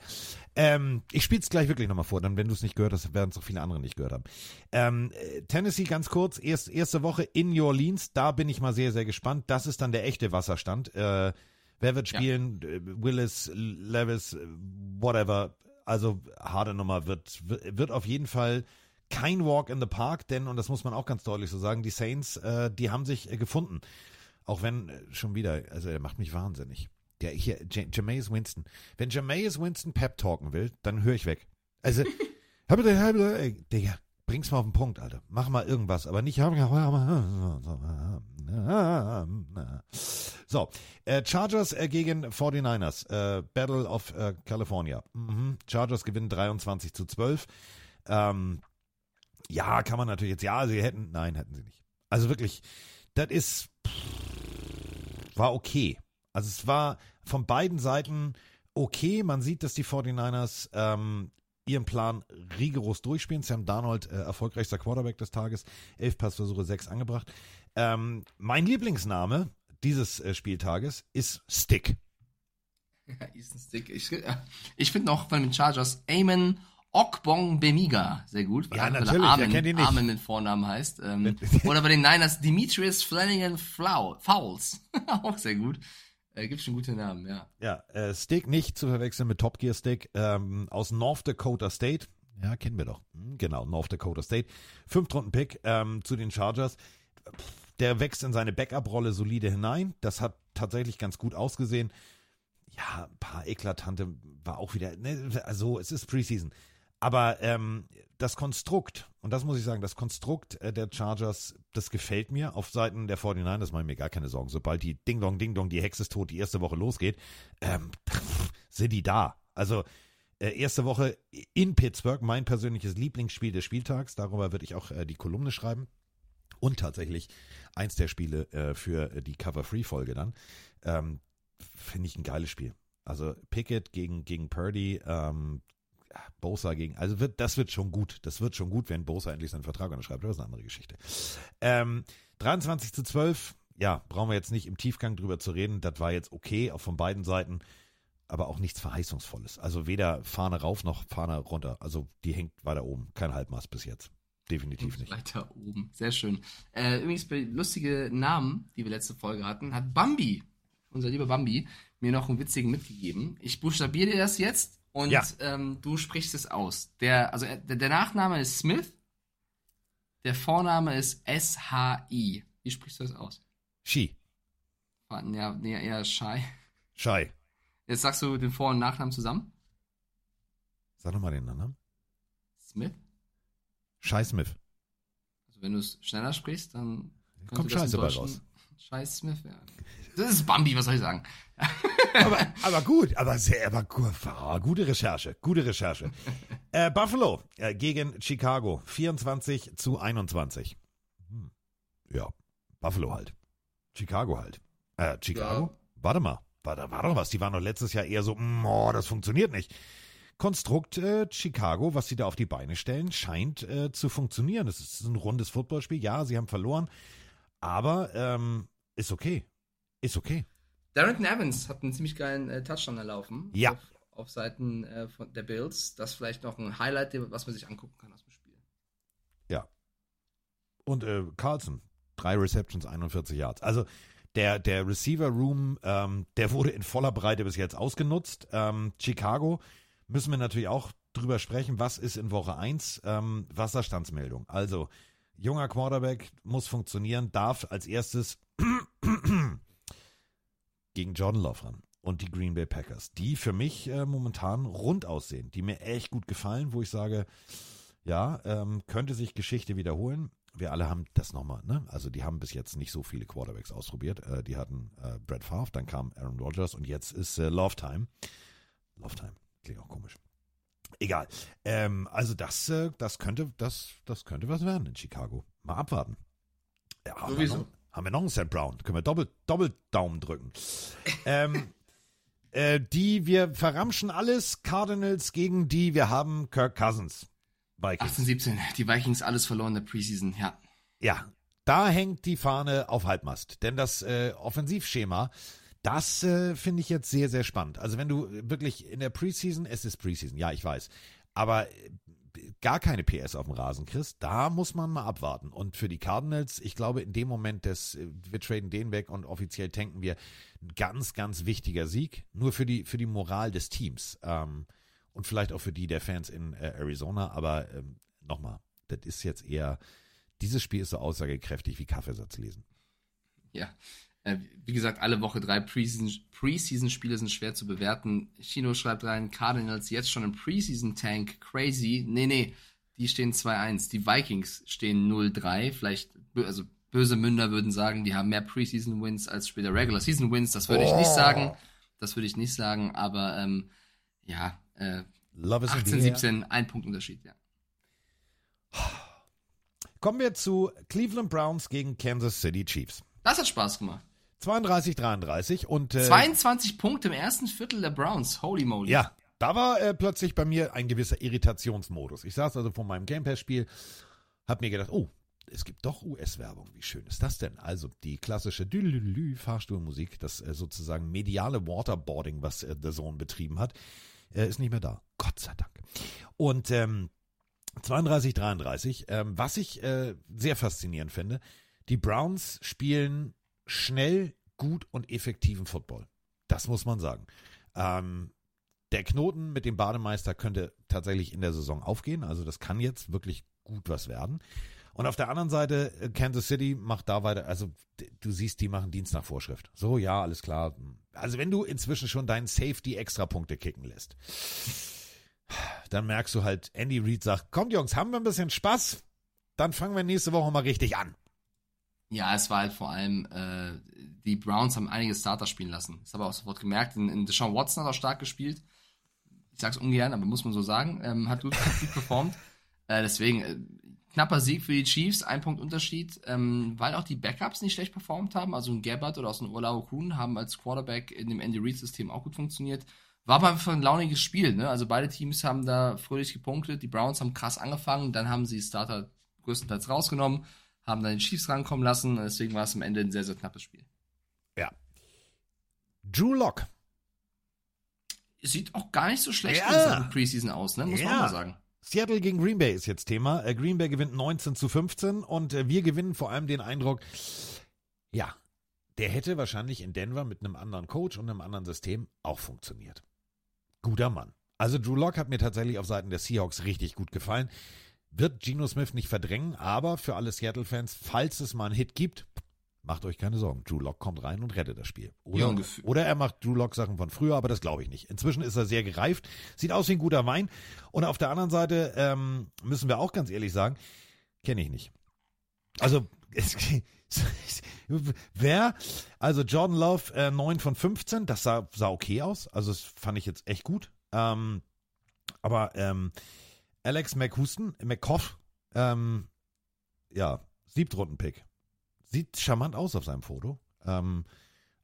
Ähm, ich spiele es gleich wirklich nochmal vor, dann wenn du es nicht gehört hast, werden es auch viele andere nicht gehört haben. Ähm, äh, Tennessee ganz kurz, erst, erste Woche in New Orleans, da bin ich mal sehr, sehr gespannt. Das ist dann der echte Wasserstand. Äh, wer wird Ja. spielen? Äh, Willis, Levis, whatever. Also harte Nummer wird, wird wird auf jeden Fall kein Walk in the Park, denn, und das muss man auch ganz deutlich so sagen, die Saints, äh, die haben sich äh, gefunden. Auch wenn äh, schon wieder, also er macht mich wahnsinnig. Der hier, Jameis Winston. Wenn Jameis Winston Pep talken will, dann höre ich weg. Also, Digga, bring's mal auf den Punkt, Alter. Mach mal irgendwas, aber nicht. So, äh, Chargers äh, gegen 49ers. Äh, Battle of äh, California. Mhm. Chargers gewinnen 23 zu 12. Ähm, ja, kann man natürlich jetzt. Ja, sie hätten. Nein, hätten sie nicht. Also wirklich, das ist. War okay. Also es war von beiden Seiten okay. Man sieht, dass die 49ers ähm, ihren Plan rigoros durchspielen. Sam Darnold, äh, erfolgreichster Quarterback des Tages, elf Passversuche, sechs angebracht. Ähm, mein Lieblingsname dieses äh, Spieltages ist Stick. Ja, Easton Stick. Ich, ich finde noch von den Chargers Eamon Okbong Bemiga sehr gut. Ja, weil er natürlich, Armin, kennt ihn nicht? Armin den Vornamen heißt. Ähm, oder bei den Niners Demetrius Flanagan Fowles. Auch sehr gut. Äh, gibt schon gute Namen, ja. Ja, äh, Stick nicht zu verwechseln mit Top Gear Stick ähm, aus North Dakota State. Ja, kennen wir doch. Hm, Genau, North Dakota State. Fünftrunden-Pick ähm, zu den Chargers. Der wächst in seine Backup-Rolle solide hinein. Das hat tatsächlich ganz gut ausgesehen. Ja, ein paar eklatante war auch wieder. Ne, also, es ist Preseason. Aber ähm, das Konstrukt, und das muss ich sagen, das Konstrukt äh, der Chargers, das gefällt mir. Auf Seiten der 49ers das mache ich mir gar keine Sorgen. Sobald die Ding Dong, Ding Dong, die Hexe ist tot, die erste Woche losgeht, ähm, sind die da. Also äh, erste Woche in Pittsburgh, mein persönliches Lieblingsspiel des Spieltags. Darüber würde ich auch äh, die Kolumne schreiben. Und tatsächlich eins der Spiele äh, für die Cover-Free-Folge dann. Ähm, Finde ich ein geiles Spiel. Also Pickett gegen, gegen Purdy, ähm, Bosa gegen, also wird, das wird schon gut. Das wird schon gut, wenn Bosa endlich seinen Vertrag unterschreibt. Das ist eine andere Geschichte. Ähm, 23 zu 12, ja, brauchen wir jetzt nicht im Tiefgang drüber zu reden. Das war jetzt okay, auch von beiden Seiten, aber auch nichts Verheißungsvolles. Also weder Fahne rauf noch Fahne runter. Also die hängt weiter oben. Kein Halbmaß bis jetzt. Definitiv nicht. Weiter oben. Sehr schön. Äh, übrigens, bei lustige Namen, die wir letzte Folge hatten, hat Bambi, unser lieber Bambi, mir noch einen witzigen mitgegeben. Ich buchstabiere dir das jetzt und Ja. ähm, du sprichst es aus. Der, also äh, der, der Nachname ist Smith, der Vorname ist S-H-I. Wie sprichst du das aus? Warten, Ja, nee, eher Shai. Schei. Jetzt sagst du den Vor- und Nachnamen zusammen? Sag nochmal den Namen. Smith? Schei Smith. Also wenn du es schneller sprichst, dann Kommt Scheiße bei raus. Scheiß Smith werden. Das ist Bambi, was soll ich sagen? aber, aber gut, aber sehr, aber gu- ah, gute Recherche, gute Recherche. äh, Buffalo äh, gegen Chicago, 24 zu 21. Hm. Ja, Buffalo halt. Chicago halt. Äh, Chicago? Warte mal, war, da war doch was. Die waren doch letztes Jahr eher so, mm, oh, das funktioniert nicht. Konstrukt äh, Chicago, was sie da auf die Beine stellen, scheint äh, zu funktionieren. Es ist ein rundes Footballspiel. Ja, sie haben verloren, aber ähm, ist okay. Ist okay. Darrington Evans hat einen ziemlich geilen äh, Touchdown erlaufen. Ja. Auf, auf Seiten äh, von der Bills. Das ist vielleicht noch ein Highlight, was man sich angucken kann aus dem Spiel. Ja. Und äh, Carlson, drei Receptions, 41 Yards. Also der, der Receiver Room, ähm, der wurde in voller Breite bis jetzt ausgenutzt. Ähm, Chicago müssen wir natürlich auch drüber sprechen, was ist in Woche 1 ähm, Wasserstandsmeldung. Also junger Quarterback muss funktionieren, darf als erstes gegen Jordan Love ran und die Green Bay Packers, die für mich äh, momentan rund aussehen, die mir echt gut gefallen, wo ich sage, ja, ähm, könnte sich Geschichte wiederholen. Wir alle haben das nochmal, ne? Also die haben bis jetzt nicht so viele Quarterbacks ausprobiert. Äh, die hatten äh, Brett Favre, dann kam Aaron Rodgers und jetzt ist äh, Love Time. Love Time, klingt auch komisch. Egal. Ähm, also das, äh, das könnte, das, das könnte was werden in Chicago. Mal abwarten. Ja, Sowieso. Haben wir noch einen Sam Brown? Können wir doppelt, doppelt Daumen drücken. ähm, äh, die, wir verramschen alles. Cardinals gegen die, wir haben Kirk Cousins. Vikings. 18, 17. Die Vikings alles verloren in der Preseason, ja. Ja, da hängt die Fahne auf Halbmast. Denn das äh, Offensivschema, das äh, finde ich jetzt sehr, sehr spannend. Also wenn du wirklich in der Preseason, es ist Preseason, ja, ich weiß, aber gar keine PS auf dem Rasen kriegst, da muss man mal abwarten. Und für die Cardinals, ich glaube, in dem Moment, dass äh, wir traden den weg und offiziell tanken wir, ein ganz, ganz wichtiger Sieg. Nur für die, für die Moral des Teams. Ähm, und vielleicht auch für die der Fans in äh, Arizona. Aber ähm, nochmal, das ist jetzt eher, dieses Spiel ist so aussagekräftig wie Kaffeesatz lesen. Ja. Äh, wie gesagt, alle Woche drei Preseason- Preseason-Spiele sind schwer zu bewerten. Chino schreibt rein, Cardinals jetzt schon im Preseason-Tank, crazy. Nee, nee, Die stehen 2-1. Die Vikings stehen 0-3. Vielleicht, also böse Münder würden sagen, die haben mehr Preseason-Wins als später Regular-Season-Wins. Das würde ich nicht Oh. sagen. Das würde ich nicht sagen, aber ähm, ja, äh, Love is in the 18, air. 17, ein Punkt Unterschied, ja. Kommen wir zu Cleveland Browns gegen Kansas City Chiefs. Das hat Spaß gemacht. 32, 33 und äh, 22 Punkte im ersten Viertel der Browns. Holy moly. Ja, da war äh, plötzlich bei mir ein gewisser Irritationsmodus. Ich saß also vor meinem Game Pass Spiel, hab mir gedacht, oh, es gibt doch US-Werbung. Wie schön ist das denn? Also die klassische Dülülü Fahrstuhlmusik, das äh, sozusagen mediale Waterboarding, was äh, The Zone betrieben hat, äh, ist nicht mehr da. Gott sei Dank. Und ähm, 32, 33, ähm, was ich äh, sehr faszinierend finde, die Browns spielen schnell, gut und effektiven Football. Das muss man sagen. Ähm, der Knoten mit dem Bademeister könnte tatsächlich in der Saison aufgehen. Also das kann jetzt wirklich gut was werden. Und auf der anderen Seite, äh, Kansas City macht da weiter, also du siehst, die machen Dienst nach Vorschrift. So, ja, alles klar. Also wenn du inzwischen schon deinen Safety Extrapunkte kicken lässt, dann merkst du halt, Andy Reid sagt, kommt Jungs, haben wir ein bisschen Spaß? Dann fangen wir nächste Woche mal richtig an. Ja, es war halt vor allem, äh, die Browns haben einige Starter spielen lassen. Das habe ich auch sofort gemerkt. In, in Deshaun Watson hat auch stark gespielt. Ich sag's ungern, aber muss man so sagen. Ähm, hat gut, hat gut performt. Äh, deswegen, äh, knapper Sieg für die Chiefs, ein Punkt Unterschied, ähm, weil auch die Backups nicht schlecht performt haben. Also ein Gabbard oder aus dem Olao Kuhn haben als Quarterback in dem Andy Reid-System auch gut funktioniert. War aber einfach ein launiges Spiel, ne? Also beide Teams haben da fröhlich gepunktet. Die Browns haben krass angefangen, dann haben sie Starter größtenteils rausgenommen, haben dann die Chiefs rankommen lassen. Deswegen war es am Ende ein sehr, sehr knappes Spiel. Ja. Drew Lock. Sieht auch gar nicht so schlecht Ja. in Sachen Preseason aus, ne? Muss man Ja. auch mal sagen. Seattle gegen Green Bay ist jetzt Thema. Äh, Green Bay gewinnt 19 zu 15 und äh, wir gewinnen vor allem den Eindruck, ja, der hätte wahrscheinlich in Denver mit einem anderen Coach und einem anderen System auch funktioniert. Guter Mann. Also Drew Lock hat mir tatsächlich auf Seiten der Seahawks richtig gut gefallen. Wird Geno Smith nicht verdrängen, aber für alle Seattle-Fans, falls es mal einen Hit gibt, macht euch keine Sorgen. Drew Lock kommt rein und rettet das Spiel. Oder, Ja, oder er macht Drew Lock Sachen von früher, aber das glaube ich nicht. Inzwischen ist er sehr gereift, sieht aus wie ein guter Wein. Und auf der anderen Seite ähm, müssen wir auch ganz ehrlich sagen, kenne ich nicht. Also, es, wer? Also Jordan Love äh, 9 von 15, das sah, sah okay aus. Also das fand ich jetzt echt gut. Ähm, aber ähm, Alex McHuston, McCoff, ähm, ja, Siebtrunden-Pick. Sieht charmant aus auf seinem Foto. Ähm,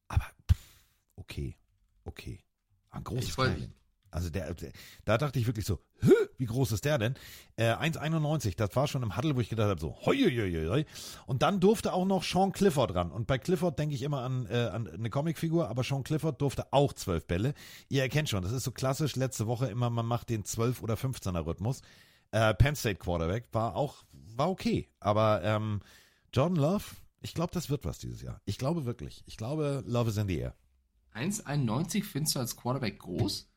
aber pff, okay, okay. Ein großes Ich Kerlchen. Also der, der, da dachte ich wirklich so, Hö, wie groß ist der denn? Äh, 1,91, das war schon im Huddle, wo ich gedacht habe, so, hoi, hoi, hoi, hoi. Und dann durfte auch noch Sean Clifford ran. Und bei Clifford denke ich immer an, äh, an eine Comicfigur, aber Sean Clifford durfte auch zwölf Bälle. Ihr erkennt schon, das ist so klassisch, letzte Woche immer, man macht den 12 oder 15er Rhythmus. Äh, Penn State Quarterback war auch, war okay. Aber ähm, Jordan Love, ich glaube, das wird was dieses Jahr. Ich glaube wirklich. Ich glaube, Love is in the air. 1,91 findest du als Quarterback groß?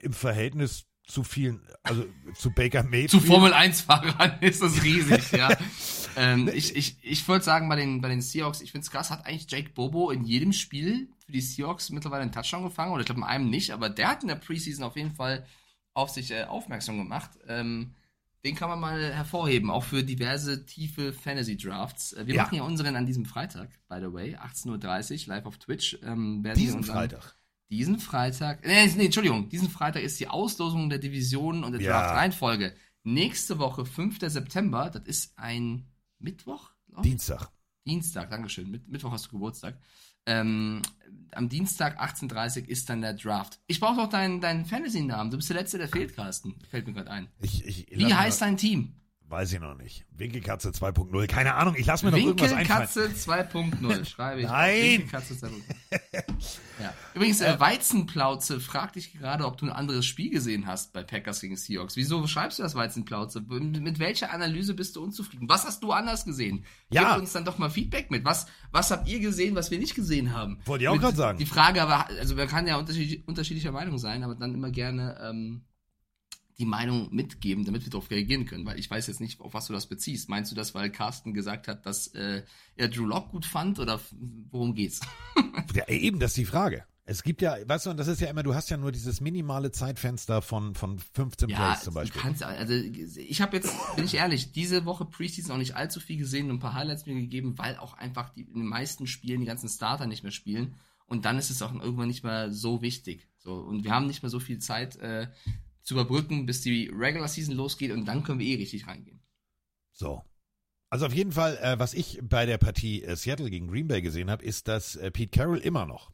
Im Verhältnis zu vielen, also zu Baker Mayfield. Zu Formel 1-Fahrern ist das riesig, ja. ähm, ich ich, ich wollte sagen, bei den, bei den Seahawks, ich finde es krass, hat eigentlich Jake Bobo in jedem Spiel für die Seahawks mittlerweile einen Touchdown gefangen, oder ich glaube in einem nicht, aber der hat in der Preseason auf jeden Fall auf sich äh, aufmerksam gemacht. Ähm, den kann man mal hervorheben, auch für diverse tiefe Fantasy-Drafts. Äh, wir Ja. machen ja unseren an diesem Freitag, by the way, 18.30 Uhr, live auf Twitch. Ähm, Diesen Freitag. Diesen Freitag, nee, nee, Entschuldigung, diesen Freitag ist die Auslosung der Divisionen und der Ja. Draft-Reihenfolge. Nächste Woche, 5. September, das ist ein Mittwoch? Dienstag. Dienstag, Dankeschön. Mit, Mittwoch hast du Geburtstag. Ähm, am Dienstag 18.30 ist dann der Draft. Ich brauche doch deinen, deinen Fantasy-Namen. Du bist der Letzte, der fehlt, Carsten. Fällt mir gerade ein. Ich, ich, Wie heißt dein Team? Weiß ich noch nicht. Winkelkatze 2.0. Keine Ahnung. Ich lasse mir noch irgendwas einfallen. Winkelkatze 2.0, schreibe ich. Nein. Winkelkatze 2.0. ja. Übrigens, äh, Weizenplauze fragt dich gerade, ob du ein anderes Spiel gesehen hast bei Packers gegen Seahawks. Wieso schreibst du das Weizenplauze? Mit, mit welcher Analyse bist du unzufrieden? Was hast du anders gesehen? Ja. Gib uns dann doch mal Feedback mit. Was, was habt ihr gesehen, was wir nicht gesehen haben? Wollte ich auch gerade sagen. Die Frage aber, also man kann ja unterschiedlich, unterschiedlicher Meinung sein, aber dann immer gerne ähm, die Meinung mitgeben, damit wir darauf reagieren können, weil ich weiß jetzt nicht, auf was du das beziehst. Meinst du das, weil Carsten gesagt hat, dass äh, er Drew Lock gut fand oder worum geht's? Ja, eben, das ist die Frage. Es gibt ja, weißt du, und das ist ja immer, du hast ja nur dieses minimale Zeitfenster von, von 15 Ja, Plays zum Beispiel. kannst, also ich habe jetzt, bin ich ehrlich, diese Woche Preseason auch nicht allzu viel gesehen und ein paar Highlights mir gegeben, weil auch einfach die, in den meisten Spielen die ganzen Starter nicht mehr spielen und dann ist es auch irgendwann nicht mehr so wichtig. So und wir haben nicht mehr so viel Zeit äh, zu überbrücken, bis die Regular Season losgeht und dann können wir eh richtig reingehen. So. Also auf jeden Fall, äh, was ich bei der Partie äh, Seattle gegen Green Bay gesehen habe, ist, dass äh, Pete Carroll immer noch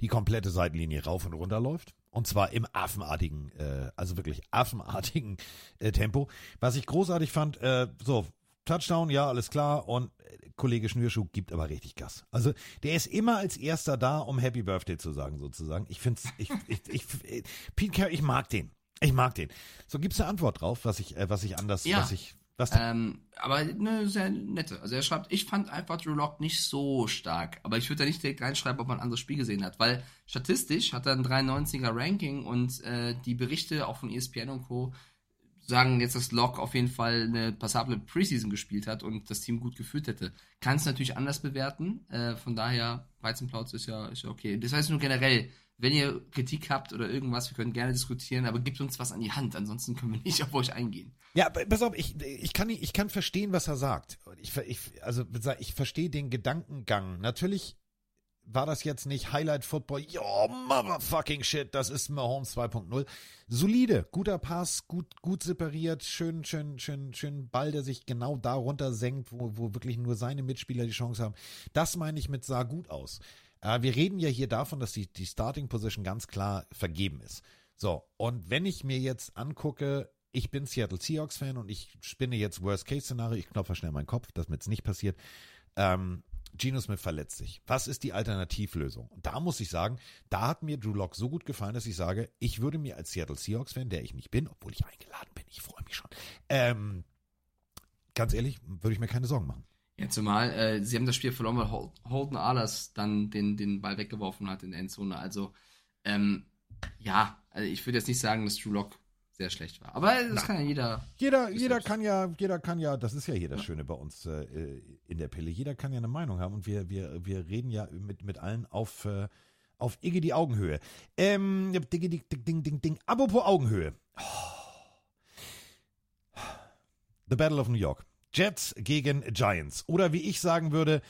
die komplette Seitenlinie rauf und runter läuft. Und zwar im affenartigen, äh, also wirklich affenartigen äh, Tempo. Was ich großartig fand, äh, so, Touchdown, ja, alles klar. Und Kollege Schnürschuh gibt aber richtig Gas. Also der ist immer als erster da, um Happy Birthday zu sagen, sozusagen. Ich finde ich, ich, ich, ich, Pete Carroll, ich mag den. Ich mag den. So, gibt's eine Antwort drauf, was ich, äh, was ich anders, Ja. was ich, was? Ähm, aber eine sehr nette. Also er schreibt, ich fand einfach Drew Lock nicht so stark. Aber ich würde da nicht direkt reinschreiben, ob man ein anderes Spiel gesehen hat. Weil statistisch hat er ein 93er Ranking und äh, die Berichte auch von ESPN und Co. sagen jetzt, dass Lock auf jeden Fall eine passable Preseason gespielt hat und das Team gut geführt hätte. Kann es natürlich anders bewerten. Äh, von daher, Weizenplautz ist ja, ist ja okay. Das heißt nur generell, wenn ihr Kritik habt oder irgendwas, wir können gerne diskutieren, aber gebt uns was an die Hand. Ansonsten können wir nicht auf euch eingehen. Ja, pass auf, ich, ich, kann, ich kann verstehen, was er sagt. Ich, ich, also ich verstehe den Gedankengang. Natürlich war das jetzt nicht Highlight Football. Yo, motherfucking shit, das ist Mahomes 2.0. Solide, guter Pass, gut, gut separiert, schön, schön, schön, schön Ball, der sich genau da runter senkt, wo, wo wirklich nur seine Mitspieler die Chance haben. Das meine ich mit sah gut aus. Äh, wir reden ja hier davon, dass die, die Starting Position ganz klar vergeben ist. So, und wenn ich mir jetzt angucke, ich bin Seattle Seahawks Fan und ich spinne jetzt Worst-Case-Szenario, ich knopfe schnell meinen Kopf, dass mir jetzt nicht passiert. Ähm, Geno Smith verletzt sich. Was ist die Alternativlösung? Da muss ich sagen, da hat mir Drew Lock so gut gefallen, dass ich sage, ich würde mir als Seattle Seahawks Fan, der ich nicht bin, obwohl ich eingeladen bin, ich freue mich schon, ähm, ganz ehrlich, würde ich mir keine Sorgen machen. Ja, zumal äh, sie haben das Spiel verloren, weil Hol- Holden Ahlers dann den, den Ball weggeworfen hat in der Endzone. Also, ähm, ja, also ich würde jetzt nicht sagen, dass Drew Lock sehr schlecht war. Aber das kann ja jeder. Jeder, jeder kann ja, jeder kann ja, das ist ja hier das Schöne bei uns äh, in der Pille. Jeder kann ja eine Meinung haben und wir, wir, wir reden ja mit, mit allen auf, äh, auf Iggy die Augenhöhe. Ähm, ding, ding, ding, ding, ding, ding. Apropos Augenhöhe. The Battle of New York. Jets gegen Giants. Oder wie ich sagen würde,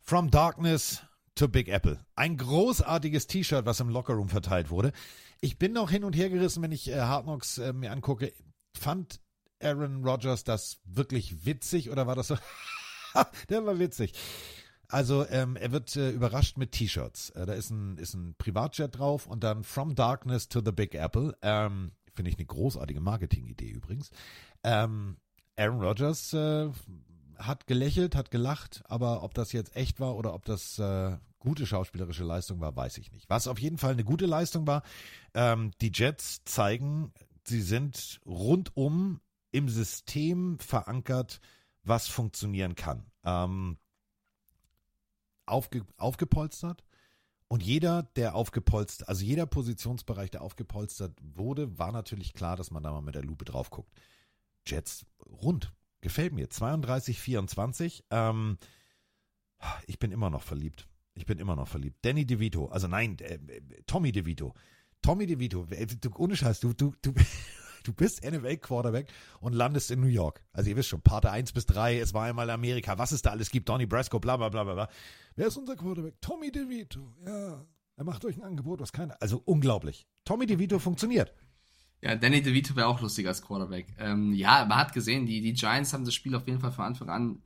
From Darkness to Big Apple. Ein großartiges T-Shirt, was im Lockerroom verteilt wurde. Ich bin noch hin und her gerissen, wenn ich äh, Hard Knocks äh, mir angucke. Fand Aaron Rodgers das wirklich witzig oder war das so? Der war witzig. Also ähm, er wird äh, überrascht mit T-Shirts. Äh, da ist ein, ist ein Privatjet drauf und dann From Darkness to the Big Apple. Ähm, Finde ich eine großartige Marketingidee übrigens. Ähm, Aaron Rodgers äh, hat gelächelt, hat gelacht, aber ob das jetzt echt war oder ob das äh, gute schauspielerische Leistung war, weiß ich nicht. Was auf jeden Fall eine gute Leistung war, ähm, die Jets zeigen, sie sind rundum im System verankert, was funktionieren kann. Ähm, aufge, aufgepolstert und jeder, der aufgepolstert, also jeder Positionsbereich, der aufgepolstert wurde, war natürlich klar, dass man da mal mit der Lupe drauf guckt. Jets rund. Gefällt mir. 32, 24. Ähm, ich bin immer noch verliebt. Ich bin immer noch verliebt. Danny DeVito, also nein, äh, äh, Tommy DeVito. Tommy DeVito, äh, du, ohne Scheiß, du, du, du, du bist NFL-Quarterback und landest in New York. Also ihr wisst schon, Parte 1 bis 3, es war einmal Amerika, was es da alles gibt, Donny Brasco, bla bla bla bla. Wer ist unser Quarterback? Tommy DeVito, ja. Er macht euch ein Angebot, was keiner. Also unglaublich. Tommy DeVito funktioniert. Ja, Danny DeVito wäre auch lustig als Quarterback. Ähm, ja, man hat gesehen, die, die Giants haben das Spiel auf jeden Fall von Anfang an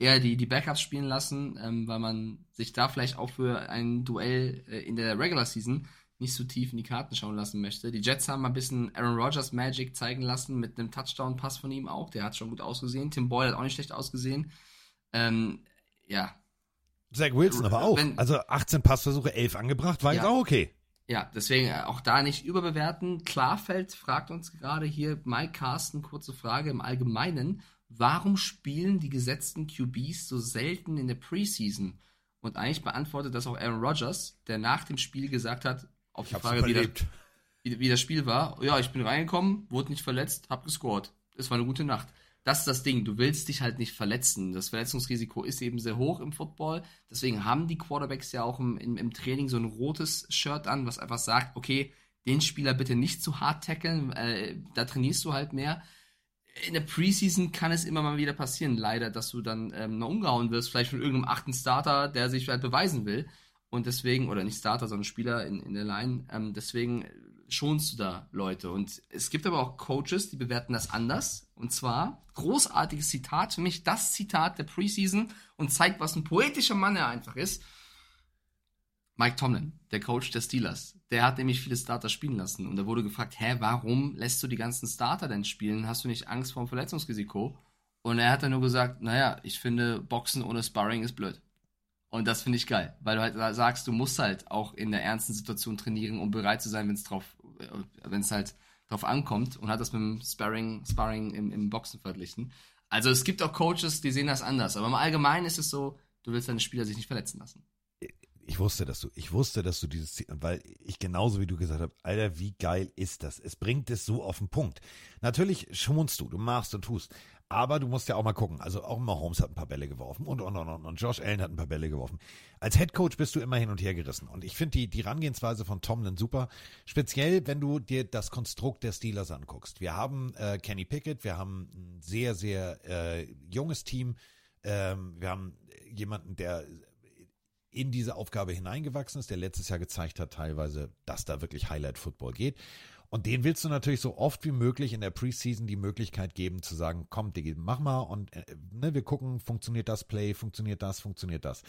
äh, eher die, die Backups spielen lassen, ähm, weil man sich da vielleicht auch für ein Duell äh, in der Regular Season nicht so tief in die Karten schauen lassen möchte. Die Jets haben mal ein bisschen Aaron Rodgers Magic zeigen lassen mit einem Touchdown-Pass von ihm auch. Der hat schon gut ausgesehen. Tim Boyle hat auch nicht schlecht ausgesehen. Ähm, ja. Zach Wilson aber auch. Wenn- also 18 Passversuche, 11 angebracht, war Ja. jetzt auch okay. Ja, deswegen äh, auch da nicht überbewerten. Klarfeld fragt uns gerade hier, Mike Carsten, kurze Frage im Allgemeinen. Warum spielen die gesetzten QBs so selten in der Preseason? Und eigentlich beantwortet das auch Aaron Rodgers, der nach dem Spiel gesagt hat, auf die Frage, wie, das- wie, wie das Spiel war, ja, ich bin reingekommen, wurde nicht verletzt, hab gescored. Es war eine gute Nacht. Das ist das Ding. Du willst dich halt nicht verletzen. Das Verletzungsrisiko ist eben sehr hoch im Football. Deswegen haben die Quarterbacks ja auch im, im, im Training so ein rotes Shirt an, was einfach sagt, okay, den Spieler bitte nicht zu hart tackeln, äh, da trainierst du halt mehr. In der Preseason kann es immer mal wieder passieren, leider, dass du dann ähm, noch umgehauen wirst, vielleicht von irgendeinem achten Starter, der sich halt beweisen will. Und deswegen, oder nicht Starter, sondern Spieler in, in der Line, ähm, deswegen schonst du da Leute. Und es gibt aber auch Coaches, die bewerten das anders. Und zwar, großartiges Zitat, für mich das Zitat der Preseason und zeigt, was ein poetischer Mann er einfach ist. Mike Tomlin, der Coach der Steelers, der hat nämlich viele Starter spielen lassen. Und da wurde gefragt, hä, warum lässt du die ganzen Starter denn spielen? Hast du nicht Angst vor dem Verletzungsrisiko? Und er hat dann nur gesagt, naja, ich finde, Boxen ohne Sparring ist blöd. Und das finde ich geil, weil du halt sagst, du musst halt auch in der ernsten Situation trainieren, um bereit zu sein, wenn es drauf, wenn es halt drauf ankommt und hat das mit dem Sparring, Sparring im, im Boxen verglichen. Also es gibt auch Coaches, die sehen das anders, aber im Allgemeinen ist es so, du willst deine Spieler sich nicht verletzen lassen ich wusste, dass du, ich wusste, dass du dieses Ziel, weil ich genauso wie du gesagt hast, Alter, wie geil ist das? Es bringt es so auf den Punkt. Natürlich schmunst du, du machst und tust. Aber du musst ja auch mal gucken. Also auch Mahomes hat ein paar Bälle geworfen und, und, und, und, und Josh Allen hat ein paar Bälle geworfen. Als Head Coach bist du immer hin und her gerissen. Und ich finde die, die Rangehensweise von Tomlin super. Speziell, wenn du dir das Konstrukt der Steelers anguckst. Wir haben äh, Kenny Pickett, wir haben ein sehr, sehr äh, junges Team. Ähm, wir haben jemanden, der in diese Aufgabe hineingewachsen ist, der letztes Jahr gezeigt hat, teilweise, dass da wirklich Highlight Football geht. Und den willst du natürlich so oft wie möglich in der Preseason die Möglichkeit geben zu sagen, komm, Diggi, mach mal und äh, ne, wir gucken, funktioniert das Play, funktioniert das, funktioniert das.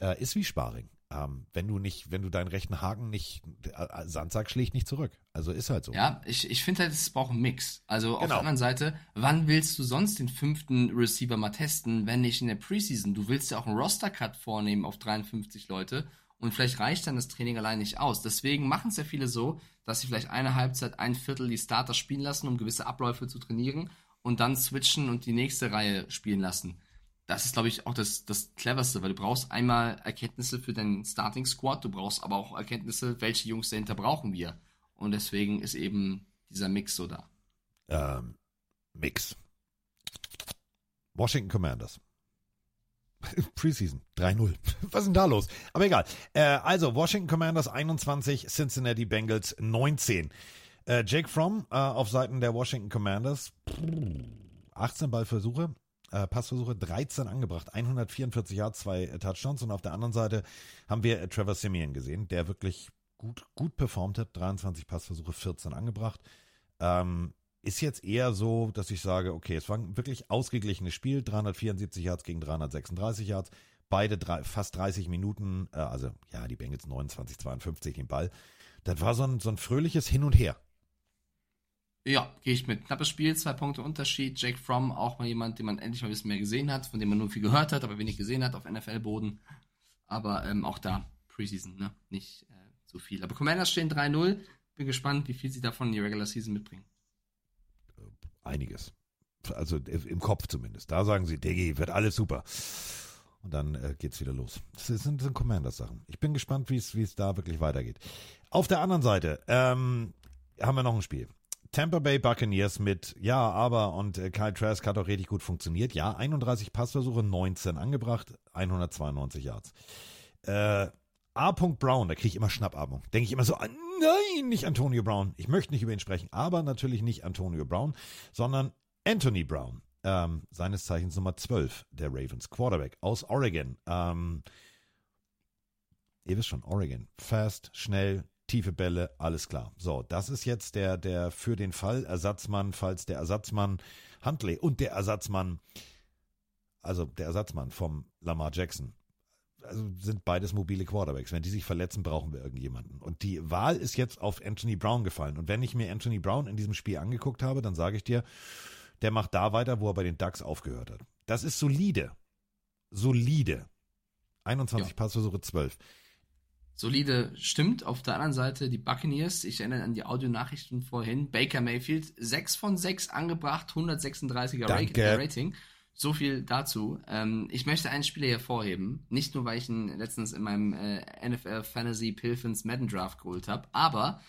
Äh, ist wie Sparring. Ähm, wenn du nicht, wenn du deinen rechten Haken nicht, äh, Sandsack schlägt nicht zurück. Also ist halt so. Ja, ich, ich finde halt, es braucht einen Mix. Also auf Genau. der anderen Seite, wann willst du sonst den fünften Receiver mal testen, wenn nicht in der Preseason? Du willst ja auch einen Roster-Cut vornehmen auf 53 Leute und vielleicht reicht dann das Training allein nicht aus. Deswegen machen es ja viele so, dass sie vielleicht eine Halbzeit, ein Viertel die Starter spielen lassen, um gewisse Abläufe zu trainieren und dann switchen und die nächste Reihe spielen lassen. Das ist, glaube ich, auch das, das Cleverste, weil du brauchst einmal Erkenntnisse für deinen Starting Squad, du brauchst aber auch Erkenntnisse, welche Jungs dahinter brauchen wir. Und deswegen ist eben dieser Mix so da. Ähm, Mix. Washington Commanders. Preseason 3-0. Was ist denn da los? Aber egal. Äh, also, Washington Commanders 21, Cincinnati Bengals 19. Äh, Jake Fromm äh, auf Seiten der Washington Commanders 18 Ballversuche, äh, Passversuche 13 angebracht, 144 Yards, zwei äh, Touchdowns und auf der anderen Seite haben wir äh, Trevor Simeon gesehen, der wirklich gut, gut performt hat, 23 Passversuche, 14 angebracht. Ähm, ist jetzt eher so, dass ich sage, okay, es war ein wirklich ausgeglichenes Spiel, 374 Yards gegen 336 Yards, beide drei, fast 30 Minuten, äh, also ja, die Bengals 29, 52 den Ball. Das war so ein, so ein fröhliches Hin und Her. Ja, gehe ich mit. Knappes Spiel, zwei Punkte Unterschied. Jake Fromm, auch mal jemand, den man endlich mal ein bisschen mehr gesehen hat, von dem man nur viel gehört hat, aber wenig gesehen hat auf NFL-Boden. Aber ähm, auch da, Preseason, ne? Nicht äh, so viel. Aber Commanders stehen 3-0. Bin gespannt, wie viel sie davon in die Regular Season mitbringen. Einiges. Also im Kopf zumindest. Da sagen sie, Diggi, wird alles super. Und dann äh, geht's wieder los. Das sind, sind Commanders-Sachen. Ich bin gespannt, wie es wie es da wirklich weitergeht. Auf der anderen Seite ähm, haben wir noch ein Spiel. Tampa Bay Buccaneers mit Ja, aber und äh, Kyle Trask hat auch richtig gut funktioniert. Ja, 31 Passversuche, 19 angebracht, 192 Yards. Äh, A. Brown, da kriege ich immer Schnappatmung. Denke ich immer so, ah, nein, nicht Antonio Brown. Ich möchte nicht über ihn sprechen, aber natürlich nicht Antonio Brown, sondern Anthony Brown. Ähm, seines Zeichens Nummer 12 der Ravens, Quarterback aus Oregon. Ähm, ihr wisst schon, Oregon. Fast, schnell, tiefe Bälle, alles klar. So, das ist jetzt der, der für den Fall Ersatzmann, falls der Ersatzmann Huntley und der Ersatzmann, also der Ersatzmann vom Lamar Jackson, also sind beides mobile Quarterbacks. Wenn die sich verletzen, brauchen wir irgendjemanden. Und die Wahl ist jetzt auf Anthony Brown gefallen. Und wenn ich mir Anthony Brown in diesem Spiel angeguckt habe, dann sage ich dir, der macht da weiter, wo er bei den Ducks aufgehört hat. Das ist solide. Solide. 21 Ja. Passversuche, 12. Solide stimmt. Auf der anderen Seite die Buccaneers. Ich erinnere an die Audionachrichten vorhin. Baker Mayfield, 6 von 6 angebracht, 136er Ra- Danke. äh, Rating. So viel dazu. Ähm, ich möchte einen Spieler hervorheben. Nicht nur, weil ich ihn letztens in meinem äh, NFL Fantasy Pilfins Madden Draft geholt habe, aber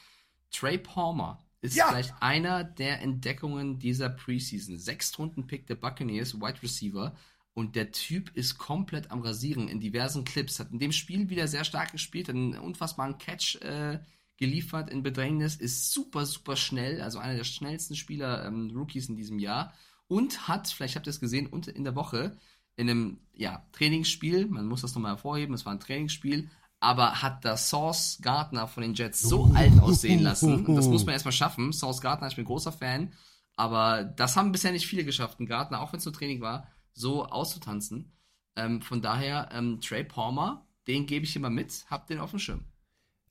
Trey Palmer ist Ja. vielleicht einer der Entdeckungen dieser Preseason. Sechstrunden-Pick der Buccaneers, Wide Receiver. Und der Typ ist komplett am Rasieren in diversen Clips. Hat in dem Spiel wieder sehr stark gespielt, hat einen unfassbaren Catch äh, geliefert in Bedrängnis, ist super, super schnell, also einer der schnellsten Spieler, ähm, Rookies in diesem Jahr. Und hat, vielleicht habt ihr es gesehen, und in der Woche in einem ja, Trainingsspiel, man muss das nochmal hervorheben, es war ein Trainingsspiel, aber hat da Sauce Gardner von den Jets so alt aussehen lassen. Und das muss man erstmal schaffen. Sauce Gardner, ich bin großer Fan, aber das haben bisher nicht viele geschafft. Und Gardner, auch wenn es nur Training war, so auszutanzen. Ähm, von daher, ähm, Trey Palmer, den gebe ich immer mit, habt den auf dem Schirm.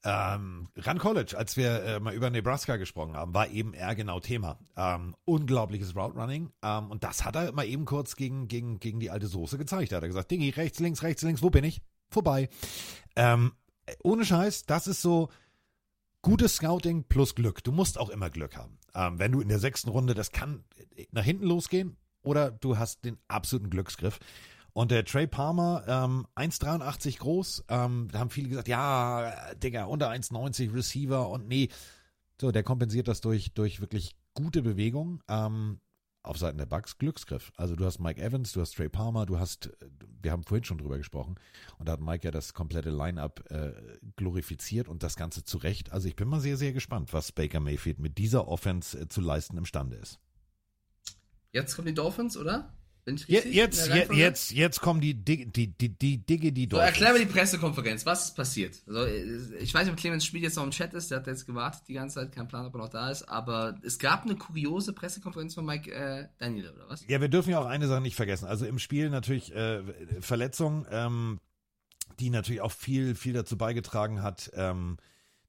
Ähm, Run College, als wir äh, mal über Nebraska gesprochen haben, war eben eher genau Thema. Ähm, unglaubliches Route Running. Ähm, und das hat er mal eben kurz gegen, gegen, gegen die alte Soße gezeigt. Da hat er gesagt, Dingi, rechts, links, rechts, links, wo bin ich? Vorbei. Ähm, ohne Scheiß, das ist so gutes Scouting plus Glück. Du musst auch immer Glück haben. Ähm, wenn du in der sechsten Runde, das kann nach hinten losgehen oder du hast den absoluten Glücksgriff. Und der Trey Palmer, ähm, 1,83 groß, ähm, da haben viele gesagt, ja, Digga, unter 1,90 Receiver und nee. So, der kompensiert das durch, durch wirklich gute Bewegung. Ähm, auf Seiten der Bucks Glücksgriff. Also du hast Mike Evans, du hast Trey Palmer, du hast, äh, wir haben vorhin schon drüber gesprochen, und da hat Mike ja das komplette Line-Up äh, glorifiziert und das Ganze zurecht. Also ich bin mal sehr, sehr gespannt, was Baker Mayfield mit dieser Offense äh, zu leisten imstande ist. Jetzt kommen die Dolphins, oder? Jetzt, in der je, Reihenfolge? jetzt, jetzt kommen die, Dig- die, die, die Digge, die So, Dolphins. erklär mir die Pressekonferenz. Was ist passiert? Also, ich weiß nicht, ob Clemens Schmid jetzt noch im Chat ist. Der hat jetzt gewartet die ganze Zeit. Kein Plan, ob er noch da ist. Aber es gab eine kuriose Pressekonferenz von Mike äh, Daniel, oder was? Ja, wir dürfen ja auch eine Sache nicht vergessen. Also im Spiel natürlich äh, Verletzung, ähm, die natürlich auch viel, viel dazu beigetragen hat, ähm,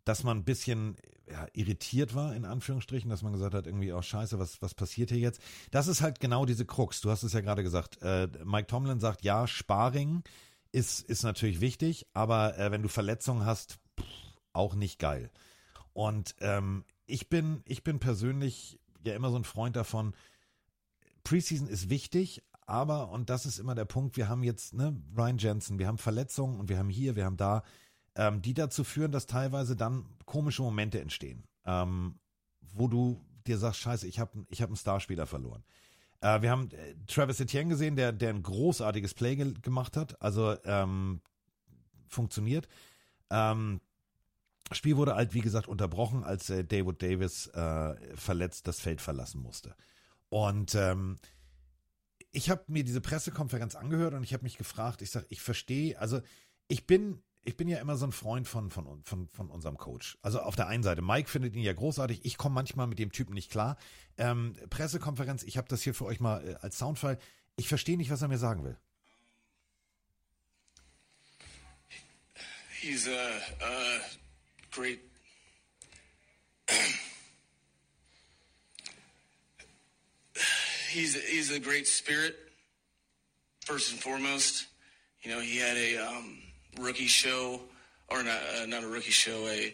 dass man ein bisschen ja, irritiert war, in Anführungsstrichen, dass man gesagt hat, irgendwie, oh scheiße, was, was passiert hier jetzt? Das ist halt genau diese Krux. Du hast es ja gerade gesagt. Äh, Mike Tomlin sagt, ja, Sparring ist, ist natürlich wichtig, aber äh, wenn du Verletzungen hast, pff, auch nicht geil. Und ähm, ich bin, ich bin persönlich ja immer so ein Freund davon, Preseason ist wichtig, aber, und das ist immer der Punkt, wir haben jetzt, ne, Ryan Jensen, wir haben Verletzungen und wir haben hier, wir haben da, ähm, die dazu führen, dass teilweise dann komische Momente entstehen, ähm, wo du dir sagst, scheiße, ich habe ich hab einen Starspieler verloren. Äh, wir haben äh, Travis Etienne gesehen, der, der ein großartiges Play ge gemacht hat, also ähm, funktioniert. Ähm, Spiel wurde halt, wie gesagt, unterbrochen, als äh, David Davis äh, verletzt das Feld verlassen musste. Und ähm, ich habe mir diese Pressekonferenz angehört und ich habe mich gefragt, ich sage, ich verstehe, also ich bin, ich bin ja immer so ein Freund von, von, von, von unserem Coach. Also auf der einen Seite, Mike findet ihn ja großartig, ich komme manchmal mit dem Typen nicht klar. Ähm, Pressekonferenz, ich habe das hier für euch mal äh, als Soundfile. Ich verstehe nicht, was er mir sagen will. He's a, a great. he's he's a great spirit. First and foremost, you know he had a um, rookie show, or not uh, not a rookie show, a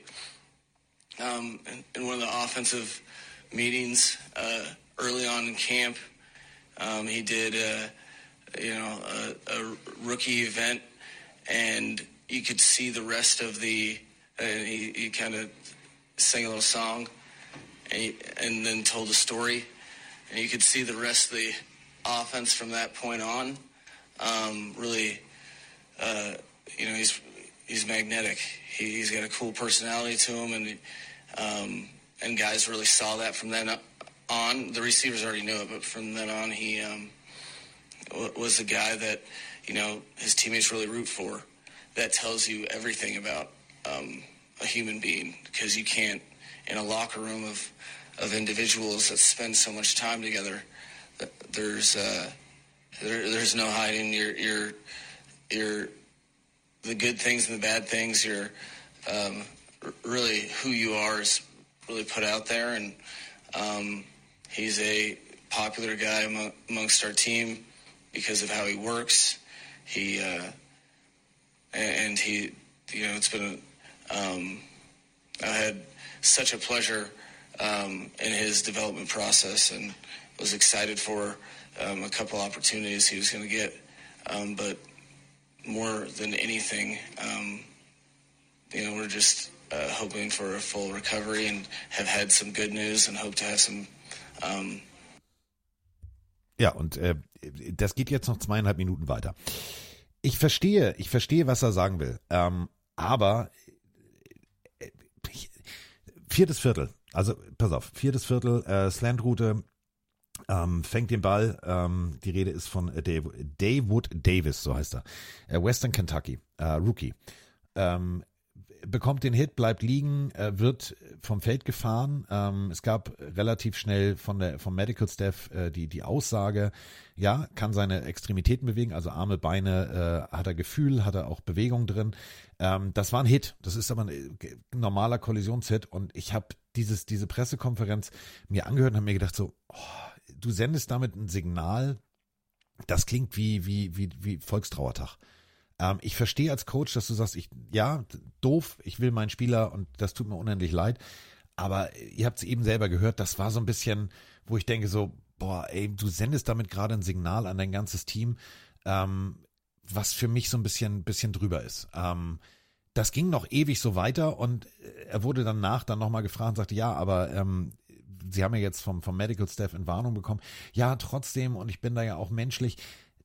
um, in, in one of the offensive meetings uh, early on in camp. Um, he did, uh, you know, a, a rookie event, and you could see the rest of the. And he, he kind of sang a little song, and, he, and then told a story, and you could see the rest of the offense from that point on. Um, really, uh, you know, he's he's magnetic. He, he's got a cool personality to him, and um, and guys really saw that from then on. The receivers already knew it, but from then on, he um, was a guy that you know his teammates really root for. That tells you everything about um, a human being because you can't in a locker room of of individuals that spend so much time together. There's uh, there, there's no hiding your your your the good things and the bad things. Your um, really who you are is really put out there, and um, he's a popular guy among, amongst our team because of how he works. He uh, and, and he, you know, it's been. Um, I had such a pleasure um, in his development process, and was excited for um, a couple opportunities he was going to get. Um, but more than anything, um, you know, we're just uh, hoping for a full recovery and have had some good news and hope to have some. Um, ja, und äh, das geht jetzt noch zweieinhalb Minuten weiter. Ich verstehe, ich verstehe, was er sagen will. Ähm, aber äh, viertes Viertel, also pass auf, viertes Viertel, äh, Slantroute, ähm, fängt den Ball. Ähm, die Rede ist von Dave, Daywood Davis, so heißt er. Äh, Western Kentucky, äh, Rookie. Ähm, bekommt den Hit, bleibt liegen, äh, wird vom Feld gefahren. Ähm, es gab relativ schnell von der, vom Medical Staff äh, die, die Aussage, ja, kann seine Extremitäten bewegen, also Arme, Beine, äh, hat er Gefühl, hat er auch Bewegung drin. Ähm, das war ein Hit. Das ist aber ein äh, normaler Kollisionshit. Und ich habe diese Pressekonferenz mir angehört und habe mir gedacht so, oh, du sendest damit ein Signal, das klingt wie, wie, wie, wie Volkstrauertag. Ähm, ich verstehe als Coach, dass du sagst, ich, ja, doof, ich will meinen Spieler und das tut mir unendlich leid. Aber ihr habt es eben selber gehört, das war so ein bisschen, wo ich denke so, boah, ey, du sendest damit gerade ein Signal an dein ganzes Team, ähm, was für mich so ein bisschen, bisschen drüber ist. Ähm, das ging noch ewig so weiter und er wurde danach dann nochmal gefragt und sagte, ja, aber ähm, Sie haben ja jetzt vom, vom Medical Staff in Warnung bekommen. Ja, trotzdem, und ich bin da ja auch menschlich.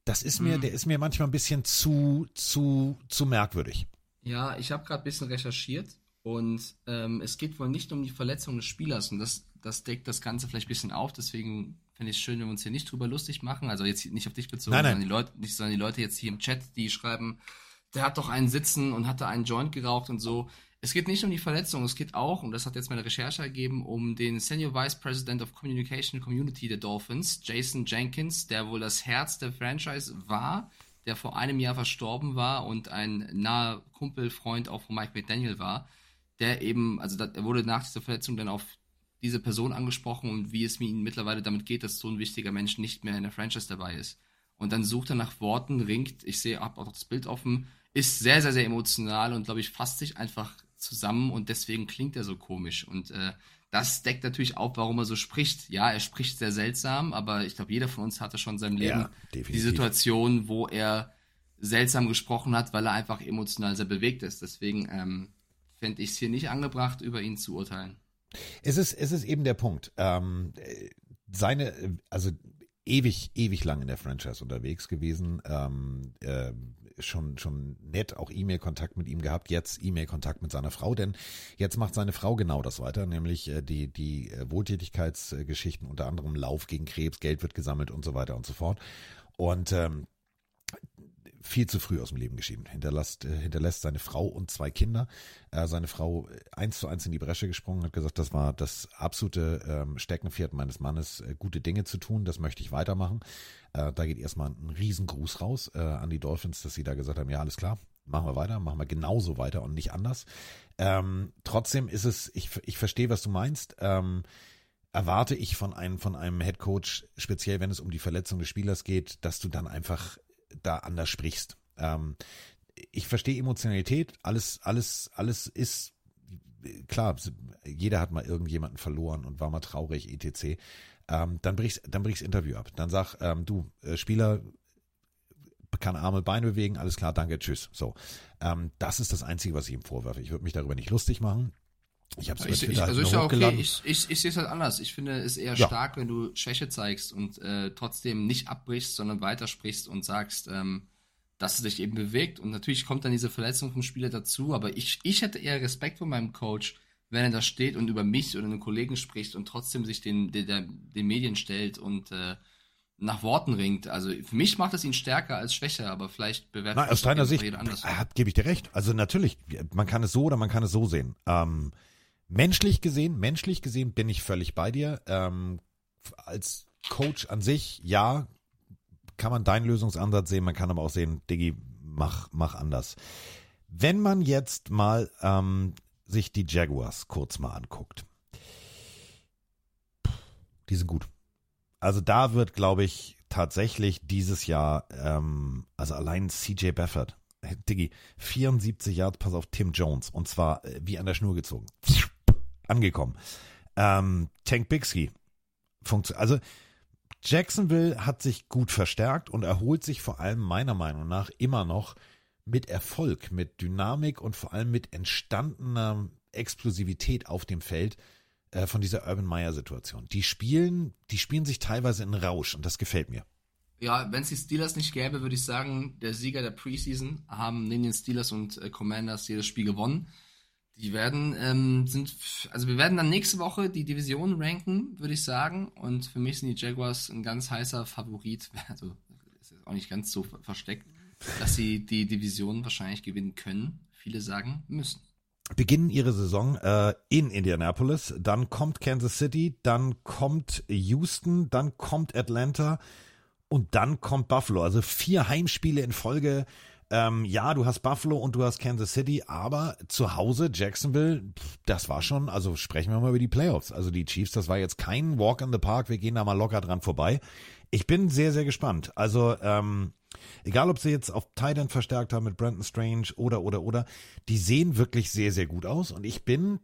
Das ist mir, mhm. der ist mir manchmal ein bisschen zu, zu, zu merkwürdig. Ja, ich habe gerade ein bisschen recherchiert und ähm, es geht wohl nicht um die Verletzung des Spielers und das, das deckt das Ganze vielleicht ein bisschen auf. Deswegen finde ich es schön, wenn wir uns hier nicht drüber lustig machen. Also jetzt nicht auf dich bezogen, nein, nein. sondern die Leute, nicht, sondern die Leute jetzt hier im Chat, die schreiben, der hat doch einen Sitzen und hatte einen Joint geraucht und so. Es geht nicht um die Verletzung, es geht auch, und das hat jetzt meine Recherche ergeben, um den Senior Vice President of Communication Community der Dolphins, Jason Jenkins, der wohl das Herz der Franchise war, der vor einem Jahr verstorben war und ein naher Kumpel, Freund auch von Mike McDaniel war, der eben, also er wurde nach dieser Verletzung dann auf diese Person angesprochen und wie es ihm mittlerweile damit geht, dass so ein wichtiger Mensch nicht mehr in der Franchise dabei ist. Und dann sucht er nach Worten, ringt, ich sehe, hab auch das Bild offen, ist sehr, sehr, sehr emotional und glaube ich fasst sich einfach zusammen und deswegen klingt er so komisch. Und äh, das deckt natürlich auf, warum er so spricht. Ja, er spricht sehr seltsam, aber ich glaube, jeder von uns hatte schon in seinem Leben ja, die Situation, wo er seltsam gesprochen hat, weil er einfach emotional sehr bewegt ist. Deswegen ähm, fände ich es hier nicht angebracht, über ihn zu urteilen. Es ist, es ist eben der Punkt. Ähm, seine, also ewig, ewig lang in der Franchise unterwegs gewesen. Ähm, äh, schon, schon nett auch E-Mail-Kontakt mit ihm gehabt, jetzt E-Mail-Kontakt mit seiner Frau, denn jetzt macht seine Frau genau das weiter, nämlich äh, die, die äh, Wohltätigkeitsgeschichten, unter anderem Lauf gegen Krebs, Geld wird gesammelt und so weiter und so fort. Und ähm, viel zu früh aus dem Leben geschieden. Hinterlässt, äh, hinterlässt seine Frau und zwei Kinder. Äh, seine Frau äh, eins zu eins in die Bresche gesprungen, hat gesagt, das war das absolute ähm, Steckenpferd meines Mannes, äh, gute Dinge zu tun, das möchte ich weitermachen. Äh, da geht erstmal ein Riesengruß raus äh, an die Dolphins, dass sie da gesagt haben, ja, alles klar, machen wir weiter, machen wir genauso weiter und nicht anders. Ähm, trotzdem ist es, ich, ich verstehe, was du meinst. Ähm, erwarte ich von einem, von einem Head Coach, speziell wenn es um die Verletzung des Spielers geht, dass du dann einfach da anders sprichst. Ähm, ich verstehe Emotionalität, alles, alles, alles ist klar, jeder hat mal irgendjemanden verloren und war mal traurig, etc. Ähm, dann brichst, dann brichst Interview ab. Dann sag, ähm, du, äh, Spieler kann Arme, Beine bewegen, alles klar, danke, tschüss. So, ähm, das ist das Einzige, was ich ihm vorwerfe. Ich würde mich darüber nicht lustig machen. Ich habe es ich, ich, also halt ist ja okay. Ich, ich, ich sehe es halt anders. Ich finde es eher ja. stark, wenn du Schwäche zeigst und äh, trotzdem nicht abbrichst, sondern weitersprichst und sagst, ähm, dass es dich eben bewegt. Und natürlich kommt dann diese Verletzung vom Spieler dazu, aber ich, ich hätte eher Respekt vor meinem Coach, wenn er da steht und über mich oder einen Kollegen spricht und trotzdem sich den, den, den Medien stellt und äh, nach Worten ringt. Also für mich macht es ihn stärker als schwächer, aber vielleicht bewertet Na, aus deiner Sicht gebe ich dir recht. Also natürlich, man kann es so oder man kann es so sehen. Ähm, Menschlich gesehen, menschlich gesehen bin ich völlig bei dir. Ähm, als Coach an sich, ja, kann man deinen Lösungsansatz sehen, man kann aber auch sehen, Diggi, mach, mach anders. Wenn man jetzt mal ähm, sich die Jaguars kurz mal anguckt, die sind gut. Also da wird, glaube ich, tatsächlich dieses Jahr, ähm, also allein CJ Baffert, Diggi, 74 Yards, pass auf Tim Jones, und zwar äh, wie an der Schnur gezogen angekommen. Ähm, Tank Bixby funktioniert. Also Jacksonville hat sich gut verstärkt und erholt sich vor allem meiner Meinung nach immer noch mit Erfolg, mit Dynamik und vor allem mit entstandener Explosivität auf dem Feld äh, von dieser Urban Meyer Situation. Die spielen, die spielen sich teilweise in Rausch und das gefällt mir. Ja, wenn es die Steelers nicht gäbe, würde ich sagen, der Sieger der Preseason haben neben Steelers und äh, Commanders jedes Spiel gewonnen. Die werden, ähm, sind, also wir werden dann nächste Woche die Division ranken, würde ich sagen. Und für mich sind die Jaguars ein ganz heißer Favorit. Also ist jetzt auch nicht ganz so versteckt, dass sie die Division wahrscheinlich gewinnen können. Viele sagen müssen. Beginnen ihre Saison äh, in Indianapolis, dann kommt Kansas City, dann kommt Houston, dann kommt Atlanta und dann kommt Buffalo. Also vier Heimspiele in Folge ähm, ja, du hast Buffalo und du hast Kansas City, aber zu Hause Jacksonville, das war schon, also sprechen wir mal über die Playoffs. Also die Chiefs, das war jetzt kein Walk in the Park, wir gehen da mal locker dran vorbei. Ich bin sehr, sehr gespannt. Also, ähm, egal ob sie jetzt auf Titan verstärkt haben mit Brandon Strange oder, oder, oder, die sehen wirklich sehr, sehr gut aus und ich bin,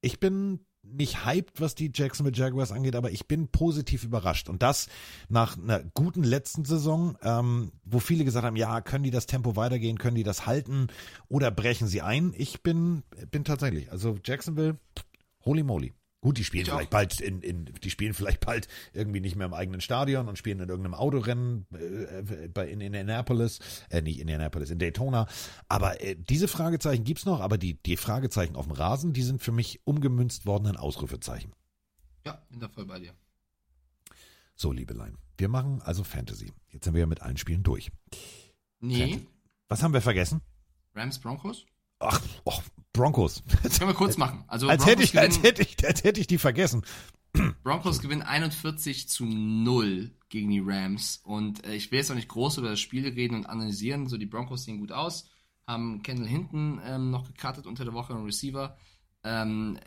ich bin nicht hyped, was die Jacksonville Jaguars angeht, aber ich bin positiv überrascht. Und das nach einer guten letzten Saison, ähm, wo viele gesagt haben, ja, können die das Tempo weitergehen, können die das halten oder brechen sie ein? Ich bin, bin tatsächlich, also Jacksonville, holy moly. Gut, die spielen ich vielleicht auch. bald in, in, die spielen vielleicht bald irgendwie nicht mehr im eigenen Stadion und spielen in irgendeinem Autorennen äh, bei in Indianapolis, äh, nicht Indianapolis, in Daytona. Aber äh, diese Fragezeichen gibt's noch, aber die, die Fragezeichen auf dem Rasen, die sind für mich umgemünzt worden in Ausrufezeichen. Ja, bin da voll bei dir. So, Liebelein, wir machen also Fantasy. Jetzt sind wir ja mit allen Spielen durch. Nee. Fantasy. Was haben wir vergessen? Rams Broncos? Ach, oh, Broncos. Das können wir kurz machen. Also als, hätte ich, als, hätte ich, als hätte ich die vergessen. Broncos gewinnen 41 zu 0 gegen die Rams. Und äh, ich will jetzt auch nicht groß über das Spiel reden und analysieren. So, die Broncos sehen gut aus. Haben Kendall hinten ähm, noch gekartet unter der Woche im Receiver. Ähm,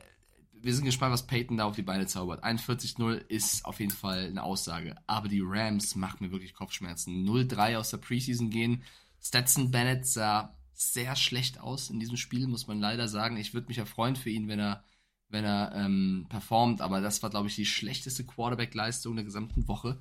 wir sind gespannt, was Peyton da auf die Beine zaubert. 41-0 ist auf jeden Fall eine Aussage. Aber die Rams machen mir wirklich Kopfschmerzen. 0-3 aus der Preseason gehen. Stetson Bennett sah sehr schlecht aus in diesem Spiel, muss man leider sagen. Ich würde mich ja freuen für ihn, wenn er, wenn er ähm, performt, aber das war, glaube ich, die schlechteste Quarterback-Leistung der gesamten Woche.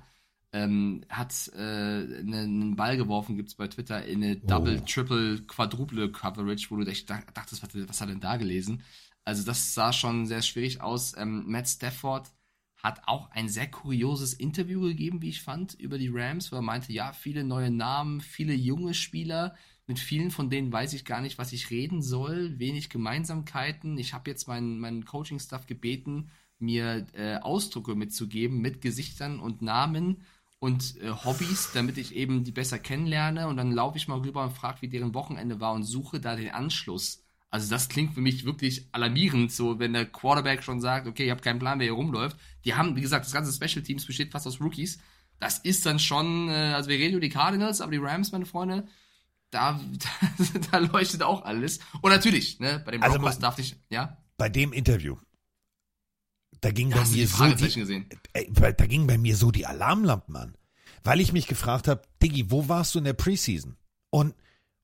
Ähm, hat äh, einen Ball geworfen, gibt es bei Twitter, in eine Double, oh. Triple, Quadruple Coverage, wo du echt dachtest, was, was hat er denn da gelesen? Also das sah schon sehr schwierig aus. Ähm, Matt Stafford hat auch ein sehr kurioses Interview gegeben, wie ich fand, über die Rams, wo er meinte, ja, viele neue Namen, viele junge Spieler, mit vielen von denen weiß ich gar nicht, was ich reden soll, wenig Gemeinsamkeiten. Ich habe jetzt meinen, meinen Coaching-Staff gebeten, mir äh, Ausdrücke mitzugeben mit Gesichtern und Namen und äh, Hobbys, damit ich eben die besser kennenlerne. Und dann laufe ich mal rüber und frage, wie deren Wochenende war und suche da den Anschluss. Also das klingt für mich wirklich alarmierend, so wenn der Quarterback schon sagt, okay, ich habe keinen Plan, wer hier rumläuft. Die haben, wie gesagt, das ganze Special Teams besteht fast aus Rookies. Das ist dann schon, äh, also wir reden über die Cardinals, aber die Rams, meine Freunde, da, da, da, leuchtet auch alles. Und natürlich, ne, bei dem also Broncos darf ich, ja. Bei dem Interview, da ging bei mir so die, äh, da ging bei mir so die Alarmlampen an, weil ich mich gefragt habe, Diggi, wo warst du in der Preseason? Und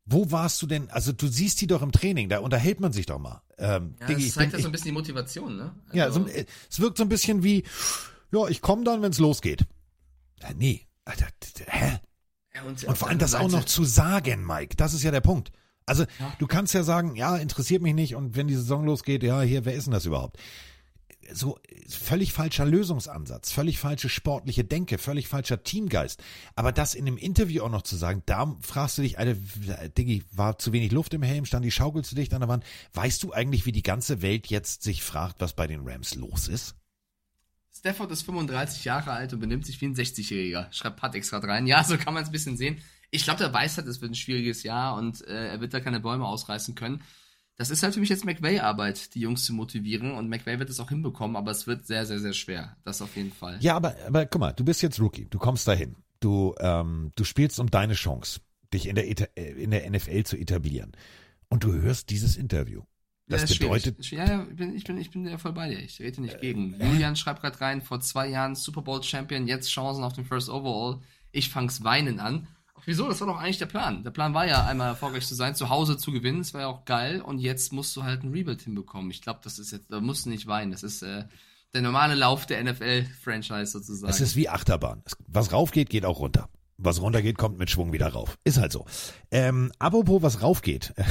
wo warst du denn? Also du siehst die doch im Training, da unterhält man sich doch mal. Ähm, ja, Diggi, das zeigt ja so ein bisschen die Motivation, ne? Also, ja, so, es wirkt so ein bisschen wie, ja, ich komme dann, wenn es losgeht. Ja, nee, Alter, hä? Ja, und, und vor allem das Seite auch noch zu sagen, Mike, das ist ja der Punkt. Also ja. du kannst ja sagen, ja, interessiert mich nicht und wenn die Saison losgeht, ja, hier, wer ist denn das überhaupt? So völlig falscher Lösungsansatz, völlig falsche sportliche Denke, völlig falscher Teamgeist. Aber das in einem Interview auch noch zu sagen, da fragst du dich, Alter, Diggi, war zu wenig Luft im Helm, stand die Schaukel zu dicht an der Wand. Weißt du eigentlich, wie die ganze Welt jetzt sich fragt, was bei den Rams los ist? Stafford ist 35 Jahre alt und benimmt sich wie ein 60-Jähriger. Schreibt Pat extra rein. Ja, so kann man es ein bisschen sehen. Ich glaube, der weiß halt, es wird ein schwieriges Jahr und äh, er wird da keine Bäume ausreißen können. Das ist halt für mich jetzt McVay-Arbeit, die Jungs zu motivieren und McVay wird es auch hinbekommen, aber es wird sehr, sehr, sehr schwer. Das auf jeden Fall. Ja, aber, aber guck mal, du bist jetzt Rookie, du kommst dahin. Du, ähm, du spielst um deine Chance, dich in der, äh, in der NFL zu etablieren. Und du hörst dieses Interview. Das ja, bedeutet. Ja, ja, ich bin, ich bin, ich bin ja voll bei dir. Ich rede nicht gegen. Äh, Julian schreibt gerade rein, vor zwei Jahren Super Bowl Champion, jetzt Chancen auf den First Overall. Ich fang's weinen an. Ach, wieso? Das war doch eigentlich der Plan. Der Plan war ja, einmal erfolgreich zu sein, zu Hause zu gewinnen. Das war ja auch geil. Und jetzt musst du halt ein Rebuild hinbekommen. Ich glaube, das ist jetzt, da musst du nicht weinen. Das ist äh, der normale Lauf der NFL-Franchise sozusagen. Es ist wie Achterbahn. Was raufgeht, geht auch runter. Was runtergeht, kommt mit Schwung wieder rauf. Ist halt so. Ähm, apropos, was raufgeht.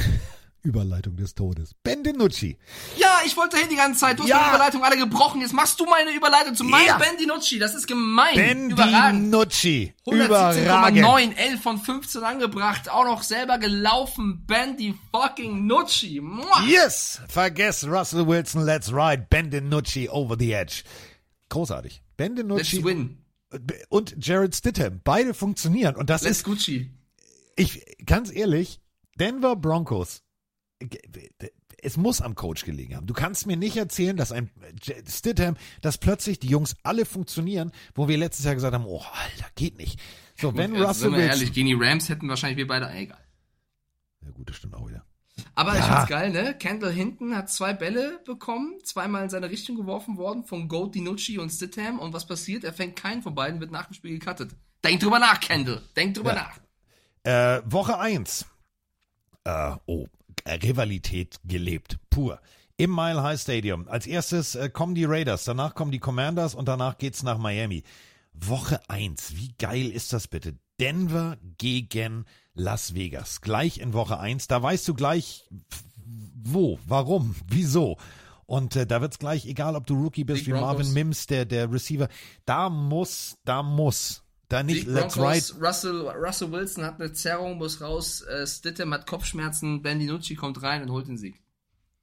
Überleitung des Todes. Ben DiNucci. Ja, ich wollte hin die ganze Zeit. Du hast Ja. meine Überleitung alle gebrochen. Jetzt machst du meine Überleitung zu meinem Ja. Ben DiNucci. Das ist gemein. Ben Überragend. DiNucci. Überragend. 117,9, 11 von 15 angebracht. Auch noch selber gelaufen. Ben fucking Nucci. Mua. Yes! Vergesst Russell Wilson, let's ride. Ben DiNucci over the edge. Großartig. Ben DiNucci Let's win. und Jared Stidham. Beide funktionieren. Und das Let's ist, Gucci. ich, ganz ehrlich, Denver Broncos, es muss am Coach gelegen haben. Du kannst mir nicht erzählen, dass ein J- Stidham, dass plötzlich die Jungs alle funktionieren, wo wir letztes Jahr gesagt haben, oh, Alter, geht nicht. So, wenn Also, Russell sind wir ehrlich, gegen die Rams hätten wahrscheinlich wir beide, egal. ja gut, das stimmt auch wieder. Aber ich Ja. find's geil, ne? Kendall Hinton hat zwei Bälle bekommen, zweimal in seine Richtung geworfen worden von Goat, Dinucci und Stidham. Und was passiert? Er fängt keinen von beiden, wird nach dem Spiel gecuttet. Denk drüber nach, Kendall. Denk drüber Ja. nach. Äh, Woche 1. Äh, oh, äh, Rivalität gelebt, pur. Im Mile High Stadium. Als erstes äh, kommen die Raiders, danach kommen die Commanders und danach geht's nach Miami. Woche 1, wie geil ist das bitte? Denver gegen Las Vegas. Gleich in Woche 1. Da weißt du gleich, wo, warum, wieso. Und äh, da wird's gleich, egal ob du Rookie bist Big wie Marvin Broncos. Mims, der, der Receiver, da muss, da muss, da nicht, Die let's Broncos, ride. Russell, Russell Wilson hat eine Zerrung, muss raus. Äh, Stidham hat Kopfschmerzen. Ben Dinucci kommt rein und holt den Sieg.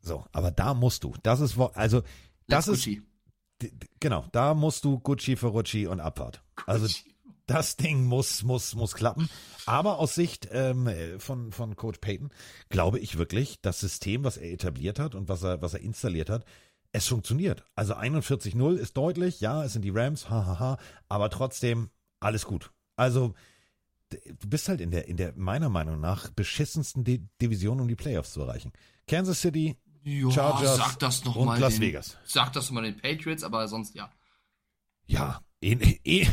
So, aber da musst du. Das ist, also, das Let's ist, Gucci. genau, da musst du Gucci für Rucci und Abfahrt. Also, das Ding muss, muss, muss klappen. Aber aus Sicht ähm, äh, von, von Coach Payton glaube ich wirklich, das System, was er etabliert hat und was er, was er installiert hat, es funktioniert. Also 41-0 ist deutlich, ja, es sind die Rams, hahaha, aber trotzdem alles gut. Also, d- du bist halt in der, in der, meiner Meinung nach, beschissensten Di Division, um die Playoffs zu erreichen. Kansas City, Ja, Chargers sag das noch und mal Las den, Vegas. Sag das mal den Patriots, aber sonst ja. Ja, ähnlich. Eh,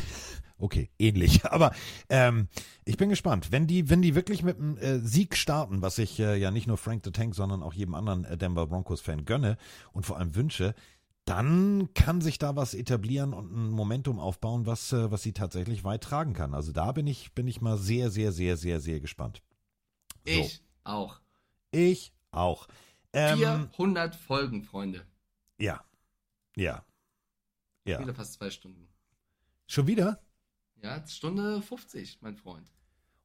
okay, ähnlich. Aber ähm, ich bin gespannt. Wenn die, wenn die wirklich mit einem äh, Sieg starten, was ich äh, ja nicht nur Frank the Tank, sondern auch jedem anderen äh, Denver Broncos-Fan gönne und vor allem wünsche, dann kann sich da was etablieren und ein Momentum aufbauen, was, äh, was sie tatsächlich weit tragen kann. Also da bin ich, bin ich mal sehr, sehr, sehr, sehr, sehr gespannt. So. Ich auch. Ich auch. Ähm, 400 Folgen, Freunde. ja. Ja. Ja. Wieder fast zwei Stunden. Schon wieder? Ja, Stunde 50, mein Freund.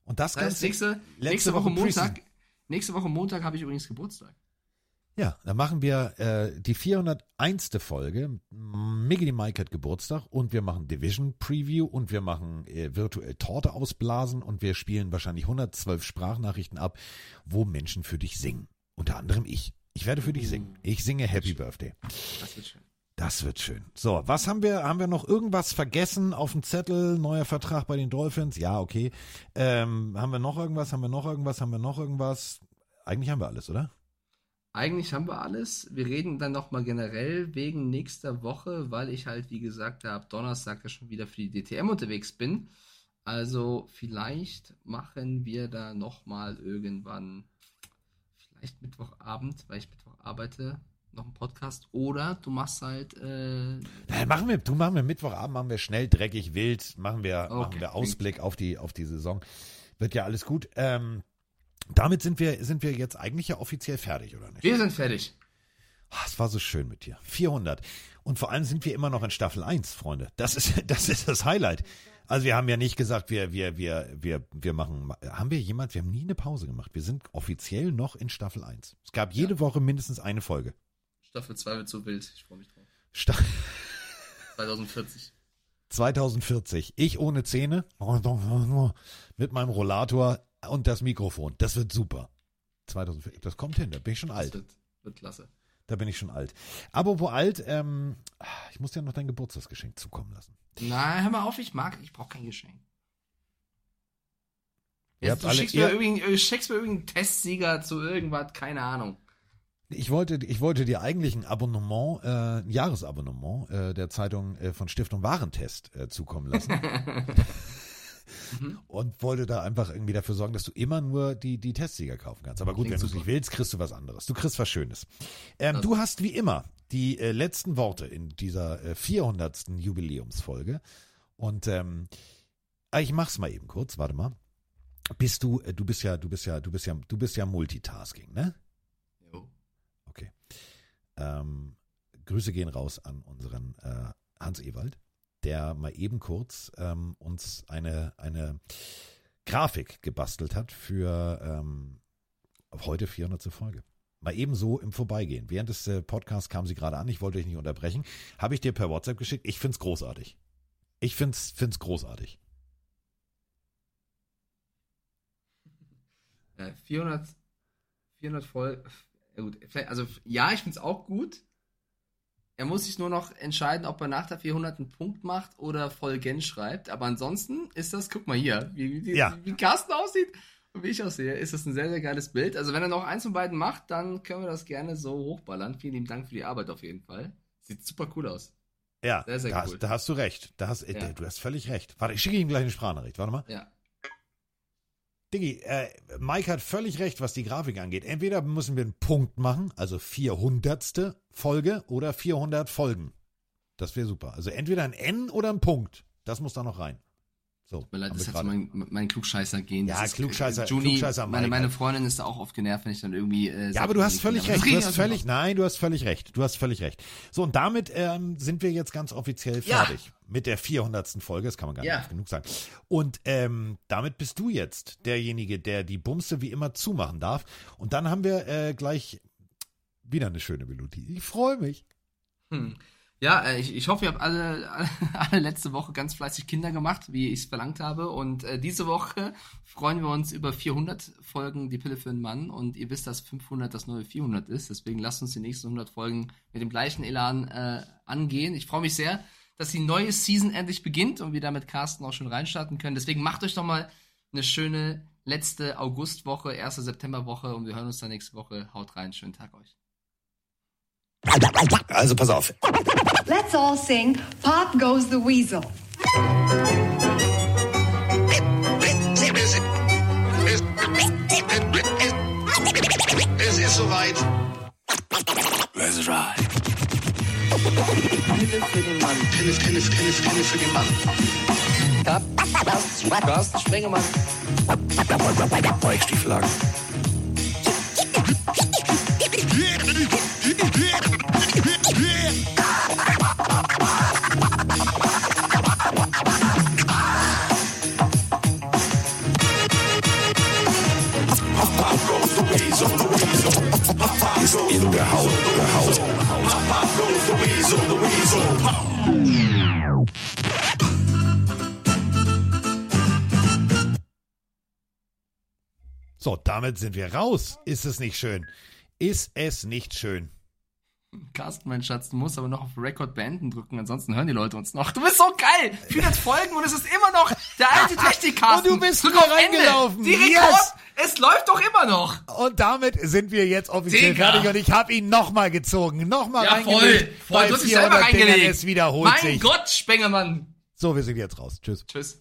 Und das, Das heißt, nächste, nächste Woche. Montag. Nächste Woche Montag habe ich übrigens Geburtstag. Ja, dann machen wir äh, die 401. Folge. Miggity Mike hat Geburtstag und wir machen Division Preview und wir machen äh, virtuell Torte ausblasen und wir spielen wahrscheinlich 112 Sprachnachrichten ab, wo Menschen für dich singen. Unter anderem ich. Ich werde für dich singen. Ich singe Happy Birthday. Das wird schön. Das wird schön. So, was haben wir? Haben wir noch irgendwas vergessen auf dem Zettel? Neuer Vertrag bei den Dolphins? Ja, okay. Ähm, haben wir noch irgendwas? Haben wir noch irgendwas? Haben wir noch irgendwas? Eigentlich haben wir alles, oder? Eigentlich haben wir alles. Wir reden dann nochmal generell wegen nächster Woche, weil ich halt, wie gesagt, ab Donnerstag ja schon wieder für die DTM unterwegs bin. Also vielleicht machen wir da nochmal irgendwann, vielleicht Mittwochabend, weil ich Mittwoch arbeite, noch einen Podcast. Oder du machst halt, äh, Ja, machen wir, du machen wir Mittwochabend, machen wir schnell, dreckig, wild, machen wir, Okay, machen wir Ausblick auf die, auf die Saison. Wird ja alles gut. Ähm, damit sind wir, sind wir jetzt eigentlich ja offiziell fertig, oder nicht? wir sind fertig. Ah, Es war so schön mit dir. 400. Und vor allem sind wir immer noch in Staffel 1, Freunde. Das ist, das ist das Highlight. Also wir haben ja nicht gesagt, wir, wir, wir, wir, wir machen, haben wir jemand, wir haben nie eine Pause gemacht. Wir sind offiziell noch in Staffel 1. Es gab jede Woche mindestens eine Folge. Staffel 2 wird so wild. Ich freue mich drauf. Sta 2040. 2040. Ich ohne Zähne, mit meinem Rollator und das Mikrofon. Das wird super. 2040. Das kommt hin, da bin ich schon Das alt. wird, wird klasse. Da bin ich schon alt. Apropos alt, ähm, ich muss dir noch dein Geburtstagsgeschenk zukommen lassen. Na, hör mal auf, ich mag, ich brauche kein Geschenk. Jetzt, du alle- schickst, mir irgendeinen, äh, schickst mir irgendeinen Testsieger zu irgendwas, keine Ahnung. Ich wollte, ich wollte dir eigentlich ein Abonnement, äh, ein Jahresabonnement äh, der Zeitung äh, von Stiftung Warentest äh, zukommen lassen. Und wollte da einfach irgendwie dafür sorgen, dass du immer nur die, die Testsieger kaufen kannst. Aber gut, Klingt wenn du es nicht willst, kriegst du was anderes. Du kriegst was Schönes. Ähm, Also- du hast wie immer die äh, letzten Worte in dieser äh, 400. Jubiläumsfolge. Und ähm, ah, ich mach's mal eben kurz, warte mal. Bist du, äh, du bist ja, du bist ja, du bist ja, du bist ja Multitasking, ne? Okay. Ähm, Grüße gehen raus an unseren äh, Hans Ewald, der mal eben kurz ähm, uns eine, eine Grafik gebastelt hat für ähm, heute 400. Folge. Mal eben so im Vorbeigehen. Während des äh, Podcasts kam sie gerade an, ich wollte euch nicht unterbrechen. Habe ich dir per WhatsApp geschickt. Ich find's großartig. Ich find's, find's großartig. Äh, 400, 400 voll. Gut, also ja, ich finde es auch gut. Er muss sich nur noch entscheiden, ob er nach der 400 einen Punkt macht oder voll Gen schreibt. Aber ansonsten ist das, guck mal hier, wie, wie, Ja. wie Carsten aussieht und wie ich aussehe, ist das ein sehr, sehr geiles Bild. Also wenn er noch eins von beiden macht, dann können wir das gerne so hochballern. Vielen lieben Dank für die Arbeit auf jeden Fall. Sieht super cool aus. Ja, Sehr, sehr da, cool. hast, da hast du recht. Da hast, äh, Ja. Du hast völlig recht. Warte, ich schicke ihm gleich eine Sprachnachricht. Warte mal. Ja. Diggi, äh, Mike hat völlig recht, was die Grafik angeht. Entweder müssen wir einen Punkt machen, also 400. Folge oder 400 Folgen. Das wäre super. Also entweder ein N oder ein Punkt. Das muss da noch rein. So, Tut mir leid, das hat so mein, mein Klugscheißer gehen. Ja, Das ist- Klugscheißer- Juni, Klugscheißer meine, meine. Freundin ist da auch oft genervt, wenn ich dann irgendwie. Äh, Ja, aber du hast völlig recht. Du hast völlig, nein, du hast völlig recht. Du hast völlig recht. So, und damit ähm, sind wir jetzt ganz offiziell Ja. fertig mit der 400. Folge. Das kann man gar Ja. nicht oft genug sagen. Und ähm, damit bist du jetzt derjenige, der die Bumste wie immer zumachen darf. Und dann haben wir äh, gleich wieder eine schöne Melodie. Ich freue mich. Hm. Ja, äh, ich, ich hoffe, ihr habt alle, alle, letzte Woche ganz fleißig Kinder gemacht, wie ich es verlangt habe. Und äh, diese Woche freuen wir uns über 400 Folgen Die Pille für den Mann. Und ihr wisst, dass 500 das neue 400 ist. Deswegen lasst uns die nächsten 100 Folgen mit dem gleichen Elan äh, angehen. Ich freue mich sehr, dass die neue Season endlich beginnt und wir da mit Carsten auch schon reinstarten können. Deswegen macht euch doch mal eine schöne letzte Augustwoche, erste Septemberwoche und wir hören uns dann nächste Woche. Haut rein, schönen Tag euch. Also pass auf. Let's all sing Pop Goes the Weasel. Es ist soweit. Let's ride. Pille für den Mann. Pille, Pille, Pille, Pille für den Mann. Carsten Spengemann. Weichstieflagen. Ist der Haut. So, damit sind wir raus. Ist es nicht schön? Ist es nicht schön? Carsten, mein Schatz, du musst aber noch auf Record beenden drücken, ansonsten hören die Leute uns noch. Du bist so geil! 400 Folgen und es ist immer noch der alte Technik, Carsten. Und du bist Drück reingelaufen. Die Rekord, Yes. es läuft doch immer noch. Und damit sind wir jetzt offiziell Digga. fertig und ich habe ihn nochmal gezogen, nochmal Ja, voll. reingelegt. voll. Du hast dich selber 400 Dingern, reingelegt. Es wiederholt mein sich. Gott, Spengemann. So, wir sind jetzt raus. Tschüss. Tschüss.